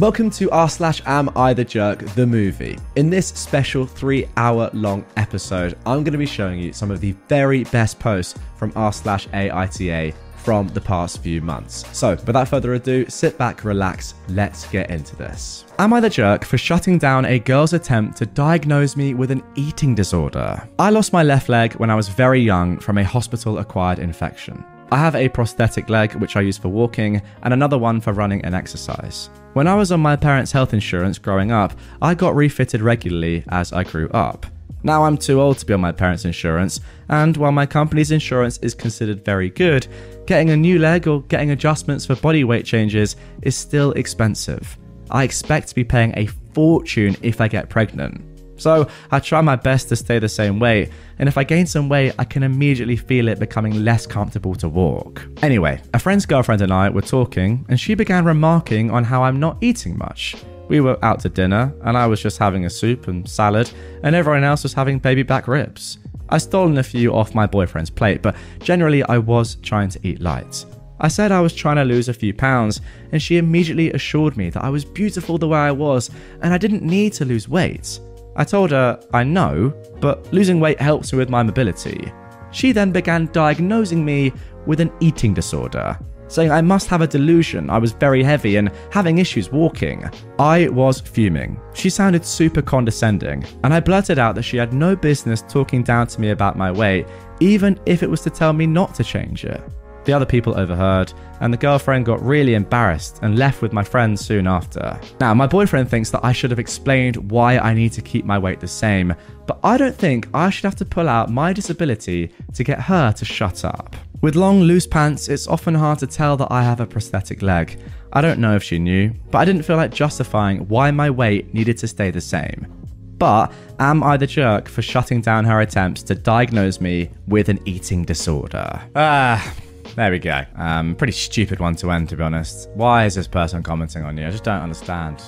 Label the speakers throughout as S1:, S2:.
S1: Welcome to r slash am I the jerk the movie. In this special three hour long episode, I'm going to be showing you some of the very best posts from r slash AITA from the past few months. So, without further ado, sit back, relax, let's get into this. Am I the jerk for shutting down a girl's attempt to diagnose me with an eating disorder? I lost my left leg when I was very young from a hospital acquired infection. I have a prosthetic leg which I use for walking and another one for running and exercise. When I was on my parents' health insurance growing up, I got refitted regularly as I grew up. Now I'm too old to be on my parents' insurance, and while my company's insurance is considered very good, getting a new leg or getting adjustments for body weight changes is still expensive. I expect to be paying a fortune if I get pregnant. So I try my best to stay the same weight, and if I gain some weight, I can immediately feel it becoming less comfortable to walk. Anyway, a friend's girlfriend and I were talking, and she began remarking on how I'm not eating much. We were out to dinner, and I was just having a soup and salad, and everyone else was having baby back ribs. I'd stolen a few off my boyfriend's plate, but generally I was trying to eat light. I said I was trying to lose a few pounds, and she immediately assured me that I was beautiful the way I was and I didn't need to lose weight. I told her, I know, but losing weight helps me with my mobility. She then began diagnosing me with an eating disorder, saying I must have a delusion, I was very heavy and having issues walking. I was fuming. She sounded super condescending, and I blurted out that she had no business talking down to me about my weight, even if it was to tell me not to change it. The other people overheard, and the girlfriend got really embarrassed and left with my friend soon after. Now, my boyfriend thinks that I should have explained why I need to keep my weight the same, but I don't think I should have to pull out my disability to get her to shut up. With long, loose pants, it's often hard to tell that I have a prosthetic leg. I don't know if she knew, but I didn't feel like justifying why my weight needed to stay the same. But am I the jerk for shutting down her attempts to diagnose me with an eating disorder? Ah, there we go. Um, pretty stupid one to end, to be honest. Why is this person commenting on you? I just don't understand.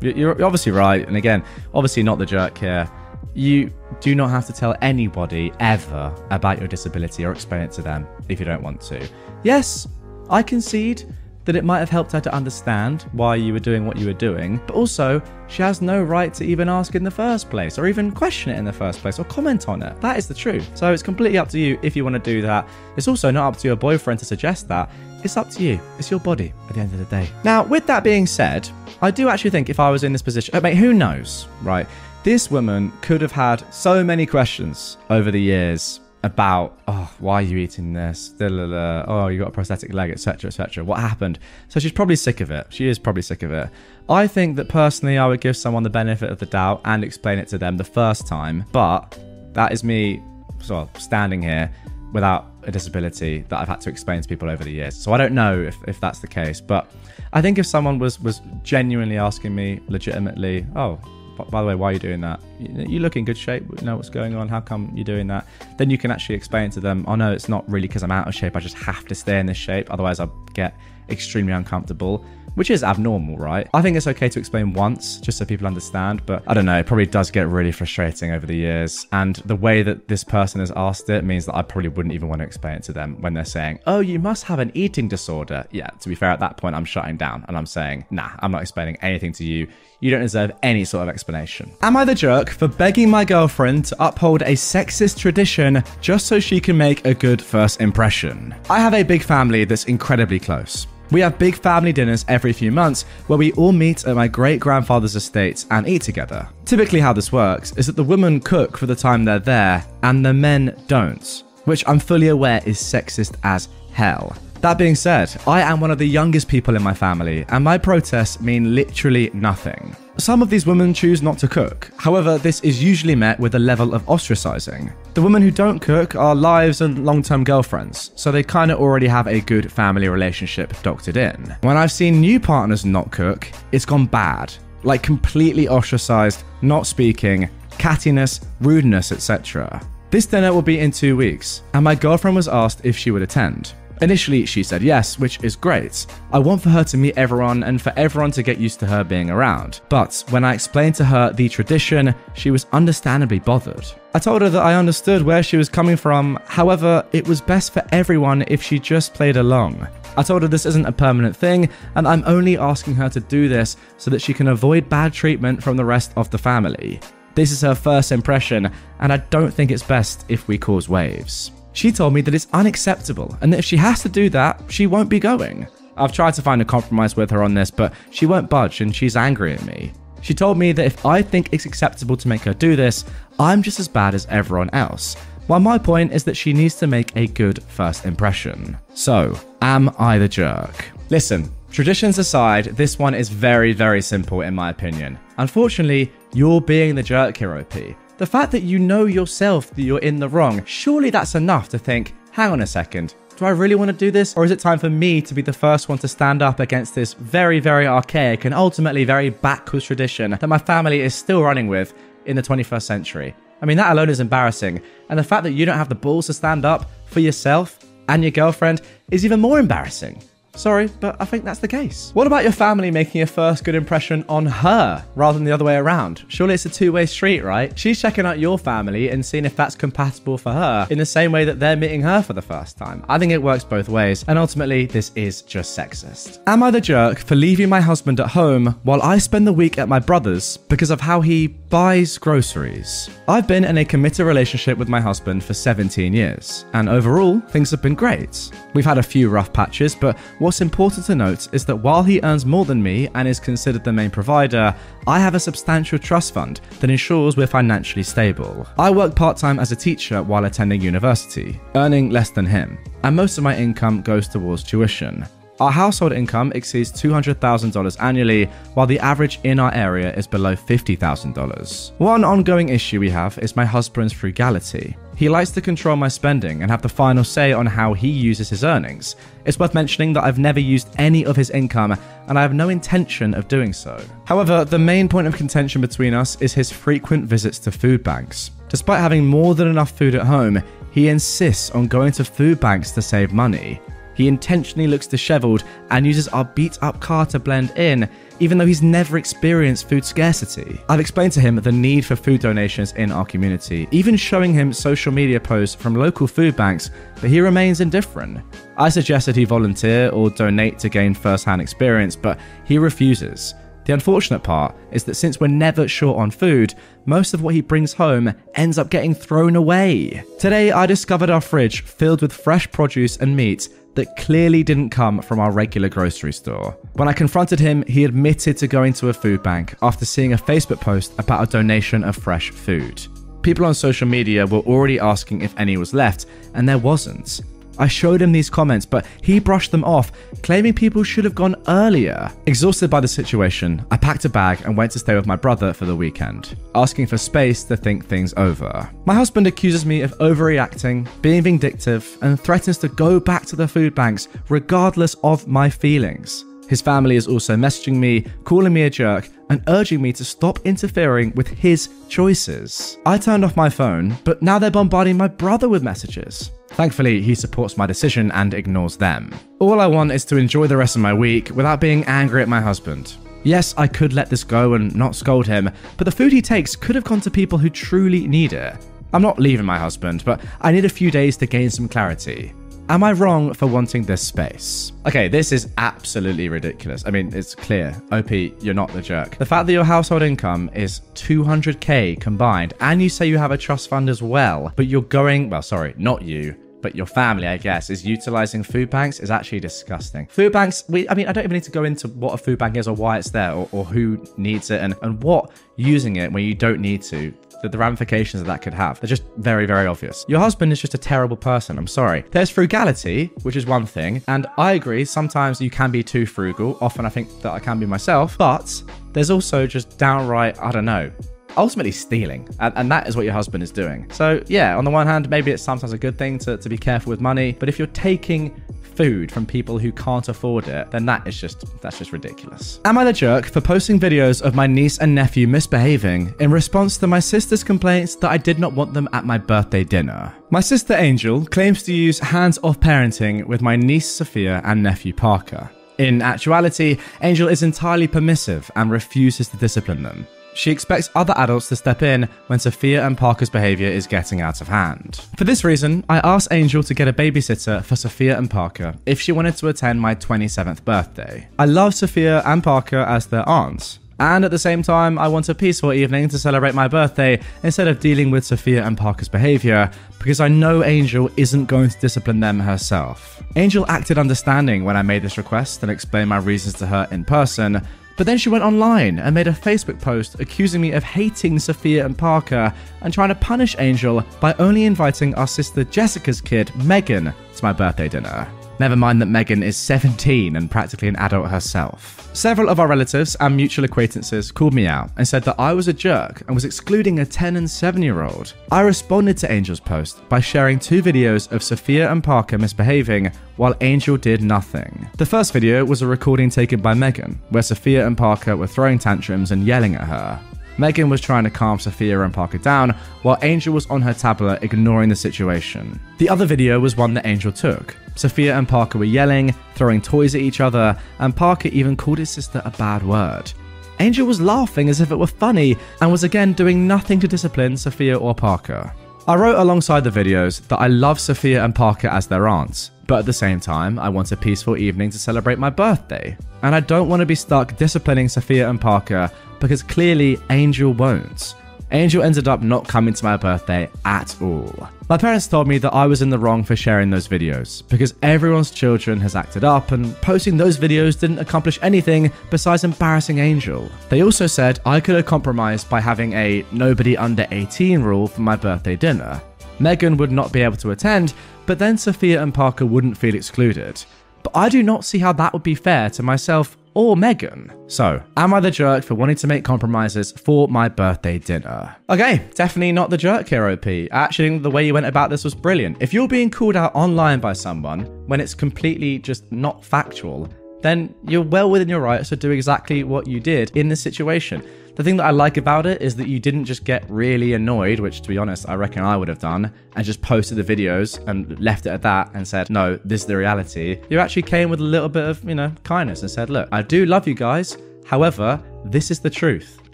S1: You- You're obviously right, and again, obviously not the jerk here. You do not have to tell anybody ever about your disability or explain it to them if you don't want to. Yes, I concede that it might have helped her to understand why you were doing what you were doing, but also she has no right to even ask in the first place, or even question it in the first place, or comment on it. That is the truth. So it's completely up to you if you want to do that. It's also not up to your boyfriend to suggest that. It's up to you. It's your body at the end of the day. Now, with that being said, I do actually think if I was in this position, uh, I mean, who knows, right? This woman could have had so many questions over the years about oh why are you eating this? Da, la, la. oh you got a prosthetic leg etc etc what happened? So she's probably sick of it. She is probably sick of it. I think that personally i would give someone the benefit of the doubt and explain it to them the first time but that is me sort of standing here without a disability that I've had to explain to people over the years. So I don't know if, if that's the case, but I think if someone was was genuinely asking me legitimately, oh, by the way, why are you doing that? You, look in good shape. You know what's going on. How come you're doing that? Then you can actually explain to them, oh no, it's not really because I'm out of shape. I just have to stay in this shape. Otherwise, I'll get extremely uncomfortable. Which is abnormal, right? I think it's okay to explain once just so people understand, but I don't know, it probably does get really frustrating over the years. And the way that this person has asked it means that I probably wouldn't even want to explain it to them when they're saying, Oh, you must have an eating disorder. Yeah, to be fair, at that point, I'm shutting down and I'm saying, Nah, I'm not explaining anything to you. You don't deserve any sort of explanation. Am I the jerk for begging my girlfriend to uphold a sexist tradition just so she can make a good first impression? I have a big family that's incredibly close. We have big family dinners every few months where we all meet at my great grandfather's estate and eat together. Typically, how this works is that the women cook for the time they're there and the men don't, which I'm fully aware is sexist as hell. That being said, I am one of the youngest people in my family, and my protests mean literally nothing. Some of these women choose not to cook. However, this is usually met with a level of ostracizing. The women who don't cook are lives and long term girlfriends, so they kind of already have a good family relationship doctored in. When I've seen new partners not cook, it's gone bad. Like completely ostracized, not speaking, cattiness, rudeness, etc. This dinner will be in two weeks, and my girlfriend was asked if she would attend. Initially, she said yes, which is great. I want for her to meet everyone and for everyone to get used to her being around. But when I explained to her the tradition, she was understandably bothered. I told her that I understood where she was coming from, however, it was best for everyone if she just played along. I told her this isn't a permanent thing, and I'm only asking her to do this so that she can avoid bad treatment from the rest of the family. This is her first impression, and I don't think it's best if we cause waves. She told me that it's unacceptable and that if she has to do that, she won't be going. I've tried to find a compromise with her on this, but she won't budge and she's angry at me. She told me that if I think it's acceptable to make her do this, I'm just as bad as everyone else. While my point is that she needs to make a good first impression. So, am I the jerk? Listen, traditions aside, this one is very, very simple in my opinion. Unfortunately, you're being the jerk here, OP. The fact that you know yourself that you're in the wrong, surely that's enough to think, hang on a second, do I really want to do this? Or is it time for me to be the first one to stand up against this very, very archaic and ultimately very backwards tradition that my family is still running with in the 21st century? I mean, that alone is embarrassing. And the fact that you don't have the balls to stand up for yourself and your girlfriend is even more embarrassing. Sorry, but I think that's the case. What about your family making a first good impression on her rather than the other way around? Surely it's a two way street, right? She's checking out your family and seeing if that's compatible for her in the same way that they're meeting her for the first time. I think it works both ways, and ultimately, this is just sexist. Am I the jerk for leaving my husband at home while I spend the week at my brother's because of how he buys groceries? I've been in a committed relationship with my husband for 17 years, and overall, things have been great. We've had a few rough patches, but what's important to note is that while he earns more than me and is considered the main provider, I have a substantial trust fund that ensures we're financially stable. I work part time as a teacher while attending university, earning less than him, and most of my income goes towards tuition. Our household income exceeds $200,000 annually, while the average in our area is below $50,000. One ongoing issue we have is my husband's frugality. He likes to control my spending and have the final say on how he uses his earnings. It's worth mentioning that I've never used any of his income and I have no intention of doing so. However, the main point of contention between us is his frequent visits to food banks. Despite having more than enough food at home, he insists on going to food banks to save money. He intentionally looks disheveled and uses our beat up car to blend in, even though he's never experienced food scarcity. I've explained to him the need for food donations in our community, even showing him social media posts from local food banks, but he remains indifferent. I suggested he volunteer or donate to gain first hand experience, but he refuses. The unfortunate part is that since we're never short on food, most of what he brings home ends up getting thrown away. Today, I discovered our fridge filled with fresh produce and meat that clearly didn't come from our regular grocery store. When I confronted him, he admitted to going to a food bank after seeing a Facebook post about a donation of fresh food. People on social media were already asking if any was left, and there wasn't. I showed him these comments, but he brushed them off, claiming people should have gone earlier. Exhausted by the situation, I packed a bag and went to stay with my brother for the weekend, asking for space to think things over. My husband accuses me of overreacting, being vindictive, and threatens to go back to the food banks regardless of my feelings. His family is also messaging me, calling me a jerk, and urging me to stop interfering with his choices. I turned off my phone, but now they're bombarding my brother with messages. Thankfully, he supports my decision and ignores them. All I want is to enjoy the rest of my week without being angry at my husband. Yes, I could let this go and not scold him, but the food he takes could have gone to people who truly need it. I'm not leaving my husband, but I need a few days to gain some clarity. Am I wrong for wanting this space? Okay, this is absolutely ridiculous. I mean, it's clear. OP, you're not the jerk. The fact that your household income is 200k combined and you say you have a trust fund as well, but you're going, well, sorry, not you, but your family, I guess, is utilizing food banks is actually disgusting. Food banks, we, I mean, I don't even need to go into what a food bank is or why it's there or, or who needs it and, and what using it when you don't need to the, the ramifications that that could have. They're just very, very obvious. Your husband is just a terrible person. I'm sorry. There's frugality, which is one thing, and I agree. Sometimes you can be too frugal. Often I think that I can be myself, but there's also just downright, I don't know, ultimately stealing. And, and, that is what your husband is doing. So, yeah, on the one hand, maybe it's sometimes a good thing to, to be careful with money, but if you're taking food from people who can't afford it, then that is just that's just ridiculous. Am I the jerk for posting videos of my niece and nephew misbehaving in response to my sister's complaints that I did not want them at my birthday dinner? My sister Angel claims to use hands-off parenting with my niece Sophia and nephew Parker. In actuality, Angel is entirely permissive and refuses to discipline them. She expects other adults to step in when Sophia and Parker's behaviour is getting out of hand. For this reason, I asked Angel to get a babysitter for Sophia and Parker if she wanted to attend my 27th birthday. I love Sophia and Parker as their aunts. And at the same time, I want a peaceful evening to celebrate my birthday instead of dealing with Sophia and Parker's behaviour, because I know Angel isn't going to discipline them herself. Angel acted understanding when I made this request and explained my reasons to her in person, but then she went online and made a Facebook post accusing me of hating Sophia and Parker and trying to punish Angel by only inviting our sister Jessica's kid, Megan, to my birthday dinner. Never mind that Megan is 17 and practically an adult herself. Several of our relatives and mutual acquaintances called me out and said that I was a jerk and was excluding a 10 and 7 year old. I responded to Angel's post by sharing two videos of Sophia and Parker misbehaving while Angel did nothing. The first video was a recording taken by Megan, where Sophia and Parker were throwing tantrums and yelling at her. Megan was trying to calm Sophia and Parker down, while Angel was on her tablet ignoring the situation. The other video was one that Angel took. Sophia and Parker were yelling, throwing toys at each other, and Parker even called his sister a bad word. Angel was laughing as if it were funny and was again doing nothing to discipline Sophia or Parker. I wrote alongside the videos that I love Sophia and Parker as their aunts, but at the same time, I want a peaceful evening to celebrate my birthday. And I don't want to be stuck disciplining Sophia and Parker because clearly Angel won't. Angel ended up not coming to my birthday at all. My parents told me that I was in the wrong for sharing those videos because everyone's children has acted up and posting those videos didn't accomplish anything besides embarrassing Angel. They also said I could have compromised by having a nobody under 18 rule for my birthday dinner. Megan would not be able to attend, but then Sophia and Parker wouldn't feel excluded. But I do not see how that would be fair to myself or Megan. So, am I the jerk for wanting to make compromises for my birthday dinner? Okay, definitely not the jerk here, OP. Actually, the way you went about this was brilliant. If you're being called out online by someone when it's completely just not factual, then you're well within your rights to do exactly what you did in this situation. The thing that I like about it is that you didn't just get really annoyed, which to be honest, I reckon I would have done, and just posted the videos and left it at that and said, no, this is the reality. You actually came with a little bit of, you know, kindness and said, look, I do love you guys. However, this is the truth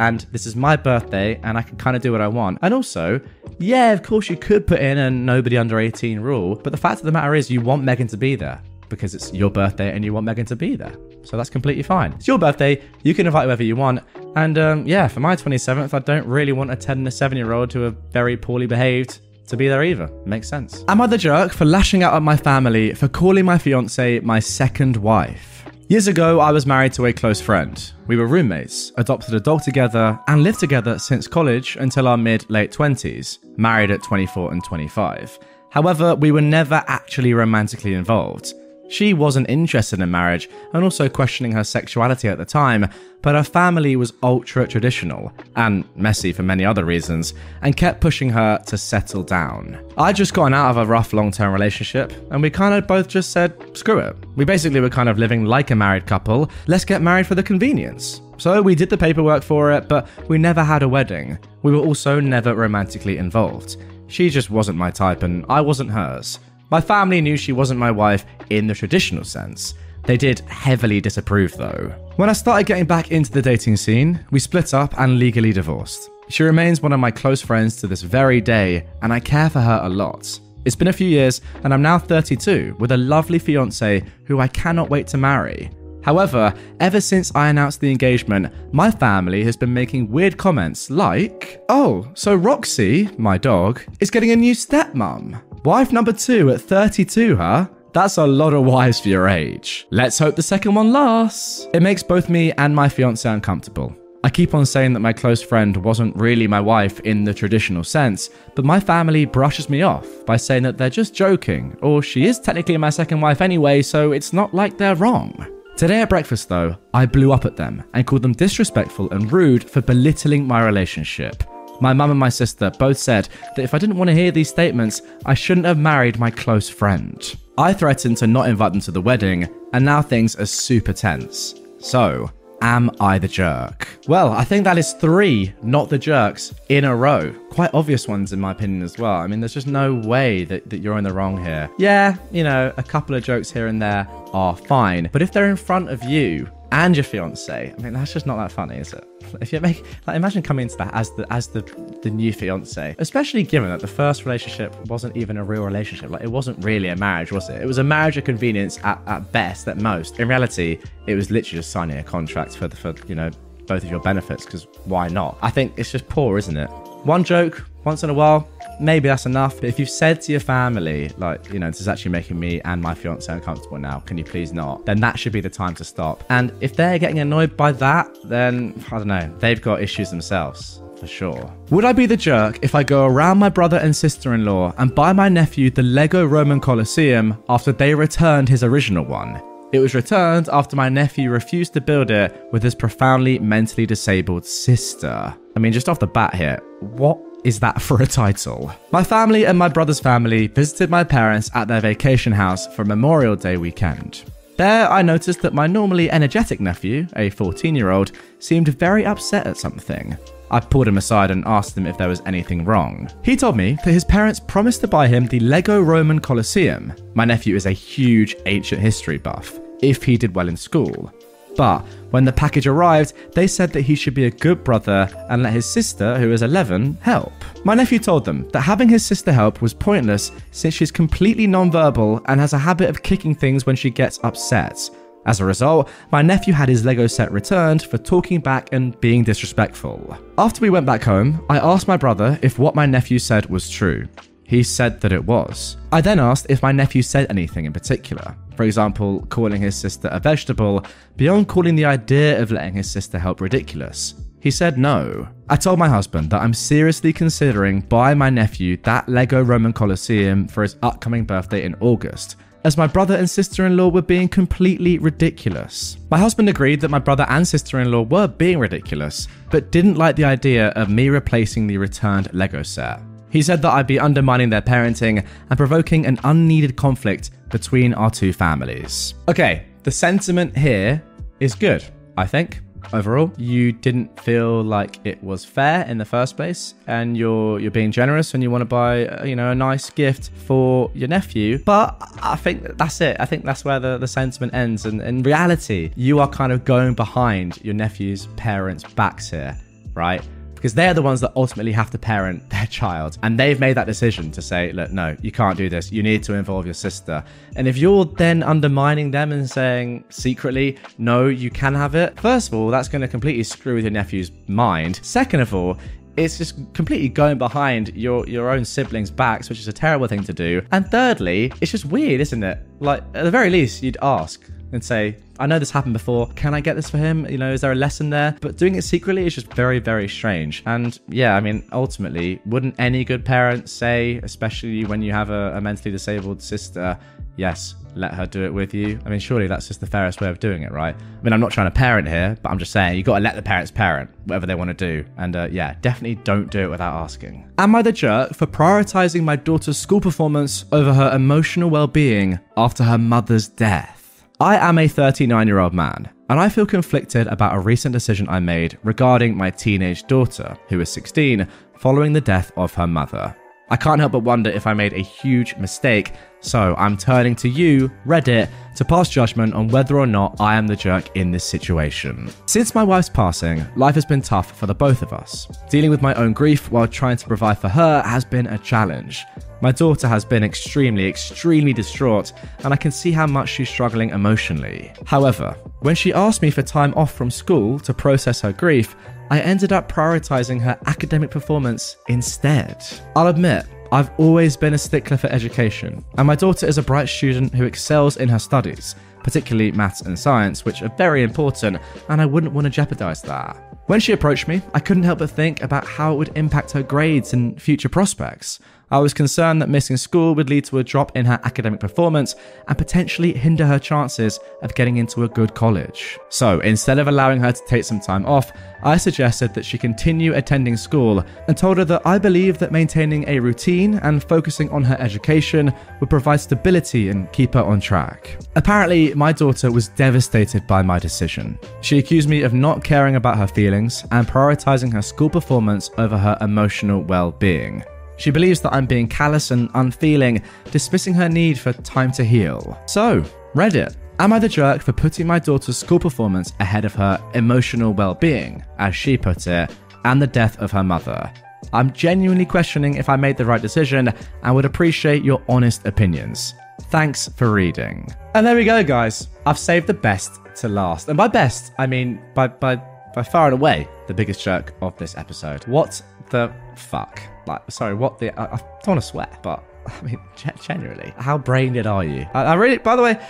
S1: and this is my birthday and I can kind of do what I want. And also, yeah, of course you could put in a nobody under 18 rule, but the fact of the matter is you want Megan to be there because it's your birthday and you want Megan to be there. So that's completely fine. It's your birthday. You can invite whoever you want. And um, yeah, for my 27th, I don't really want a 10 and a 7 year old who are very poorly behaved to be there either. Makes sense. Am I the jerk for lashing out at my family for calling my fiance my second wife? Years ago, I was married to a close friend. We were roommates, adopted a dog together, and lived together since college until our mid late 20s, married at 24 and 25. However, we were never actually romantically involved. She wasn't interested in marriage and also questioning her sexuality at the time, but her family was ultra traditional and messy for many other reasons and kept pushing her to settle down. I'd just gotten out of a rough long term relationship and we kind of both just said, screw it. We basically were kind of living like a married couple, let's get married for the convenience. So we did the paperwork for it, but we never had a wedding. We were also never romantically involved. She just wasn't my type and I wasn't hers. My family knew she wasn't my wife in the traditional sense. They did heavily disapprove though. When I started getting back into the dating scene, we split up and legally divorced. She remains one of my close friends to this very day, and I care for her a lot. It's been a few years, and I'm now 32 with a lovely fiance who I cannot wait to marry. However, ever since I announced the engagement, my family has been making weird comments like, Oh, so Roxy, my dog, is getting a new stepmom. Wife number two at 32, huh? That's a lot of wives for your age. Let's hope the second one lasts. It makes both me and my fiance uncomfortable. I keep on saying that my close friend wasn't really my wife in the traditional sense, but my family brushes me off by saying that they're just joking, or she is technically my second wife anyway, so it's not like they're wrong. Today at breakfast, though, I blew up at them and called them disrespectful and rude for belittling my relationship. My mum and my sister both said that if I didn't want to hear these statements, I shouldn't have married my close friend. I threatened to not invite them to the wedding, and now things are super tense. So, Am I the jerk? Well, I think that is three not the jerks in a row. Quite obvious ones, in my opinion, as well. I mean, there's just no way that, that you're in the wrong here. Yeah, you know, a couple of jokes here and there are fine. But if they're in front of you and your fiance. I mean, that's just not that funny, is it? If you make like imagine coming into that as the as the the new fiance, especially given that the first relationship wasn't even a real relationship. Like it wasn't really a marriage, was it? It was a marriage of convenience at, at best, at most. In reality, it was literally just signing a contract for the for you know both of your benefits because why not? I think it's just poor, isn't it? One joke once in a while, maybe that's enough. But if you've said to your family, like, you know, this is actually making me and my fiance uncomfortable now, can you please not? Then that should be the time to stop. And if they're getting annoyed by that, then I don't know, they've got issues themselves. For sure. Would I be the jerk if I go around my brother and sister in law and buy my nephew the Lego Roman Colosseum after they returned his original one? It was returned after my nephew refused to build it with his profoundly mentally disabled sister. I mean, just off the bat here, what is that for a title? My family and my brother's family visited my parents at their vacation house for Memorial Day weekend. There, I noticed that my normally energetic nephew, a 14 year old, seemed very upset at something. I pulled him aside and asked him if there was anything wrong. He told me that his parents promised to buy him the Lego Roman Colosseum. My nephew is a huge ancient history buff, if he did well in school. But when the package arrived, they said that he should be a good brother and let his sister, who is 11, help. My nephew told them that having his sister help was pointless since she's completely non-verbal and has a habit of kicking things when she gets upset. As a result, my nephew had his Lego set returned for talking back and being disrespectful. After we went back home, I asked my brother if what my nephew said was true. He said that it was. I then asked if my nephew said anything in particular. For example, calling his sister a vegetable, beyond calling the idea of letting his sister help ridiculous. He said no. I told my husband that I'm seriously considering buying my nephew that Lego Roman Colosseum for his upcoming birthday in August, as my brother and sister in law were being completely ridiculous. My husband agreed that my brother and sister in law were being ridiculous, but didn't like the idea of me replacing the returned Lego set. He said that I'd be undermining their parenting and provoking an unneeded conflict between our two families. Okay, the sentiment here is good, I think. Overall, you didn't feel like it was fair in the first place, and you're you're being generous and you want to buy uh, you know a nice gift for your nephew. But I think that's it. I think that's where the, the sentiment ends. And in reality, you are kind of going behind your nephew's parents' backs here, right? Because they're the ones that ultimately have to parent their child. And they've made that decision to say, look, no, you can't do this. You need to involve your sister. And if you're then undermining them and saying secretly, no, you can have it, first of all, that's going to completely screw with your nephew's mind. Second of all, it's just completely going behind your your own siblings' backs, which is a terrible thing to do. And thirdly, it's just weird, isn't it? Like at the very least, you'd ask and say, I know this happened before. Can I get this for him? You know, is there a lesson there? But doing it secretly is just very, very strange. And yeah, I mean, ultimately, wouldn't any good parent say, especially when you have a, a mentally disabled sister, yes, let her do it with you. I mean, surely that's just the fairest way of doing it, right? I mean, I'm not trying to parent here, but I'm just saying you got to let the parents parent whatever they want to do. And uh, yeah, definitely don't do it without asking. Am I the jerk for prioritizing my daughter's school performance over her emotional well being after her mother's death? I am a 39 year old man, and I feel conflicted about a recent decision I made regarding my teenage daughter, who is 16, following the death of her mother. I can't help but wonder if I made a huge mistake, so I'm turning to you, Reddit, to pass judgment on whether or not I am the jerk in this situation. Since my wife's passing, life has been tough for the both of us. Dealing with my own grief while trying to provide for her has been a challenge. My daughter has been extremely, extremely distraught, and I can see how much she's struggling emotionally. However, when she asked me for time off from school to process her grief, I ended up prioritizing her academic performance instead. I'll admit, I've always been a stickler for education, and my daughter is a bright student who excels in her studies. particularly maths and science, which are very important, and I wouldn't want to jeopardize that. When she approached me, I couldn't help but think about how it would impact her grades and future prospects. I was concerned that missing school would lead to a drop in her academic performance and potentially hinder her chances of getting into a good college. So instead of allowing her to take some time off, I suggested that she continue attending school and told her that I believe that maintaining a routine and focusing on her education would provide stability and keep her on track. Apparently, my daughter was devastated by my decision. She accused me of not caring about her feelings and prioritizing her school performance over her emotional well being. She believes that I'm being callous and unfeeling, dismissing her need for time to heal. So, Reddit. Am I the jerk for putting my daughter's school performance ahead of her emotional well being, as she put it, and the death of her mother? I'm genuinely questioning if I made the right decision and would appreciate your honest opinions. Thanks for reading. And there we go, guys. I've saved the best to last. And by best, I mean by by by far and away the biggest jerk of this episode. What the fuck? Like, sorry, what the? I, I don't want to swear, but I mean, genuinely, how brain dead are you? I, I really, by the way,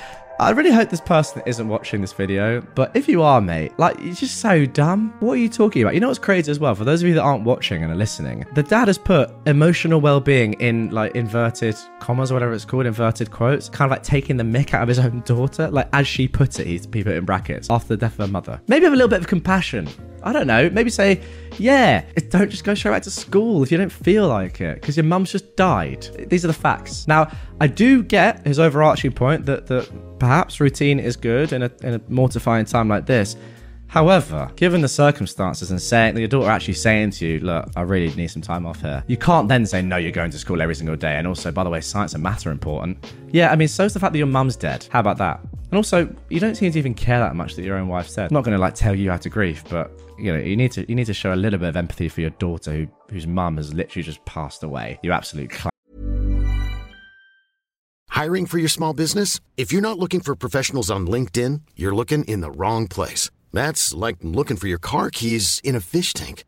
S1: I really hope this person isn't watching this video, but if you are, mate, like, you're just so dumb. What are you talking about? You know what's crazy as well? For those of you that aren't watching and are listening, the dad has put emotional well being in like inverted commas or whatever it's called, inverted quotes, kind of like taking the mick out of his own daughter. Like, as she put it, he's put it in brackets after the death of her mother. Maybe have a little bit of compassion. I don't know. Maybe say, yeah, don't just go straight back to school if you don't feel like it, because your mum's just died. These are the facts. Now, I do get his overarching point that that perhaps routine is good in a, in a mortifying time like this. However, given the circumstances and saying that your daughter actually saying to you, look, I really need some time off here, you can't then say, no, you're going to school every single day. And also, by the way, science and math are important. Yeah, I mean, so so's the fact that your mum's dead. How about that? And also, you don't seem to even care that much that your own wife's dead. I'm not going to like tell you how to grieve, but you know, you need to you need to show a little bit of empathy for your daughter who, whose mum has literally just passed away. You absolute cl-
S2: Hiring for your small business? If you're not looking for professionals on LinkedIn, you're looking in the wrong place. That's like looking for your car keys in a fish tank.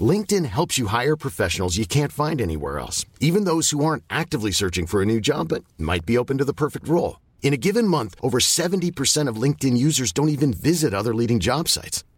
S2: LinkedIn helps you hire professionals you can't find anywhere else, even those who aren't actively searching for a new job but might be open to the perfect role. In a given month, over 70% of LinkedIn users don't even visit other leading job sites.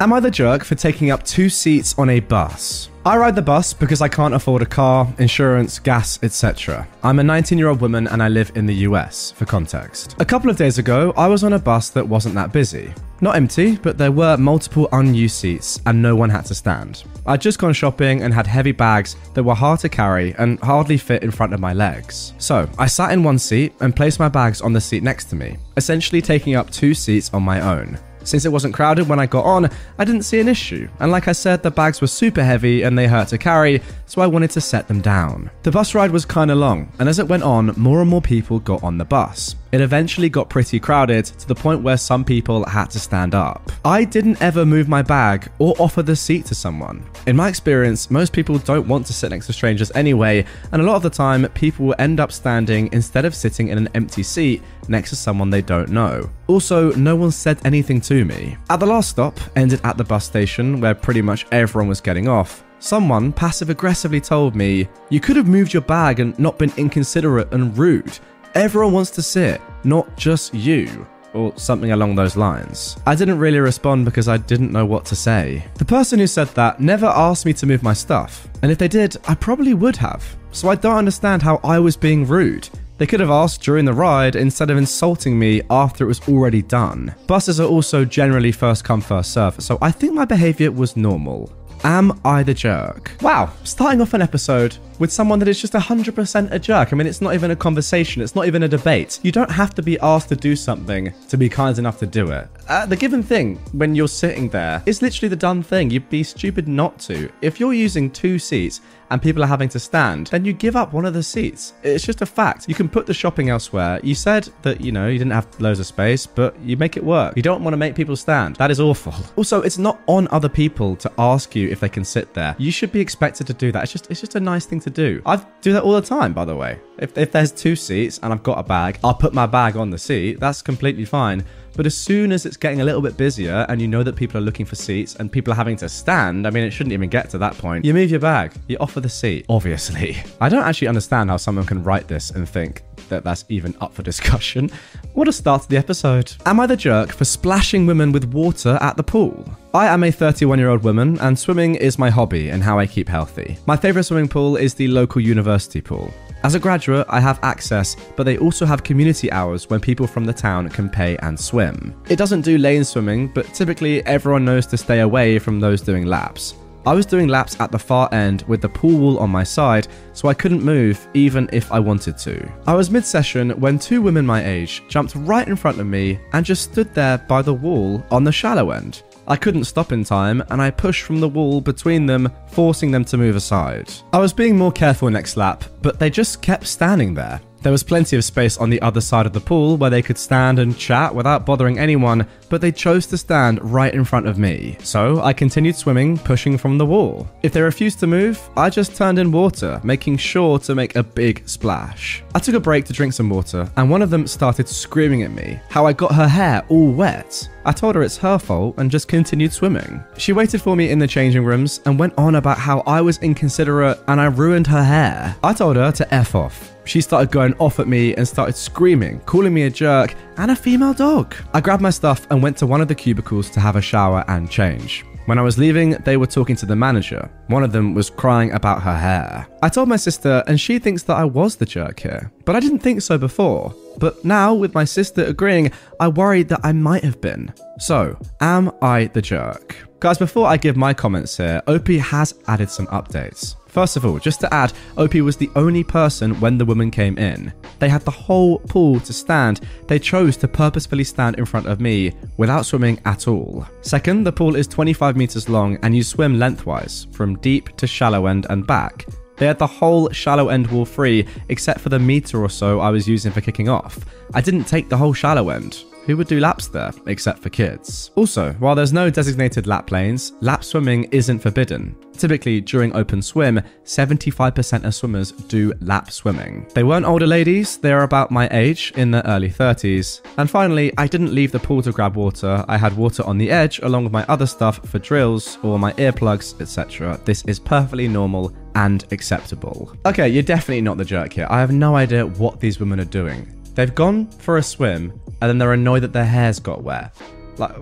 S1: Am I the jerk for taking up two seats on a bus? I ride the bus because I can't afford a car, insurance, gas, etc. I'm a 19 year old woman and I live in the US, for context. A couple of days ago, I was on a bus that wasn't that busy. Not empty, but there were multiple unused seats and no one had to stand. I'd just gone shopping and had heavy bags that were hard to carry and hardly fit in front of my legs. So I sat in one seat and placed my bags on the seat next to me, essentially taking up two seats on my own. Since it wasn't crowded when I got on, I didn't see an issue. And like I said, the bags were super heavy and they hurt to carry, so I wanted to set them down. The bus ride was kinda long, and as it went on, more and more people got on the bus. It eventually got pretty crowded to the point where some people had to stand up. I didn't ever move my bag or offer the seat to someone. In my experience, most people don't want to sit next to strangers anyway, and a lot of the time, people will end up standing instead of sitting in an empty seat next to someone they don't know. Also, no one said anything to me. At the last stop, ended at the bus station where pretty much everyone was getting off. Someone passive aggressively told me, You could have moved your bag and not been inconsiderate and rude. Everyone wants to sit, not just you. Or something along those lines. I didn't really respond because I didn't know what to say. The person who said that never asked me to move my stuff, and if they did, I probably would have. So I don't understand how I was being rude. They could have asked during the ride instead of insulting me after it was already done. Buses are also generally first come, first serve, so I think my behaviour was normal. Am I the jerk? Wow, starting off an episode with someone that is just 100% a jerk. I mean, it's not even a conversation, it's not even a debate. You don't have to be asked to do something to be kind enough to do it. Uh, the given thing when you're sitting there is literally the done thing. You'd be stupid not to. If you're using two seats and people are having to stand, then you give up one of the seats. It's just a fact. You can put the shopping elsewhere. You said that, you know, you didn't have loads of space, but you make it work. You don't want to make people stand. That is awful. Also, it's not on other people to ask you if they can sit there. You should be expected to do that. It's just it's just a nice thing to do. I do that all the time, by the way. If, if there's two seats and I've got a bag, I'll put my bag on the seat. That's completely fine. But as soon as it's getting a little bit busier and you know that people are looking for seats and people are having to stand, I mean, it shouldn't even get to that point. You move your bag, you offer the seat, obviously. I don't actually understand how someone can write this and think that that's even up for discussion. What a start to the episode. Am I the jerk for splashing women with water at the pool? I am a 31 year old woman, and swimming is my hobby and how I keep healthy. My favourite swimming pool is the local university pool. As a graduate, I have access, but they also have community hours when people from the town can pay and swim. It doesn't do lane swimming, but typically everyone knows to stay away from those doing laps. I was doing laps at the far end with the pool wall on my side, so I couldn't move even if I wanted to. I was mid session when two women my age jumped right in front of me and just stood there by the wall on the shallow end. I couldn't stop in time, and I pushed from the wall between them, forcing them to move aside. I was being more careful next lap, but they just kept standing there. There was plenty of space on the other side of the pool where they could stand and chat without bothering anyone, but they chose to stand right in front of me. So I continued swimming, pushing from the wall. If they refused to move, I just turned in water, making sure to make a big splash. I took a break to drink some water, and one of them started screaming at me how I got her hair all wet. I told her it's her fault and just continued swimming. She waited for me in the changing rooms and went on about how I was inconsiderate and I ruined her hair. I told her to F off. She started going off at me and started screaming, calling me a jerk and a female dog. I grabbed my stuff and went to one of the cubicles to have a shower and change. When I was leaving, they were talking to the manager. One of them was crying about her hair. I told my sister, and she thinks that I was the jerk here. But I didn't think so before. But now, with my sister agreeing, I worried that I might have been. So, am I the jerk? Guys, before I give my comments here, OP has added some updates. First of all, just to add, OP was the only person when the woman came in. They had the whole pool to stand. They chose to purposefully stand in front of me without swimming at all. Second, the pool is 25 meters long and you swim lengthwise, from deep to shallow end and back. They had the whole shallow end wall free, except for the meter or so I was using for kicking off. I didn't take the whole shallow end. Who would do laps there, except for kids? Also, while there's no designated lap lanes, lap swimming isn't forbidden. Typically, during open swim, 75% of swimmers do lap swimming. They weren't older ladies, they are about my age, in their early 30s. And finally, I didn't leave the pool to grab water, I had water on the edge along with my other stuff for drills or my earplugs, etc. This is perfectly normal and acceptable. Okay, you're definitely not the jerk here. I have no idea what these women are doing. They've gone for a swim and then they're annoyed that their hair's got wet. Like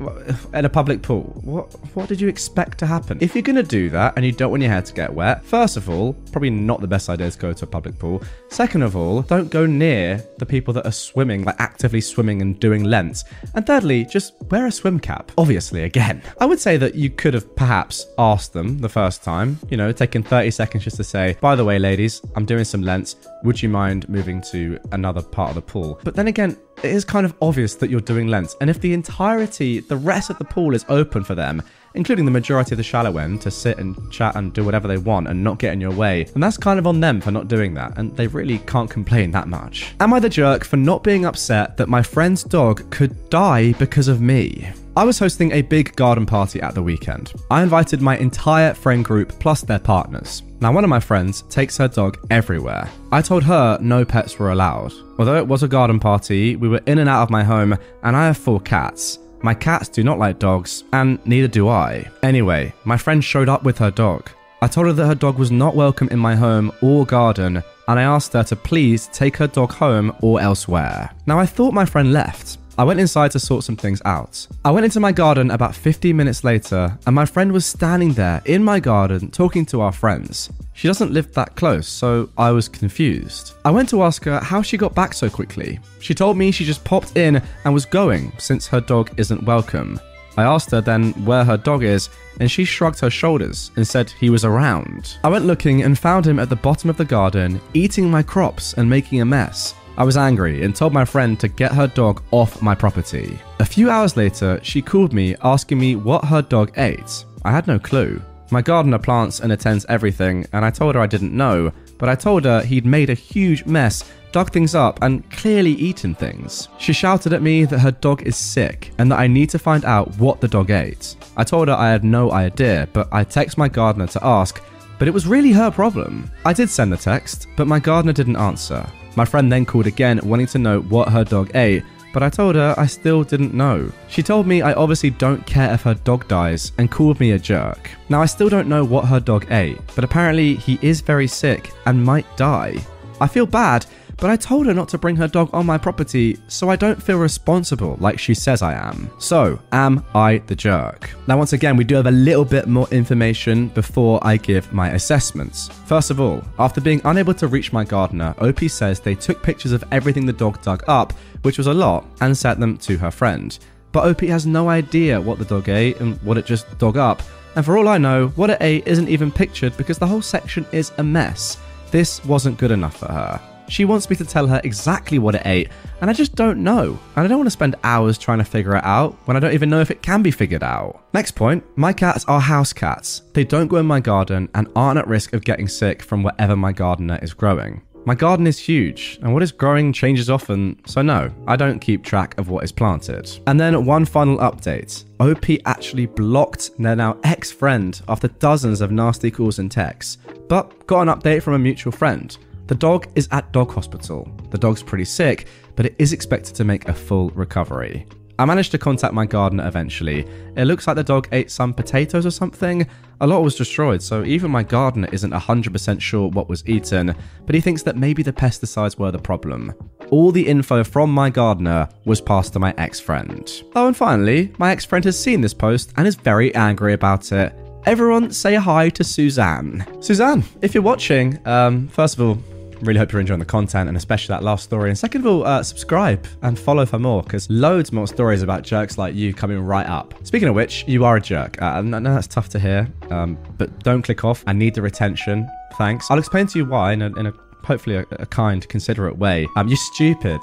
S1: at a public pool. What what did you expect to happen? If you're gonna do that and you don't want your hair to get wet, first of all, probably not the best idea to go to a public pool. Second of all, don't go near the people that are swimming, like actively swimming and doing lengths. And thirdly, just wear a swim cap. Obviously, again. I would say that you could have perhaps asked them the first time, you know, taking 30 seconds just to say, by the way, ladies, I'm doing some lengths. Would you mind moving to another part of the pool? But then again, it is kind of obvious that you're doing lengths. And if the entirety, the rest of the pool is open for them, including the majority of the shallow end, to sit and chat and do whatever they want and not get in your way, and that's kind of on them for not doing that, and they really can't complain that much. Am I the jerk for not being upset that my friend's dog could die because of me? I was hosting a big garden party at the weekend. I invited my entire friend group plus their partners. Now, one of my friends takes her dog everywhere. I told her no pets were allowed. Although it was a garden party, we were in and out of my home, and I have four cats. My cats do not like dogs, and neither do I. Anyway, my friend showed up with her dog. I told her that her dog was not welcome in my home or garden, and I asked her to please take her dog home or elsewhere. Now, I thought my friend left. I went inside to sort some things out. I went into my garden about 15 minutes later, and my friend was standing there in my garden talking to our friends. She doesn't live that close, so I was confused. I went to ask her how she got back so quickly. She told me she just popped in and was going since her dog isn't welcome. I asked her then where her dog is, and she shrugged her shoulders and said he was around. I went looking and found him at the bottom of the garden, eating my crops and making a mess. I was angry and told my friend to get her dog off my property. A few hours later, she called me asking me what her dog ate. I had no clue. My gardener plants and attends everything, and I told her I didn't know, but I told her he'd made a huge mess, dug things up, and clearly eaten things. She shouted at me that her dog is sick and that I need to find out what the dog ate. I told her I had no idea, but I text my gardener to ask, but it was really her problem. I did send the text, but my gardener didn't answer. My friend then called again, wanting to know what her dog ate, but I told her I still didn't know. She told me I obviously don't care if her dog dies and called me a jerk. Now, I still don't know what her dog ate, but apparently he is very sick and might die. I feel bad but I told her not to bring her dog on my property, so I don't feel responsible like she says I am. So, am I the jerk? Now, once again, we do have a little bit more information before I give my assessments. First of all, after being unable to reach my gardener, OP says they took pictures of everything the dog dug up, which was a lot, and sent them to her friend. But OP has no idea what the dog ate and what it just dug up. And for all I know, what it ate isn't even pictured because the whole section is a mess. This wasn't good enough for her. She wants me to tell her exactly what it ate, and I just don't know. And I don't want to spend hours trying to figure it out when I don't even know if it can be figured out. Next point my cats are house cats. They don't go in my garden and aren't at risk of getting sick from whatever my gardener is growing. My garden is huge, and what is growing changes often, so no, I don't keep track of what is planted. And then one final update OP actually blocked their now ex friend after dozens of nasty calls and texts, but got an update from a mutual friend. The dog is at dog hospital. The dog's pretty sick, but it is expected to make a full recovery. I managed to contact my gardener eventually. It looks like the dog ate some potatoes or something. A lot was destroyed, so even my gardener isn't 100% sure what was eaten, but he thinks that maybe the pesticides were the problem. All the info from my gardener was passed to my ex friend. Oh, and finally, my ex friend has seen this post and is very angry about it. Everyone say hi to Suzanne. Suzanne, if you're watching, um, first of all, Really hope you're enjoying the content and especially that last story. And second of all, uh, subscribe and follow for more because loads more stories about jerks like you coming right up. Speaking of which, you are a jerk. Uh, I know that's tough to hear, um, but don't click off. I need the retention. Thanks. I'll explain to you why in a, in a hopefully a, a, kind, considerate way. Um, you're stupid.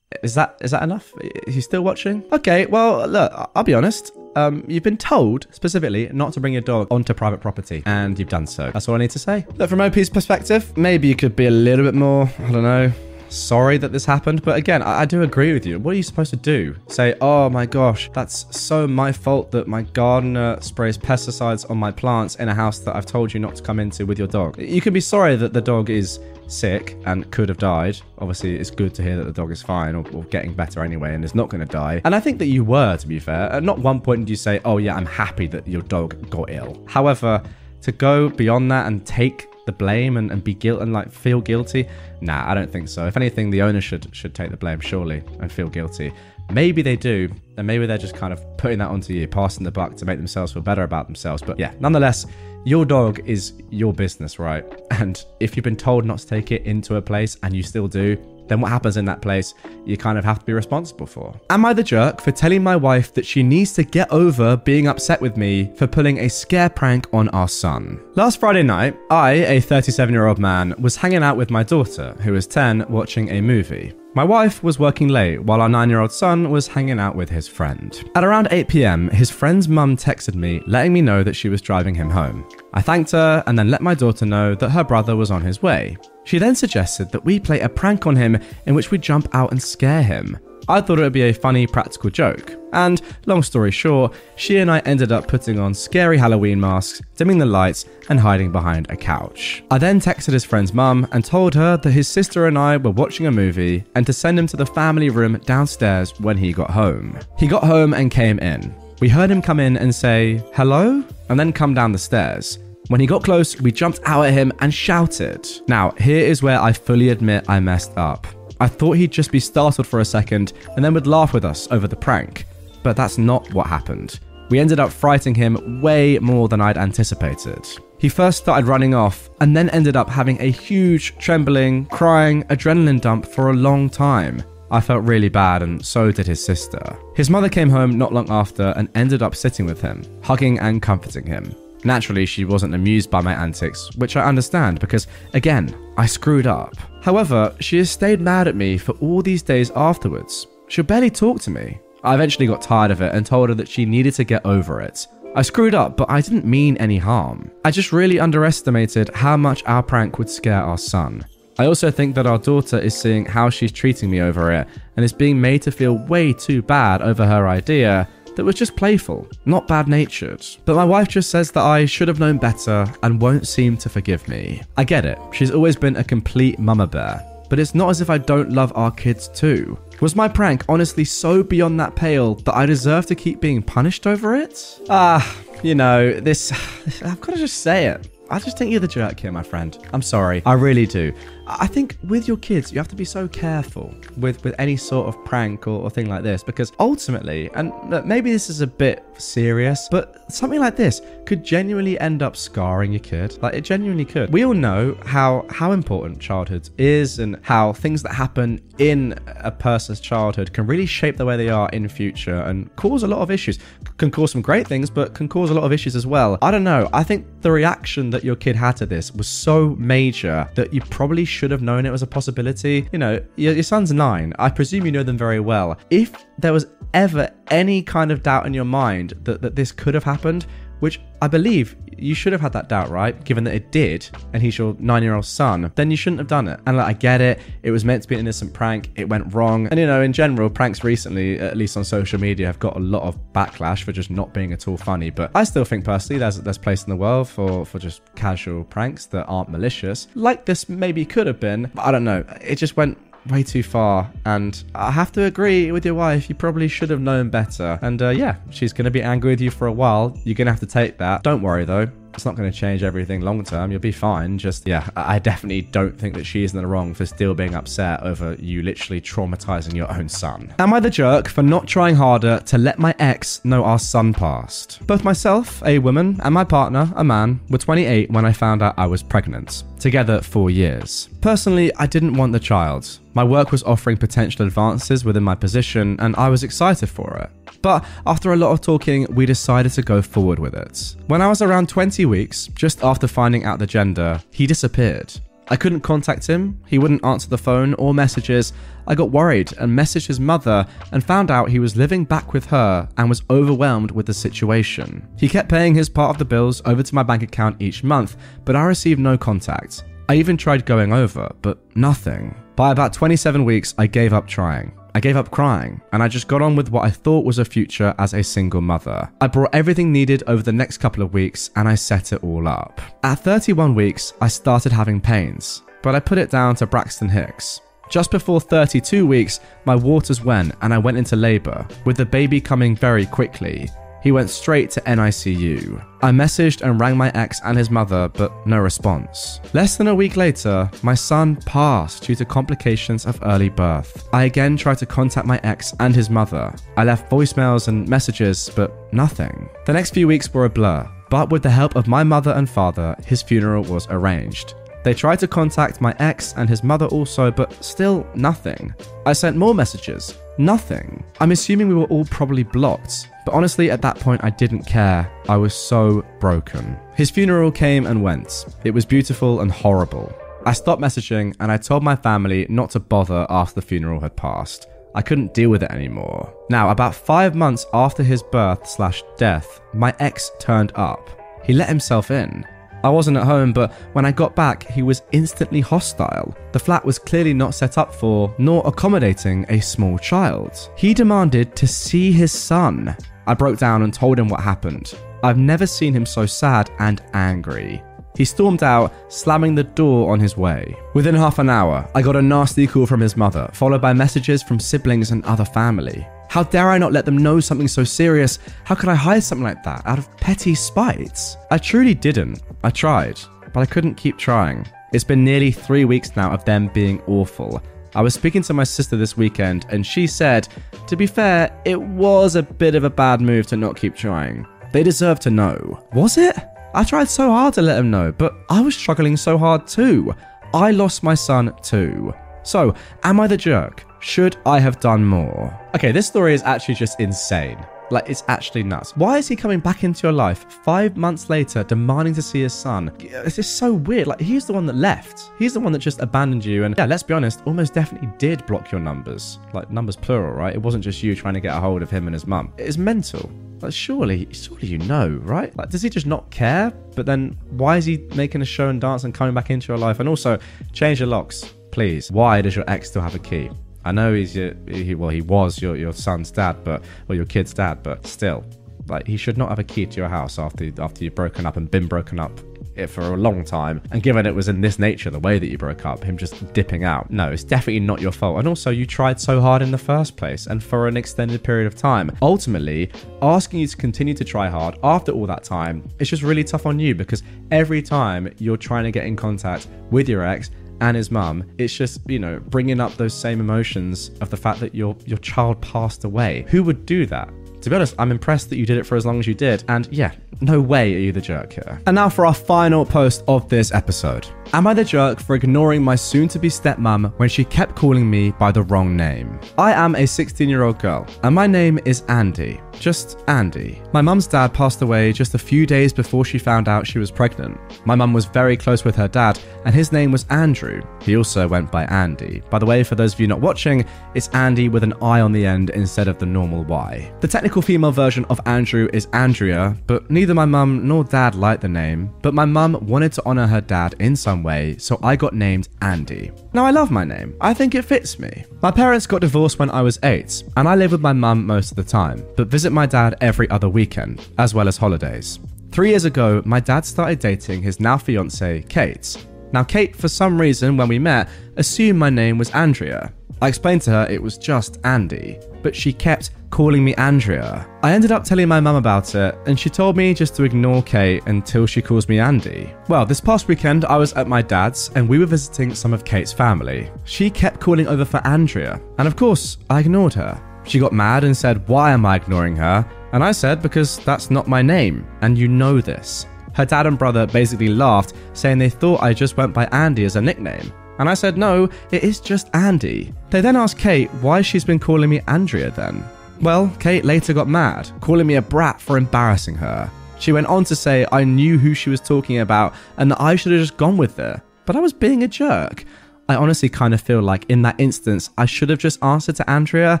S1: Is that is that enough? Is you still watching? Okay, well, look, I'll be honest um, you've been told specifically not to bring your dog onto private property, and you've done so. That's all I need to say. Look, from OP's perspective, maybe you could be a little bit more, I don't know, sorry that this happened. But again, I, I, do agree with you. What are you supposed to do? Say, oh my gosh, that's so my fault that my gardener sprays pesticides on my plants in a house that I've told you not to come into with your dog. You can be sorry that the dog is sick and could have died. Obviously, it's good to hear that the dog is fine or, or getting better anyway and is not going to die. And I think that you were, to be fair. At not one point did you say, oh, yeah, I'm happy that your dog got ill. However, to go beyond that and take the blame and, and be guilt and like feel guilty? Nah i don't think so. If anything the owner should should take the blame surely and feel guilty. Maybe they do and maybe they're just kind of putting that onto you passing the buck to make themselves feel better about themselves. But yeah nonetheless your dog is your business, right? And if you've been told not to take it into a place and you still do, then what happens in that place, you kind of have to be responsible for. Am I the jerk for telling my wife that she needs to get over being upset with me for pulling a scare prank on our son? Last Friday night, I, a 37 year old man, was hanging out with my daughter, who is 10, watching a movie. My wife was working late while our nine year old son was hanging out with his friend. At around 8 pm, his friend's mum texted me letting me know that she was driving him home. I thanked her and then let my daughter know that her brother was on his way. She then suggested that we play a prank on him in which we jump out and scare him. I thought it would be a funny practical joke. And, long story short, she and I ended up putting on scary Halloween masks, dimming the lights, and hiding behind a couch. I then texted his friend's mum and told her that his sister and I were watching a movie and to send him to the family room downstairs when he got home. He got home and came in. We heard him come in and say, hello, and then come down the stairs. When he got close, we jumped out at him and shouted. Now, here is where I fully admit I messed up. I thought he'd just be startled for a second and then would laugh with us over the prank. But that's not what happened. We ended up frightening him way more than I'd anticipated. He first started running off and then ended up having a huge, trembling, crying adrenaline dump for a long time. I felt really bad, and so did his sister. His mother came home not long after and ended up sitting with him, hugging and comforting him. Naturally, she wasn't amused by my antics, which I understand because, again, I screwed up. However, she has stayed mad at me for all these days afterwards. She'll barely talk to me. I eventually got tired of it and told her that she needed to get over it. I screwed up, but I didn't mean any harm. I just really underestimated how much our prank would scare our son. I also think that our daughter is seeing how she's treating me over it and is being made to feel way too bad over her idea that was just playful, not bad natured. But my wife just says that I should have known better and won't seem to forgive me. I get it, she's always been a complete mama bear. but it's not as if I don't love our kids too. Was my prank honestly so beyond that pale that I deserve to keep being punished over it? Ah, you know, this. I've got to just say it. I just think you're the jerk here, my friend. I'm sorry. I really do. I think with your kids, you have to be so careful with, with any sort of prank or, or thing like this because ultimately, and maybe this is a bit serious, but something like this could genuinely end up scarring your kid. Like it genuinely could. We all know how how important childhood is and how things that happen in a person's childhood can really shape the way they are in future and cause a lot of issues. Can cause some great things, but can cause a lot of issues as well. I don't know. I think the reaction that your kid had to this was so major that you probably should have known it was a possibility. You know, your, your son's nine. I presume you know them very well. If there was ever any kind of doubt in your mind that, that this could have happened, which I believe you should have had that doubt, right? Given that it did, and he's your nine year old son, then you shouldn't have done it. And like, I get it. It was meant to be an innocent prank. It went wrong. And you know, in general, pranks recently, at least on social media, have got a lot of backlash for just not being at all funny. But I still think personally there's there's place in the world for, for just casual pranks that aren't malicious. Like this maybe could have been. I don't know. It just went way too far. And I have to agree with your wife, you probably should have known better. And uh, yeah, she's going to be angry with you for a while. You're going to have to take that. Don't worry though. It's not going to change everything long term. You'll be fine. Just, yeah, I definitely don't think that she is in the wrong for still being upset over you literally traumatizing your own son. Am I the jerk for not trying harder to let my ex know our son passed? Both myself, a woman, and my partner, a man, were 28 when I found out I was pregnant. Together four years. Personally, I didn't want the child. My work was offering potential advances within my position, and I was excited for it. But after a lot of talking, we decided to go forward with it. When I was around 20 weeks, just after finding out the gender, he disappeared. I couldn't contact him, he wouldn't answer the phone or messages. I got worried and messaged his mother and found out he was living back with her and was overwhelmed with the situation. He kept paying his part of the bills over to my bank account each month, but I received no contact. I even tried going over, but nothing. By about 27 weeks, I gave up trying. I gave up crying, and I just got on with what I thought was a future as a single mother. I brought everything needed over the next couple of weeks, and I set it all up. At 31 weeks, I started having pains, but I put it down to Braxton Hicks. Just before 32 weeks, my waters went and I went into labour, with the baby coming very quickly. He went straight to NICU. I messaged and rang my ex and his mother, but no response. Less than a week later, my son passed due to complications of early birth. I again tried to contact my ex and his mother. I left voicemails and messages, but nothing. The next few weeks were a blur, but with the help of my mother and father, his funeral was arranged. They tried to contact my ex and his mother also, but still nothing. I sent more messages, nothing. I'm assuming we were all probably blocked, but honestly, at that point, I didn't care. I was so broken. His funeral came and went. It was beautiful and horrible. I stopped messaging and I told my family not to bother after the funeral had passed. I couldn't deal with it anymore. Now, about five months after his birth slash death, my ex turned up. He let himself in. I wasn't at home, but when I got back, he was instantly hostile. The flat was clearly not set up for, nor accommodating, a small child. He demanded to see his son. I broke down and told him what happened. I've never seen him so sad and angry. He stormed out, slamming the door on his way. Within half an hour, I got a nasty call from his mother, followed by messages from siblings and other family. How dare I not let them know something so serious? How could I hide something like that out of petty spite? I truly didn't. I tried, but I couldn't keep trying. It's been nearly three weeks now of them being awful. I was speaking to my sister this weekend, and she said, to be fair, it was a bit of a bad move to not keep trying. They deserve to know. Was it? I tried so hard to let them know, but I was struggling so hard too. I lost my son too. So, am I the jerk? Should I have done more? Okay, this story is actually just insane. Like, it's actually nuts. Why is he coming back into your life five months later demanding to see his son? It's just so weird. Like, he's the one that left. He's the one that just abandoned you. And yeah, let's be honest, almost definitely did block your numbers. Like, numbers plural, right? It wasn't just you trying to get a hold of him and his mum. It's mental. Like, surely, surely you know, right? Like, does he just not care? But then, why is he making a show and dance and coming back into your life? And also, change your locks, please. Why does your ex still have a key? I know he's your, he, well, he was your, your son's dad, but or your kid's dad, but still, like he should not have a key to your house after after you've broken up and been broken up it for a long time. And given it was in this nature, the way that you broke up, him just dipping out, no, it's definitely not your fault. And also, you tried so hard in the first place and for an extended period of time. Ultimately, asking you to continue to try hard after all that time, it's just really tough on you because every time you're trying to get in contact with your ex, and his mum, it's just, you know, bringing up those same emotions of the fact that your your child passed away. Who would do that? To be honest, I'm impressed that you did it for as long as you did. And yeah, no way are you the jerk here. And now for our final post of this episode. Am I the jerk for ignoring my soon to be stepmom when she kept calling me by the wrong name? I am a 16 year old girl, and my name is Andy. Just Andy. My mum's dad passed away just a few days before she found out she was pregnant. My mum was very close with her dad, and his name was Andrew. He also went by Andy. By the way, for those of you not watching, it's Andy with an I on the end instead of the normal Y. The technical female version of Andrew is Andrea, but neither my mum nor dad liked the name. But my mum wanted to honour her dad in some way, so I got named Andy. Now, I love my name, I think it fits me. My parents got divorced when I was eight, and I live with my mum most of the time, but visit my dad every other weekend, as well as holidays. Three years ago, my dad started dating his now fiancee, Kate. Now, Kate, for some reason, when we met, assumed my name was Andrea. I explained to her it was just Andy, but she kept calling me Andrea. I ended up telling my mum about it, and she told me just to ignore Kate until she calls me Andy. Well, this past weekend, I was at my dad's and we were visiting some of Kate's family. She kept calling over for Andrea, and of course, I ignored her. She got mad and said, Why am I ignoring her? And I said, Because that's not my name, and you know this. Her dad and brother basically laughed, saying they thought I just went by Andy as a nickname. And I said, No, it is just Andy. They then asked Kate why she's been calling me Andrea then. Well, Kate later got mad, calling me a brat for embarrassing her. She went on to say I knew who she was talking about and that I should have just gone with her. But I was being a jerk. I honestly kind of feel like in that instance, I should have just answered to Andrea,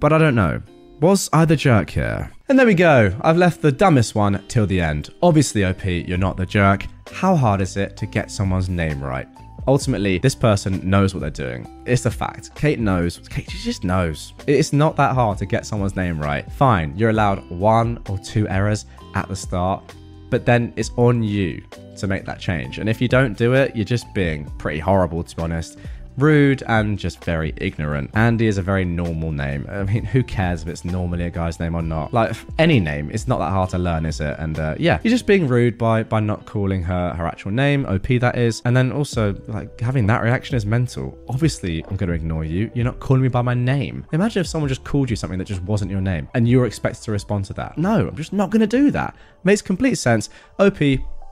S1: but I don't know. Was I the jerk here? And there we go. I've left the dumbest one till the end. Obviously, OP, you're not the jerk. How hard is it to get someone's name right? Ultimately, this person knows what they're doing. It's a fact. Kate knows. Kate just knows. It's not that hard to get someone's name right. Fine, you're allowed one or two errors at the start, but then it's on you to make that change. And if you don't do it, you're just being pretty horrible, to be honest rude and just very ignorant. Andy is a very normal name. I mean, who cares if it's normally a guy's name or not? Like any name, it's not that hard to learn, is it? And uh, yeah, you're just being rude by by not calling her her actual name, OP that is, and then also like having that reaction is mental. Obviously, I'm going to ignore you. You're not calling me by my name. Imagine if someone just called you something that just wasn't your name and you were expected to respond to that. No, I'm just not going to do that. Makes complete sense. OP,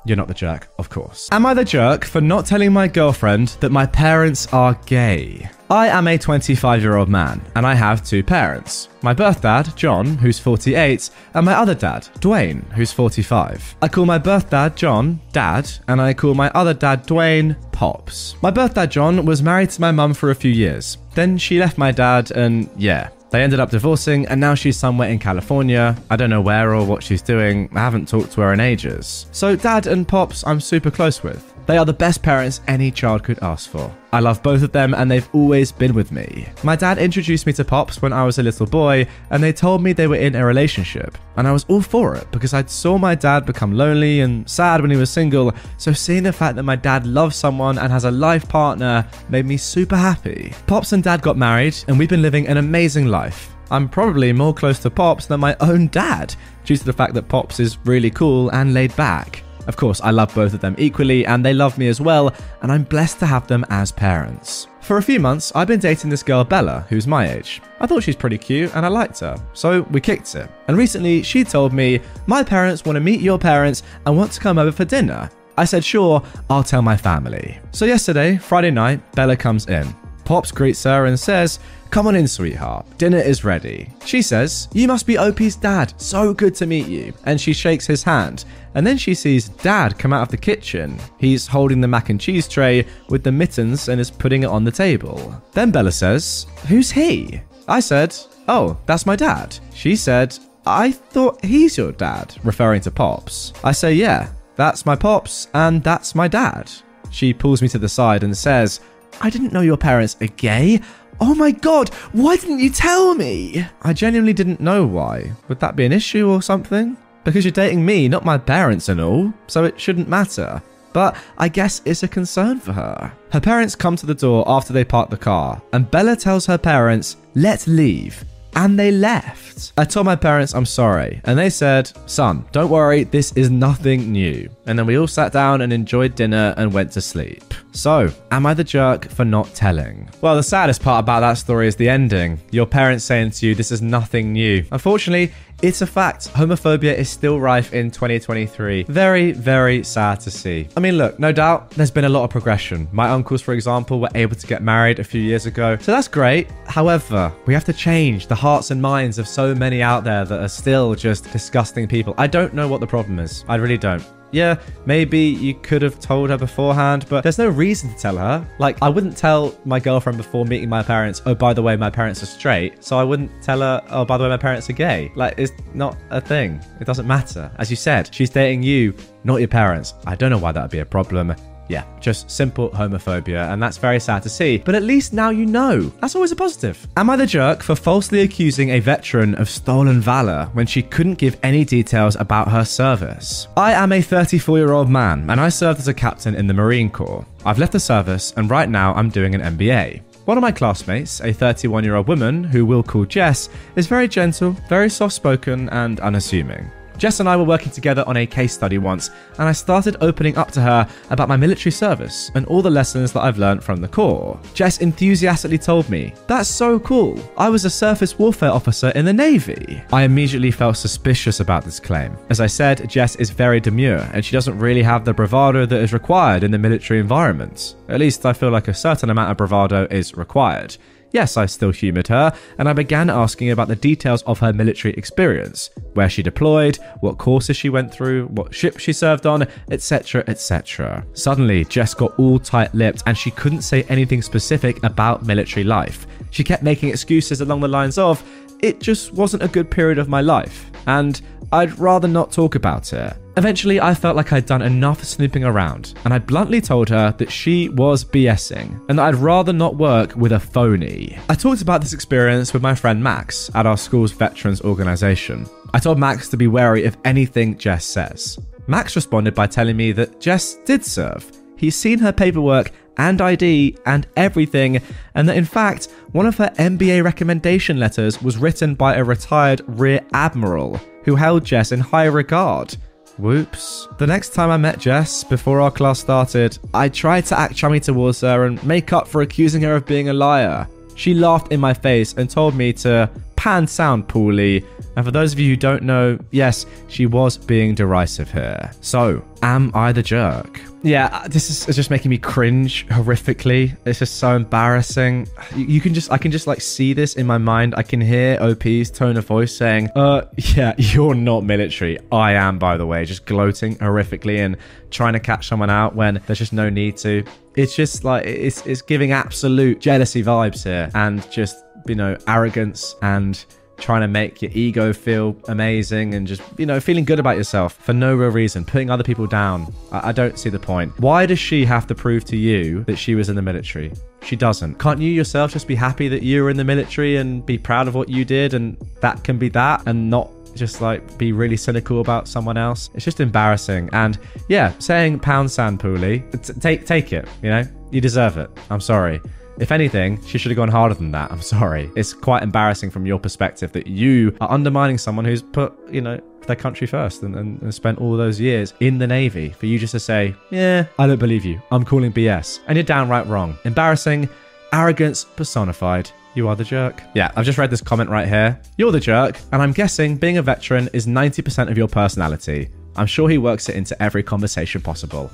S1: you're not the jerk, of course. Am I the jerk for not telling my girlfriend that my parents are gay? I am a 25 year old man, and I have two parents. My birth dad, John, who's 48, and my other dad, Dwayne, who's 45. I call my birth dad, John, Dad, and I call my other dad, Dwayne, Pops. My birth dad, John, was married to my mum for a few years. Then she left my dad, and yeah, they ended up divorcing, and now she's somewhere in California. I don't know where or what she's doing. I haven't talked to her in ages. So, Dad and Pops, I'm super close with. They are the best parents any child could ask for. I love both of them and they've always been with me. My dad introduced me to Pops when I was a little boy and they told me they were in a relationship. And I was all for it because I saw my dad become lonely and sad when he was single. So seeing the fact that my dad loves someone and has a life partner made me super happy. Pops and dad got married and we've been living an amazing life. I'm probably more close to Pops than my own dad due to the fact that Pops is really cool and laid back. Of course, I love both of them equally, and they love me as well, and I'm blessed to have them as parents. For a few months, I've been dating this girl Bella, who's my age. I thought she's pretty cute and I liked her, so we kicked it. And recently, she told me, My parents want to meet your parents and want to come over for dinner. I said, Sure, I'll tell my family. So, yesterday, Friday night, Bella comes in. Pops greets her and says, Come on in, sweetheart. Dinner is ready. She says, You must be OP's dad. So good to meet you. And she shakes his hand. And then she sees Dad come out of the kitchen. He's holding the mac and cheese tray with the mittens and is putting it on the table. Then Bella says, Who's he? I said, Oh, that's my dad. She said, I thought he's your dad, referring to Pops. I say, Yeah, that's my Pops, and that's my dad. She pulls me to the side and says, I didn't know your parents are gay. Oh my god, why didn't you tell me? I genuinely didn't know why. Would that be an issue or something? Because you're dating me, not my parents and all, so it shouldn't matter. but I guess it's a concern for her. Her parents come to the door after they park the car, and Bella tells her parents, let's leave. And they left. I told my parents I'm sorry, and they said, Son, don't worry, this is nothing new. And then we all sat down and enjoyed dinner and went to sleep. So, am I the jerk for not telling? Well, the saddest part about that story is the ending. Your parents saying to you, This is nothing new. Unfortunately, it's a fact. Homophobia is still rife in 2023. Very, very sad to see. I mean, look, no doubt there's been a lot of progression. My uncles, for example, were able to get married a few years ago. So that's great. However, we have to change the hearts and minds of so many out there that are still just disgusting people. I don't know what the problem is. I really don't yeah, maybe you could have told her beforehand, but there's no reason to tell her. Like, I wouldn't tell my girlfriend before meeting my parents, oh, by the way, my parents are straight. So I wouldn't tell her, oh, by the way, my parents are gay. Like, it's not a thing. It doesn't matter. As you said, she's dating you, not your parents. I don't know why that would be a problem. Yeah, just simple homophobia, and that's very sad to see. But at least now you know. That's always a positive. Am I the jerk for falsely accusing a veteran of stolen valor when she couldn't give any details about her service? I am a 34 year old man, and I served as a captain in the Marine Corps. I've left the service, and right now I'm doing an MBA. One of my classmates, a 31 year old woman who we'll call Jess, is very gentle, very soft spoken, and unassuming. Jess and I were working together on a case study once, and I started opening up to her about my military service and all the lessons that I've learned from the Corps. Jess enthusiastically told me, That's so cool. I was a surface warfare officer in the Navy. I immediately felt suspicious about this claim. As I said, Jess is very demure, and she doesn't really have the bravado that is required in the military environment. At least I feel like a certain amount of bravado is required. Yes, I still humoured her, and I began asking about the details of her military experience where she deployed, what courses she went through, what ship she served on, etc., etc. Suddenly, Jess got all tight lipped and she couldn't say anything specific about military life. She kept making excuses along the lines of, it just wasn't a good period of my life, and I'd rather not talk about it. Eventually, I felt like I'd done enough snooping around, and I bluntly told her that she was BSing and that I'd rather not work with a phony. I talked about this experience with my friend Max at our school's veterans organization. I told Max to be wary of anything Jess says. Max responded by telling me that Jess did serve. He's seen her paperwork and ID and everything, and that in fact, one of her MBA recommendation letters was written by a retired Rear Admiral who held Jess in high regard. Whoops. The next time I met Jess, before our class started, I tried to act chummy towards her and make up for accusing her of being a liar. She laughed in my face and told me to pan sound poorly. And for those of you who don't know, yes, she was being derisive here. So, am I the jerk? Yeah, uh, this is just making me cringe horrifically. It's just so embarrassing. You can just, I can just like see this in my mind. I can hear OP's tone of voice saying, uh, yeah, you're not military. I am, by the way, just gloating horrifically and trying to catch someone out when there's just no need to. It's just like, it's, it's giving absolute jealousy vibes here and just, you know, arrogance and trying to make your ego feel amazing and just, you know, feeling good about yourself for no real reason, putting other people down. I, I don't see the point. Why does she have to prove to you that she was in the military? She doesn't. Can't you yourself just be happy that you were in the military and be proud of what you did and that can be that and not just like be really cynical about someone else. It's just embarrassing. And yeah, saying pound sand pooley, t- take take it. You know, you deserve it. I'm sorry. If anything, she should have gone harder than that. I'm sorry. It's quite embarrassing from your perspective that you are undermining someone who's put, you know, their country first and, and, and, spent all those years in the Navy for you just to say, yeah, I don't believe you. I'm calling BS. And you're downright wrong. Embarrassing, arrogance personified. You are the jerk. Yeah, I've just read this comment right here. You're the jerk, and I'm guessing being a veteran is 90% of your personality. I'm sure he works it into every conversation possible.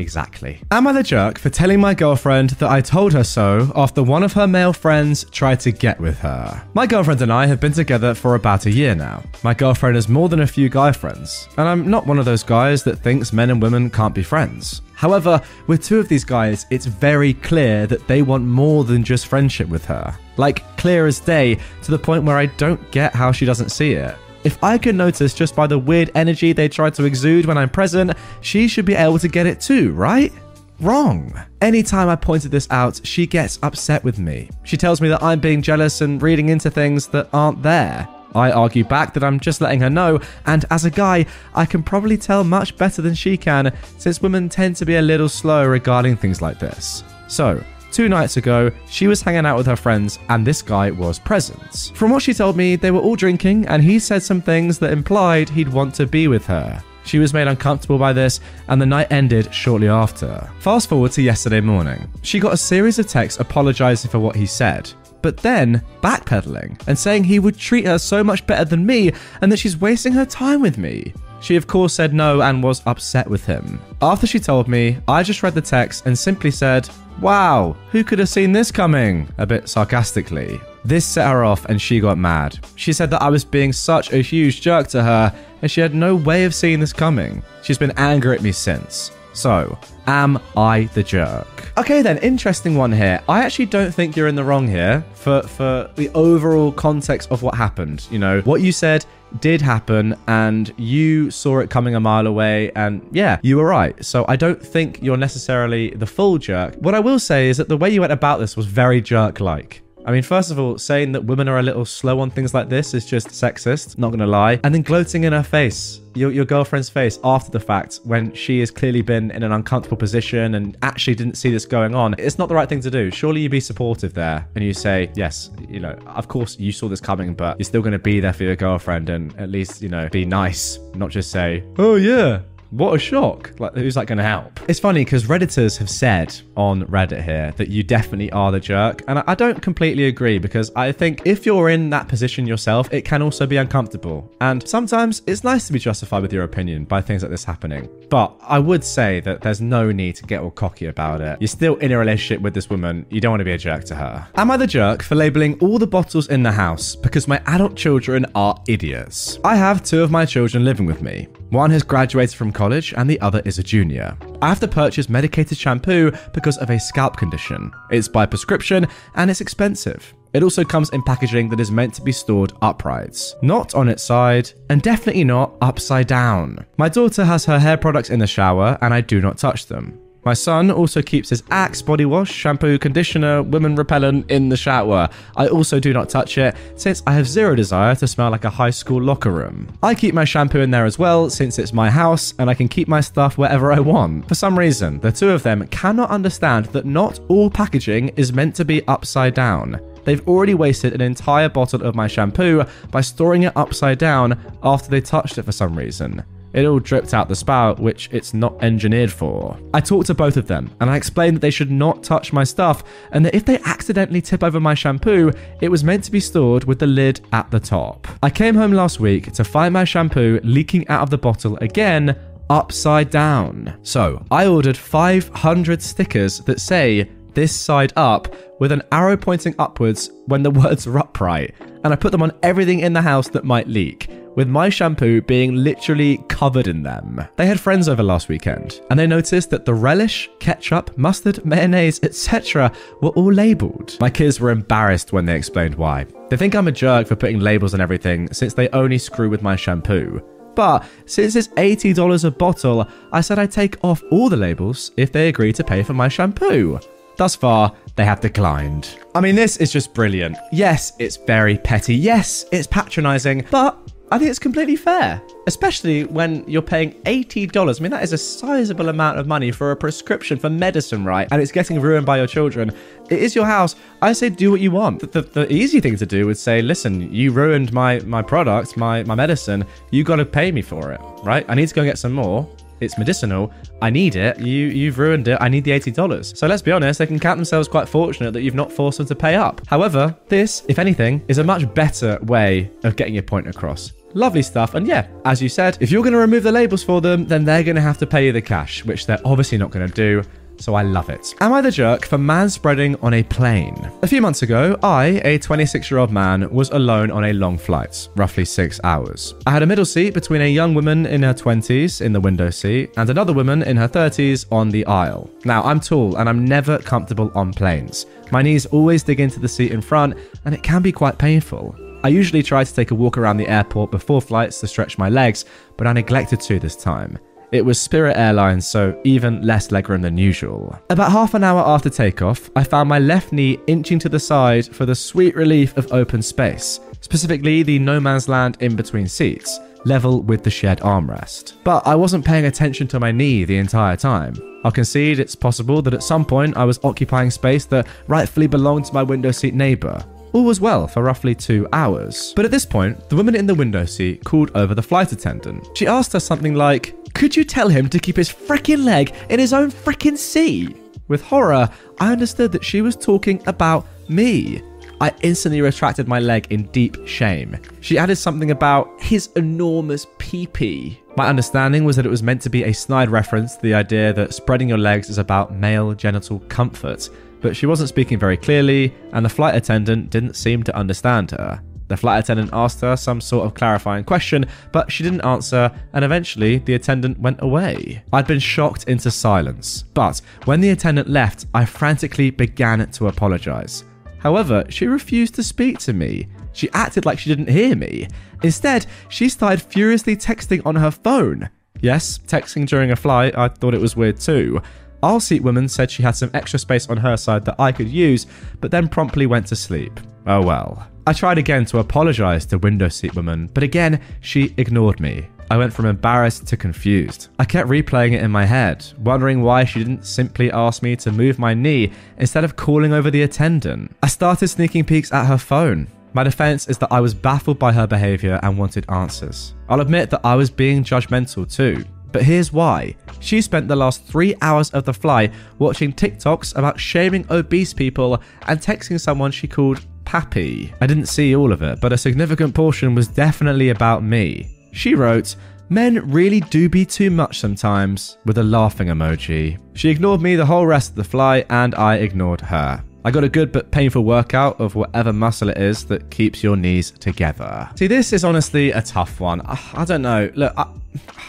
S1: Exactly. Am I the jerk for telling my girlfriend that I told her so after one of her male friends tried to get with her? My girlfriend and I have been together for about a year now. My girlfriend has more than a few guy friends, and I'm not one of those guys that thinks men and women can't be friends. However, with two of these guys, it's very clear that they want more than just friendship with her. Like, clear as day, to the point where I don't get how she doesn't see it. If I can notice just by the weird energy they try to exude when I'm present, she should be able to get it too, right? Wrong. Anytime I pointed this out, she gets upset with me. She tells me that I'm being jealous and reading into things that aren't there. I argue back that I'm just letting her know, and as a guy, I can probably tell much better than she can, since women tend to be a little slow regarding things like this. So, Two nights ago, she was hanging out with her friends and this guy was present. From what she told me, they were all drinking and he said some things that implied he'd want to be with her. She was made uncomfortable by this, and the night ended shortly after. Fast forward to yesterday morning. She got a series of texts apologizing for what he said, but then backpedaling and saying he would treat her so much better than me and that she's wasting her time with me. She, of course, said no and was upset with him. After she told me, I just read the text and simply said, Wow, who could have seen this coming? A bit sarcastically. This set her off and she got mad. She said that I was being such a huge jerk to her and she had no way of seeing this coming. She's been angry at me since. So, am I the jerk? Okay, then, interesting one here. I actually don't think you're in the wrong here for, for the overall context of what happened. You know, what you said did happen and you saw it coming a mile away and yeah you were right. So i don't think you're necessarily the full jerk. What i will say is that the way you went about this was very jerk like I mean, first of all, saying that women are a little slow on things like this is just sexist, not gonna lie. And then gloating in her face, your, your girlfriend's face after the fact, when she has clearly been in an uncomfortable position and actually didn't see this going on, it's not the right thing to do. Surely you'd be supportive there and you say, yes, you know, of course you saw this coming, but you're still gonna be there for your girlfriend and at least, you know, be nice, not just say, oh yeah, what a shock. Like, who's that going to help? It's funny because Redditors have said on Reddit here that you definitely are the jerk. And I don't completely agree because I think if you're in that position yourself, it can also be uncomfortable. And sometimes it's nice to be justified with your opinion by things like this happening. But I would say that there's no need to get all cocky about it. You're still in a relationship with this woman. You don't want to be a jerk to her. Am I the jerk for labeling all the bottles in the house because my adult children are idiots? I have two of my children living with me. One has graduated from college and the other is a junior. I have to purchase medicated shampoo because of a scalp condition. It's by prescription and it's expensive. It also comes in packaging that is meant to be stored upright, not on its side, and definitely not upside down. My daughter has her hair products in the shower and I do not touch them. My son also keeps his Axe body wash, shampoo, conditioner, women repellent in the shower. I also do not touch it since I have zero desire to smell like a high school locker room. I keep my shampoo in there as well since it's my house and I can keep my stuff wherever I want. For some reason, the two of them cannot understand that not all packaging is meant to be upside down. They've already wasted an entire bottle of my shampoo by storing it upside down after they touched it for some reason. It all dripped out the spout, which it's not engineered for. I talked to both of them, and I explained that they should not touch my stuff, and that if they accidentally tip over my shampoo, it was meant to be stored with the lid at the top. I came home last week to find my shampoo leaking out of the bottle again, upside down. So, I ordered 500 stickers that say, this side up, with an arrow pointing upwards when the words are upright, and I put them on everything in the house that might leak with my shampoo being literally covered in them. They had friends over last weekend, and they noticed that the relish, ketchup, mustard, mayonnaise, etc. were all labelled. My kids were embarrassed when they explained why. They think I'm a jerk for putting labels on everything since they only screw with my shampoo. But since it's $80 a bottle, I said I'd take off all the labels if they agree to pay for my shampoo. Thus far, they have declined. I mean, this is just brilliant. Yes, it's very petty. Yes, it's patronizing, but I think it's completely fair, especially when you're paying $80. I mean, that is a sizable amount of money for a prescription for medicine, right? And it's getting ruined by your children. It is your house. I say do what you want. The, the, the easy thing to do would say, listen, you ruined my, my product, my, my medicine. You got to pay me for it, right? I need to go get some more. It's medicinal. I need it. You you've ruined it. I need the eighty dollars. So let's be honest, they can count themselves quite fortunate that you've not forced them to pay up. However, this, if anything, is a much better way of getting your point across. Lovely stuff. And yeah, as you said, if you're going to remove the labels for them, then they're going to have to pay you the cash, which they're obviously not going to do. So I love it. Am I the jerk for man spreading on a plane? A few months ago, I, a 26 year old man, was alone on a long flight, roughly six hours. I had a middle seat between a young woman in her 20s in the window seat and another woman in her 30s on the aisle. Now, I'm tall and I'm never comfortable on planes. My knees always dig into the seat in front, and it can be quite painful. I usually try to take a walk around the airport before flights to stretch my legs, but I neglected to this time. It was Spirit Airlines, so even less legroom than usual. About half an hour after takeoff, I found my left knee inching to the side for the sweet relief of open space. specifically the no man's land in between seats, level with the shared armrest. But I wasn't paying attention to my knee the entire time. I'll concede it's possible that at some point I was occupying space that rightfully belonged to my window seat neighbour. All was well for roughly two hours. But at this point, the woman in the window seat called over the flight attendant. She asked her something like, Could you tell him to keep his frickin' leg in his own frickin' seat? With horror, I understood that she was talking about me. I instantly retracted my leg in deep shame. She added something about his enormous pee pee My understanding was that it was meant to be a snide reference to the idea that spreading your legs is about male genital comfort, but she wasn't speaking very clearly, and the flight attendant didn't seem to understand her. The flight attendant asked her some sort of clarifying question, but she didn't answer, and eventually the attendant went away. I'd been shocked into silence, but when the attendant left, I frantically began to apologize. However, she refused to speak to me. She acted like she didn't hear me. Instead, she started furiously texting on her phone. Yes, texting during a flight, I thought it was weird too. Our seat woman said she had some extra space on her side that I could use, but then promptly went to sleep. Oh well. I tried again to apologise to window seat woman, but again, she ignored me. I went from embarrassed to confused. I kept replaying it in my head, wondering why she didn't simply ask me to move my knee instead of calling over the attendant. I started sneaking peeks at her phone. My defense is that I was baffled by her behavior and wanted answers. I'll admit that I was being judgmental too. But here's why. She spent the last three hours of the flight watching TikToks about shaming obese people and texting someone she called Pappy. I didn't see all of it, but a significant portion was definitely about me. She wrote, Men really do be too much sometimes, with a laughing emoji. She ignored me the whole rest of the flight, and I ignored her. I got a good but painful workout of whatever muscle it is that keeps your knees together. See, this is honestly a tough one. Ah, I, don't know. Look, I,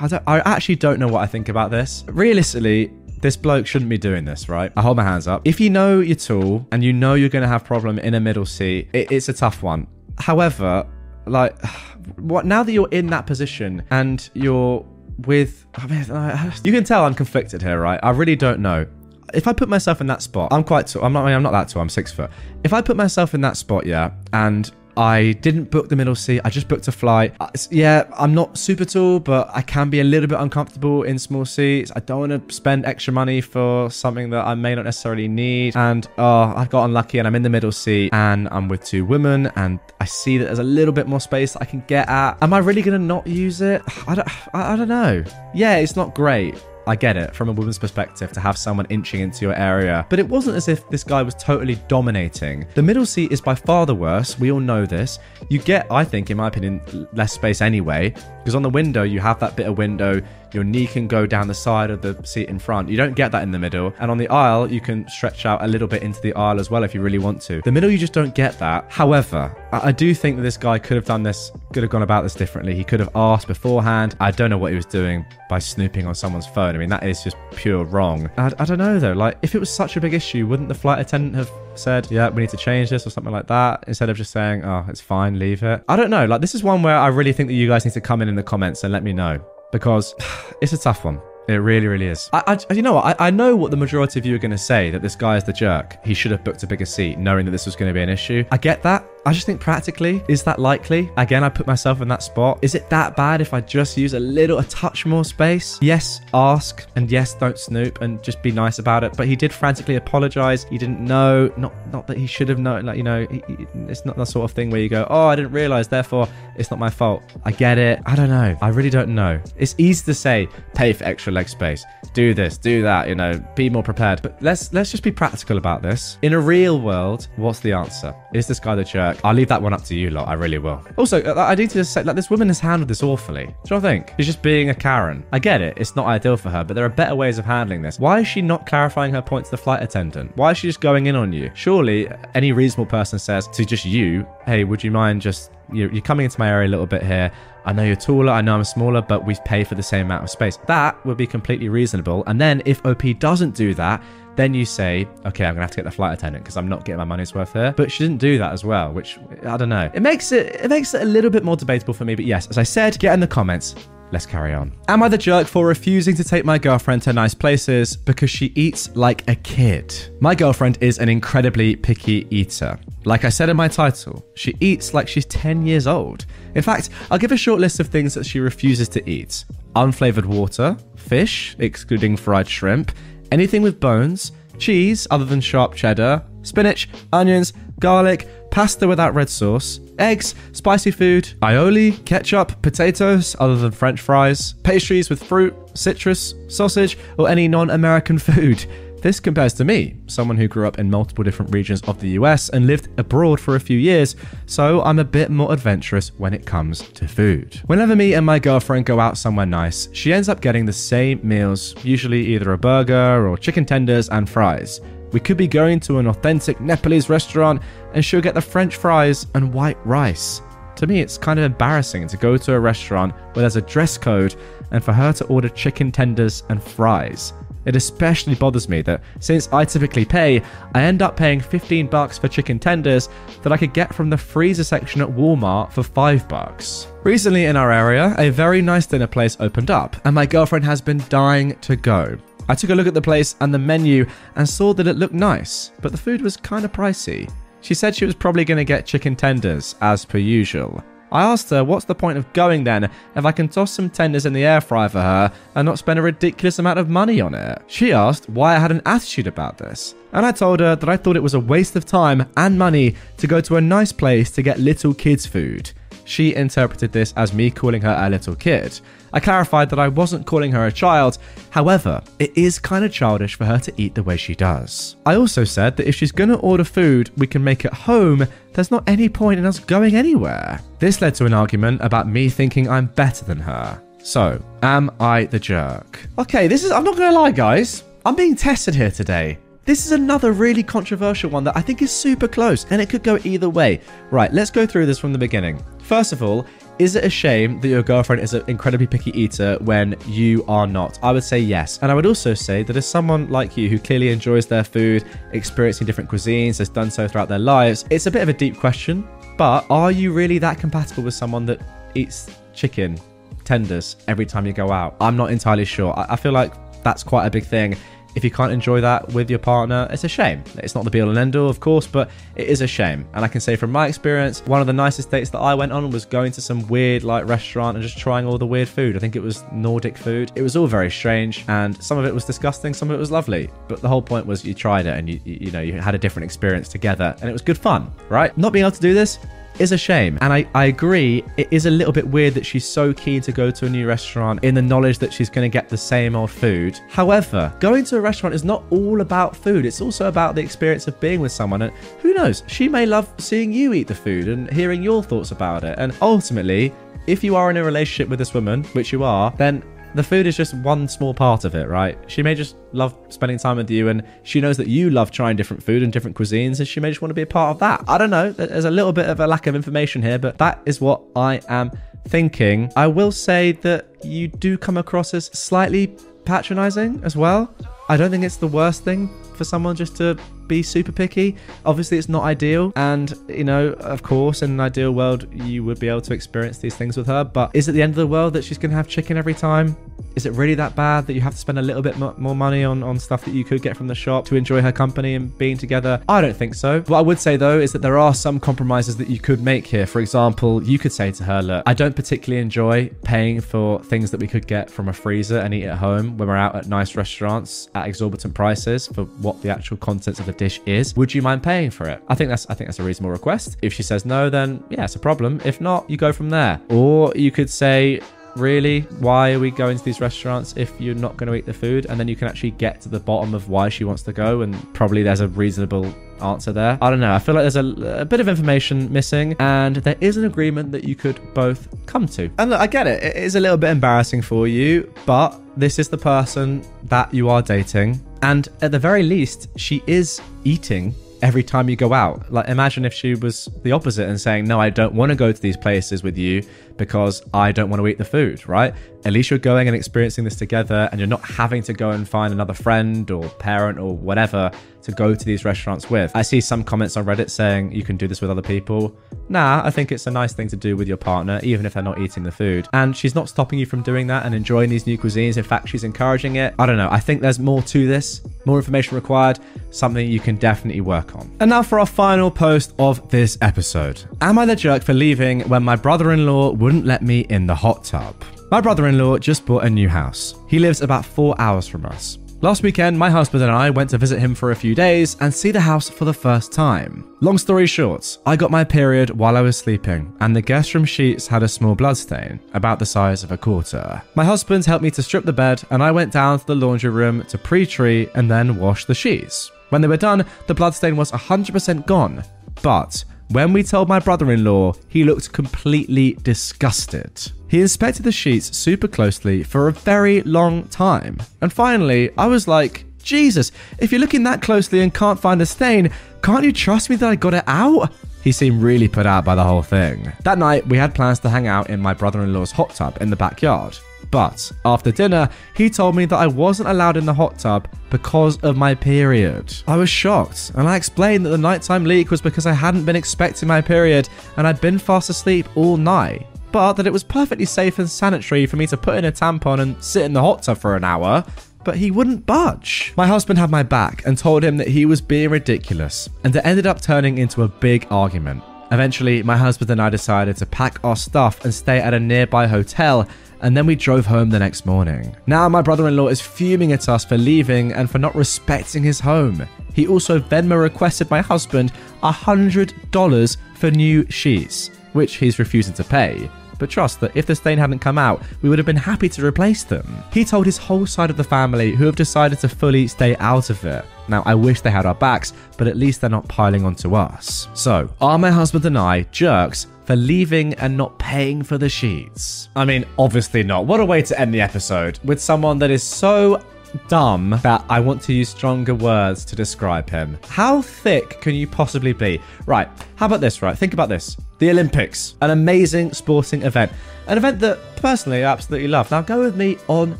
S1: I, don't, I actually don't know what I think about this. Realistically, this bloke shouldn't be doing this, right? I hold my hands up. If you know your tool and you know you're going to have problem in a middle seat, it, it's a tough one. However, like, what now that you're in that position and you're with, I mean, you can tell I'm conflicted here, right? I really don't know if I put myself in that spot, I'm quite tall. I'm not. I'm not that tall. I'm six foot. If I put myself in that spot, yeah, and I didn't book the middle seat. I just booked a flight. Uh, yeah, I'm not super tall, but I can be a little bit uncomfortable in small seats. I don't want to spend extra money for something that I may not necessarily need. And oh, I got unlucky and I'm in the middle seat and I'm with two women and I see that there's a little bit more space that I can get at. Am I really going to not use it? I don't, I, I don't know. Yeah, it's not great. I get it from a woman's perspective to have someone inching into your area, but it wasn't as if this guy was totally dominating. The middle seat is by far the worst. We all know this. You get, I think, in my opinion, less space anyway, because on the window, you have that bit of window your knee can go down the side of the seat in front. You don't get that in the middle. And on the aisle, you can stretch out a little bit into the aisle as well if you really want to. The middle, you just don't get that. However, I do think that this guy could have done this, could have gone about this differently. He could have asked beforehand. I don't know what he was doing by snooping on someone's phone. I mean, that is just pure wrong. I, I don't know though. Like, if it was such a big issue, wouldn't the flight attendant have said, yeah, we need to change this or something like that, instead of just saying, oh, it's fine, leave it. I don't know. Like, this is one where I really think that you guys need to come in in the comments and let me know because it's a tough one. It really, really is. I, I you know what? I, I know what the majority of you are going to say that this guy is the jerk. He should have booked a bigger seat, knowing that this was going to be an issue. I get that. I just think practically, is that likely? Again, I put myself in that spot. Is it that bad if I just use a little, a touch more space? Yes, ask, and yes, don't snoop, and just be nice about it. But he did frantically apologize. He didn't know, not not that he should have known. Like you know, he, he, it's not the sort of thing where you go, oh, I didn't realize, therefore it's not my fault. I get it. I don't know. I really don't know. It's easy to say, pay for extra leg space, do this, do that. You know, be more prepared. But let's let's just be practical about this. In a real world, what's the answer? Is this guy the jerk? I'll leave that one up to you lot. I really will. Also, uh, I need to just say, like, this woman has handled this awfully. Do you think? She's just being a Karen. I get it. It's not ideal for her, but there are better ways of handling this. Why is she not clarifying her point to the flight attendant? Why is she just going in on you? Surely, any reasonable person says to just you, hey, would you mind just you're, coming into my area a little bit here. I know you're taller, I know I'm smaller, but we pay for the same amount of space. That would be completely reasonable. And then if OP doesn't do that, then you say, okay, I'm gonna have to get the flight attendant because I'm not getting my money's worth here. But she didn't do that as well, which I don't know. It makes it it makes it a little bit more debatable for me. But yes, as I said, get in the comments. Let's carry on. Am I the jerk for refusing to take my girlfriend to nice places because she eats like a kid? My girlfriend is an incredibly picky eater. Like I said in my title, she eats like she's 10 years old. In fact, I'll give a short list of things that she refuses to eat unflavored water, fish, excluding fried shrimp, anything with bones, cheese other than sharp cheddar, spinach, onions, garlic, pasta without red sauce, eggs, spicy food, aioli, ketchup, potatoes other than french fries, pastries with fruit, citrus, sausage, or any non American food. This compares to me, someone who grew up in multiple different regions of the US and lived abroad for a few years, so I'm a bit more adventurous when it comes to food. Whenever me and my girlfriend go out somewhere nice, she ends up getting the same meals, usually either a burger or chicken tenders and fries. We could be going to an authentic Nepalese restaurant and she'll get the french fries and white rice. To me, it's kind of embarrassing to go to a restaurant where there's a dress code and for her to order chicken tenders and fries. It especially bothers me that since I typically pay, I end up paying 15 bucks for chicken tenders that I could get from the freezer section at Walmart for 5 bucks. Recently in our area, a very nice dinner place opened up, and my girlfriend has been dying to go. I took a look at the place and the menu and saw that it looked nice, but the food was kind of pricey. She said she was probably going to get chicken tenders, as per usual. I asked her, what's the point of going then if I can toss some tenders in the air fryer for her and not spend a ridiculous amount of money on it? She asked why I had an attitude about this. And I told her that I thought it was a waste of time and money to go to a nice place to get little kids' food. She interpreted this as me calling her a little kid. I clarified that I wasn't calling her a child, however, it is kind of childish for her to eat the way she does. I also said that if she's gonna order food we can make at home, there's not any point in us going anywhere. This led to an argument about me thinking I'm better than her. So, am I the jerk? Okay, this is, I'm not gonna lie, guys. I'm being tested here today. This is another really controversial one that I think is super close and it could go either way. Right, let's go through this from the beginning. First of all, is it a shame that your girlfriend is an incredibly picky eater when you are not? I would say yes. And I would also say that as someone like you who clearly enjoys their food, experiencing different cuisines, has done so throughout their lives, it's a bit of a deep question. But are you really that compatible with someone that eats chicken tenders every time you go out? I'm not entirely sure. I, I feel like that's quite a big thing if you can't enjoy that with your partner, it's a shame. It's not the be all and end all, of course, but it is a shame. And I can say from my experience, one of the nicest dates that I went on was going to some weird like restaurant and just trying all the weird food. I think it was Nordic food. It was all very strange, and some of it was disgusting, some of it was lovely. But the whole point was you tried it and you you know you had a different experience together, and it was good fun, right? Not being able to do this is a shame. And I, I agree, it is a little bit weird that she's so keen to go to a new restaurant in the knowledge that she's going to get the same old food. However, going to a restaurant is not all about food, it's also about the experience of being with someone. And who knows, she may love seeing you eat the food and hearing your thoughts about it. And ultimately, if you are in a relationship with this woman, which you are, then the food is just one small part of it, right? She may just love spending time with you and she knows that you love trying different food and different cuisines and she may just want to be a part of that. I don't know. There's a little bit of a lack of information here, but that is what I am thinking. I will say that you do come across as slightly patronizing as well. I don't think it's the worst thing for someone just to be super picky. Obviously, it's not ideal. And, you know, of course, in an ideal world, you would be able to experience these things with her. But is it the end of the world that she's going to have chicken every time? Is it really that bad that you have to spend a little bit more money on, on stuff that you could get from the shop to enjoy her company and being together? I don't think so. What I would say though is that there are some compromises that you could make here. For example, you could say to her, Look, I don't particularly enjoy paying for things that we could get from a freezer and eat at home when we're out at nice restaurants at exorbitant prices for what the actual contents of the dish is. Would you mind paying for it? I think that's I think that's a reasonable request. If she says no, then yeah, it's a problem. If not, you go from there. Or you could say, really why are we going to these restaurants if you're not going to eat the food? And then you can actually get to the bottom of why she wants to go and probably there's a reasonable answer there. I don't know i feel like there's a, a bit of information missing and there is an agreement that you could both come to. And look i get it it is a little bit embarrassing for you but this is the person that you are dating and at the very least she is eating every time you go out. Like, imagine if she was the opposite and saying, No, I don't want to go to these places with you because I don't want to eat the food, right? At least you're going and experiencing this together and you're not having to go and find another friend or parent or whatever to go to these restaurants with. I see some comments on Reddit saying you can do this with other people. Nah, I think it's a nice thing to do with your partner, even if they're not eating the food. And she's not stopping you from doing that and enjoying these new cuisines. In fact, she's encouraging it. I don't know. I think there's more to this, more information required, something you can definitely work on. And now for our final post of this episode. Am I the jerk for leaving when my brother in law wouldn't let me in the hot tub? My brother in law just bought a new house. He lives about four hours from us. Last weekend, my husband and I went to visit him for a few days and see the house for the first time. Long story short, I got my period while I was sleeping, and the guest room sheets had a small bloodstain, about the size of a quarter. My husband helped me to strip the bed, and I went down to the laundry room to pre tree and then wash the sheets. When they were done, the bloodstain was 100% gone. But when we told my brother in law, he looked completely disgusted. He inspected the sheets super closely for a very long time. And finally, I was like, Jesus, if you're looking that closely and can't find a stain, can't you trust me that I got it out? He seemed really put out by the whole thing. That night, we had plans to hang out in my brother in law's hot tub in the backyard. But after dinner, he told me that I wasn't allowed in the hot tub because of my period. I was shocked, and I explained that the nighttime leak was because I hadn't been expecting my period and I'd been fast asleep all night. But that it was perfectly safe and sanitary for me to put in a tampon and sit in the hot tub for an hour. But he wouldn't budge. My husband had my back and told him that he was being ridiculous, and it ended up turning into a big argument. Eventually, my husband and I decided to pack our stuff and stay at a nearby hotel and then we drove home the next morning. Now, my brother in law is fuming at us for leaving and for not respecting his home. He also Venmo requested my husband $100 for new sheets, which he's refusing to pay. But trust that if the stain hadn't come out, we would have been happy to replace them. He told his whole side of the family, who have decided to fully stay out of it. Now, I wish they had our backs, but at least they're not piling onto us. So, are my husband and I jerks for leaving and not paying for the sheets? I mean, obviously not. What a way to end the episode with someone that is so dumb that I want to use stronger words to describe him. How thick can you possibly be? Right, how about this, right? Think about this. The Olympics, an amazing sporting event. An event that personally I absolutely love. Now go with me on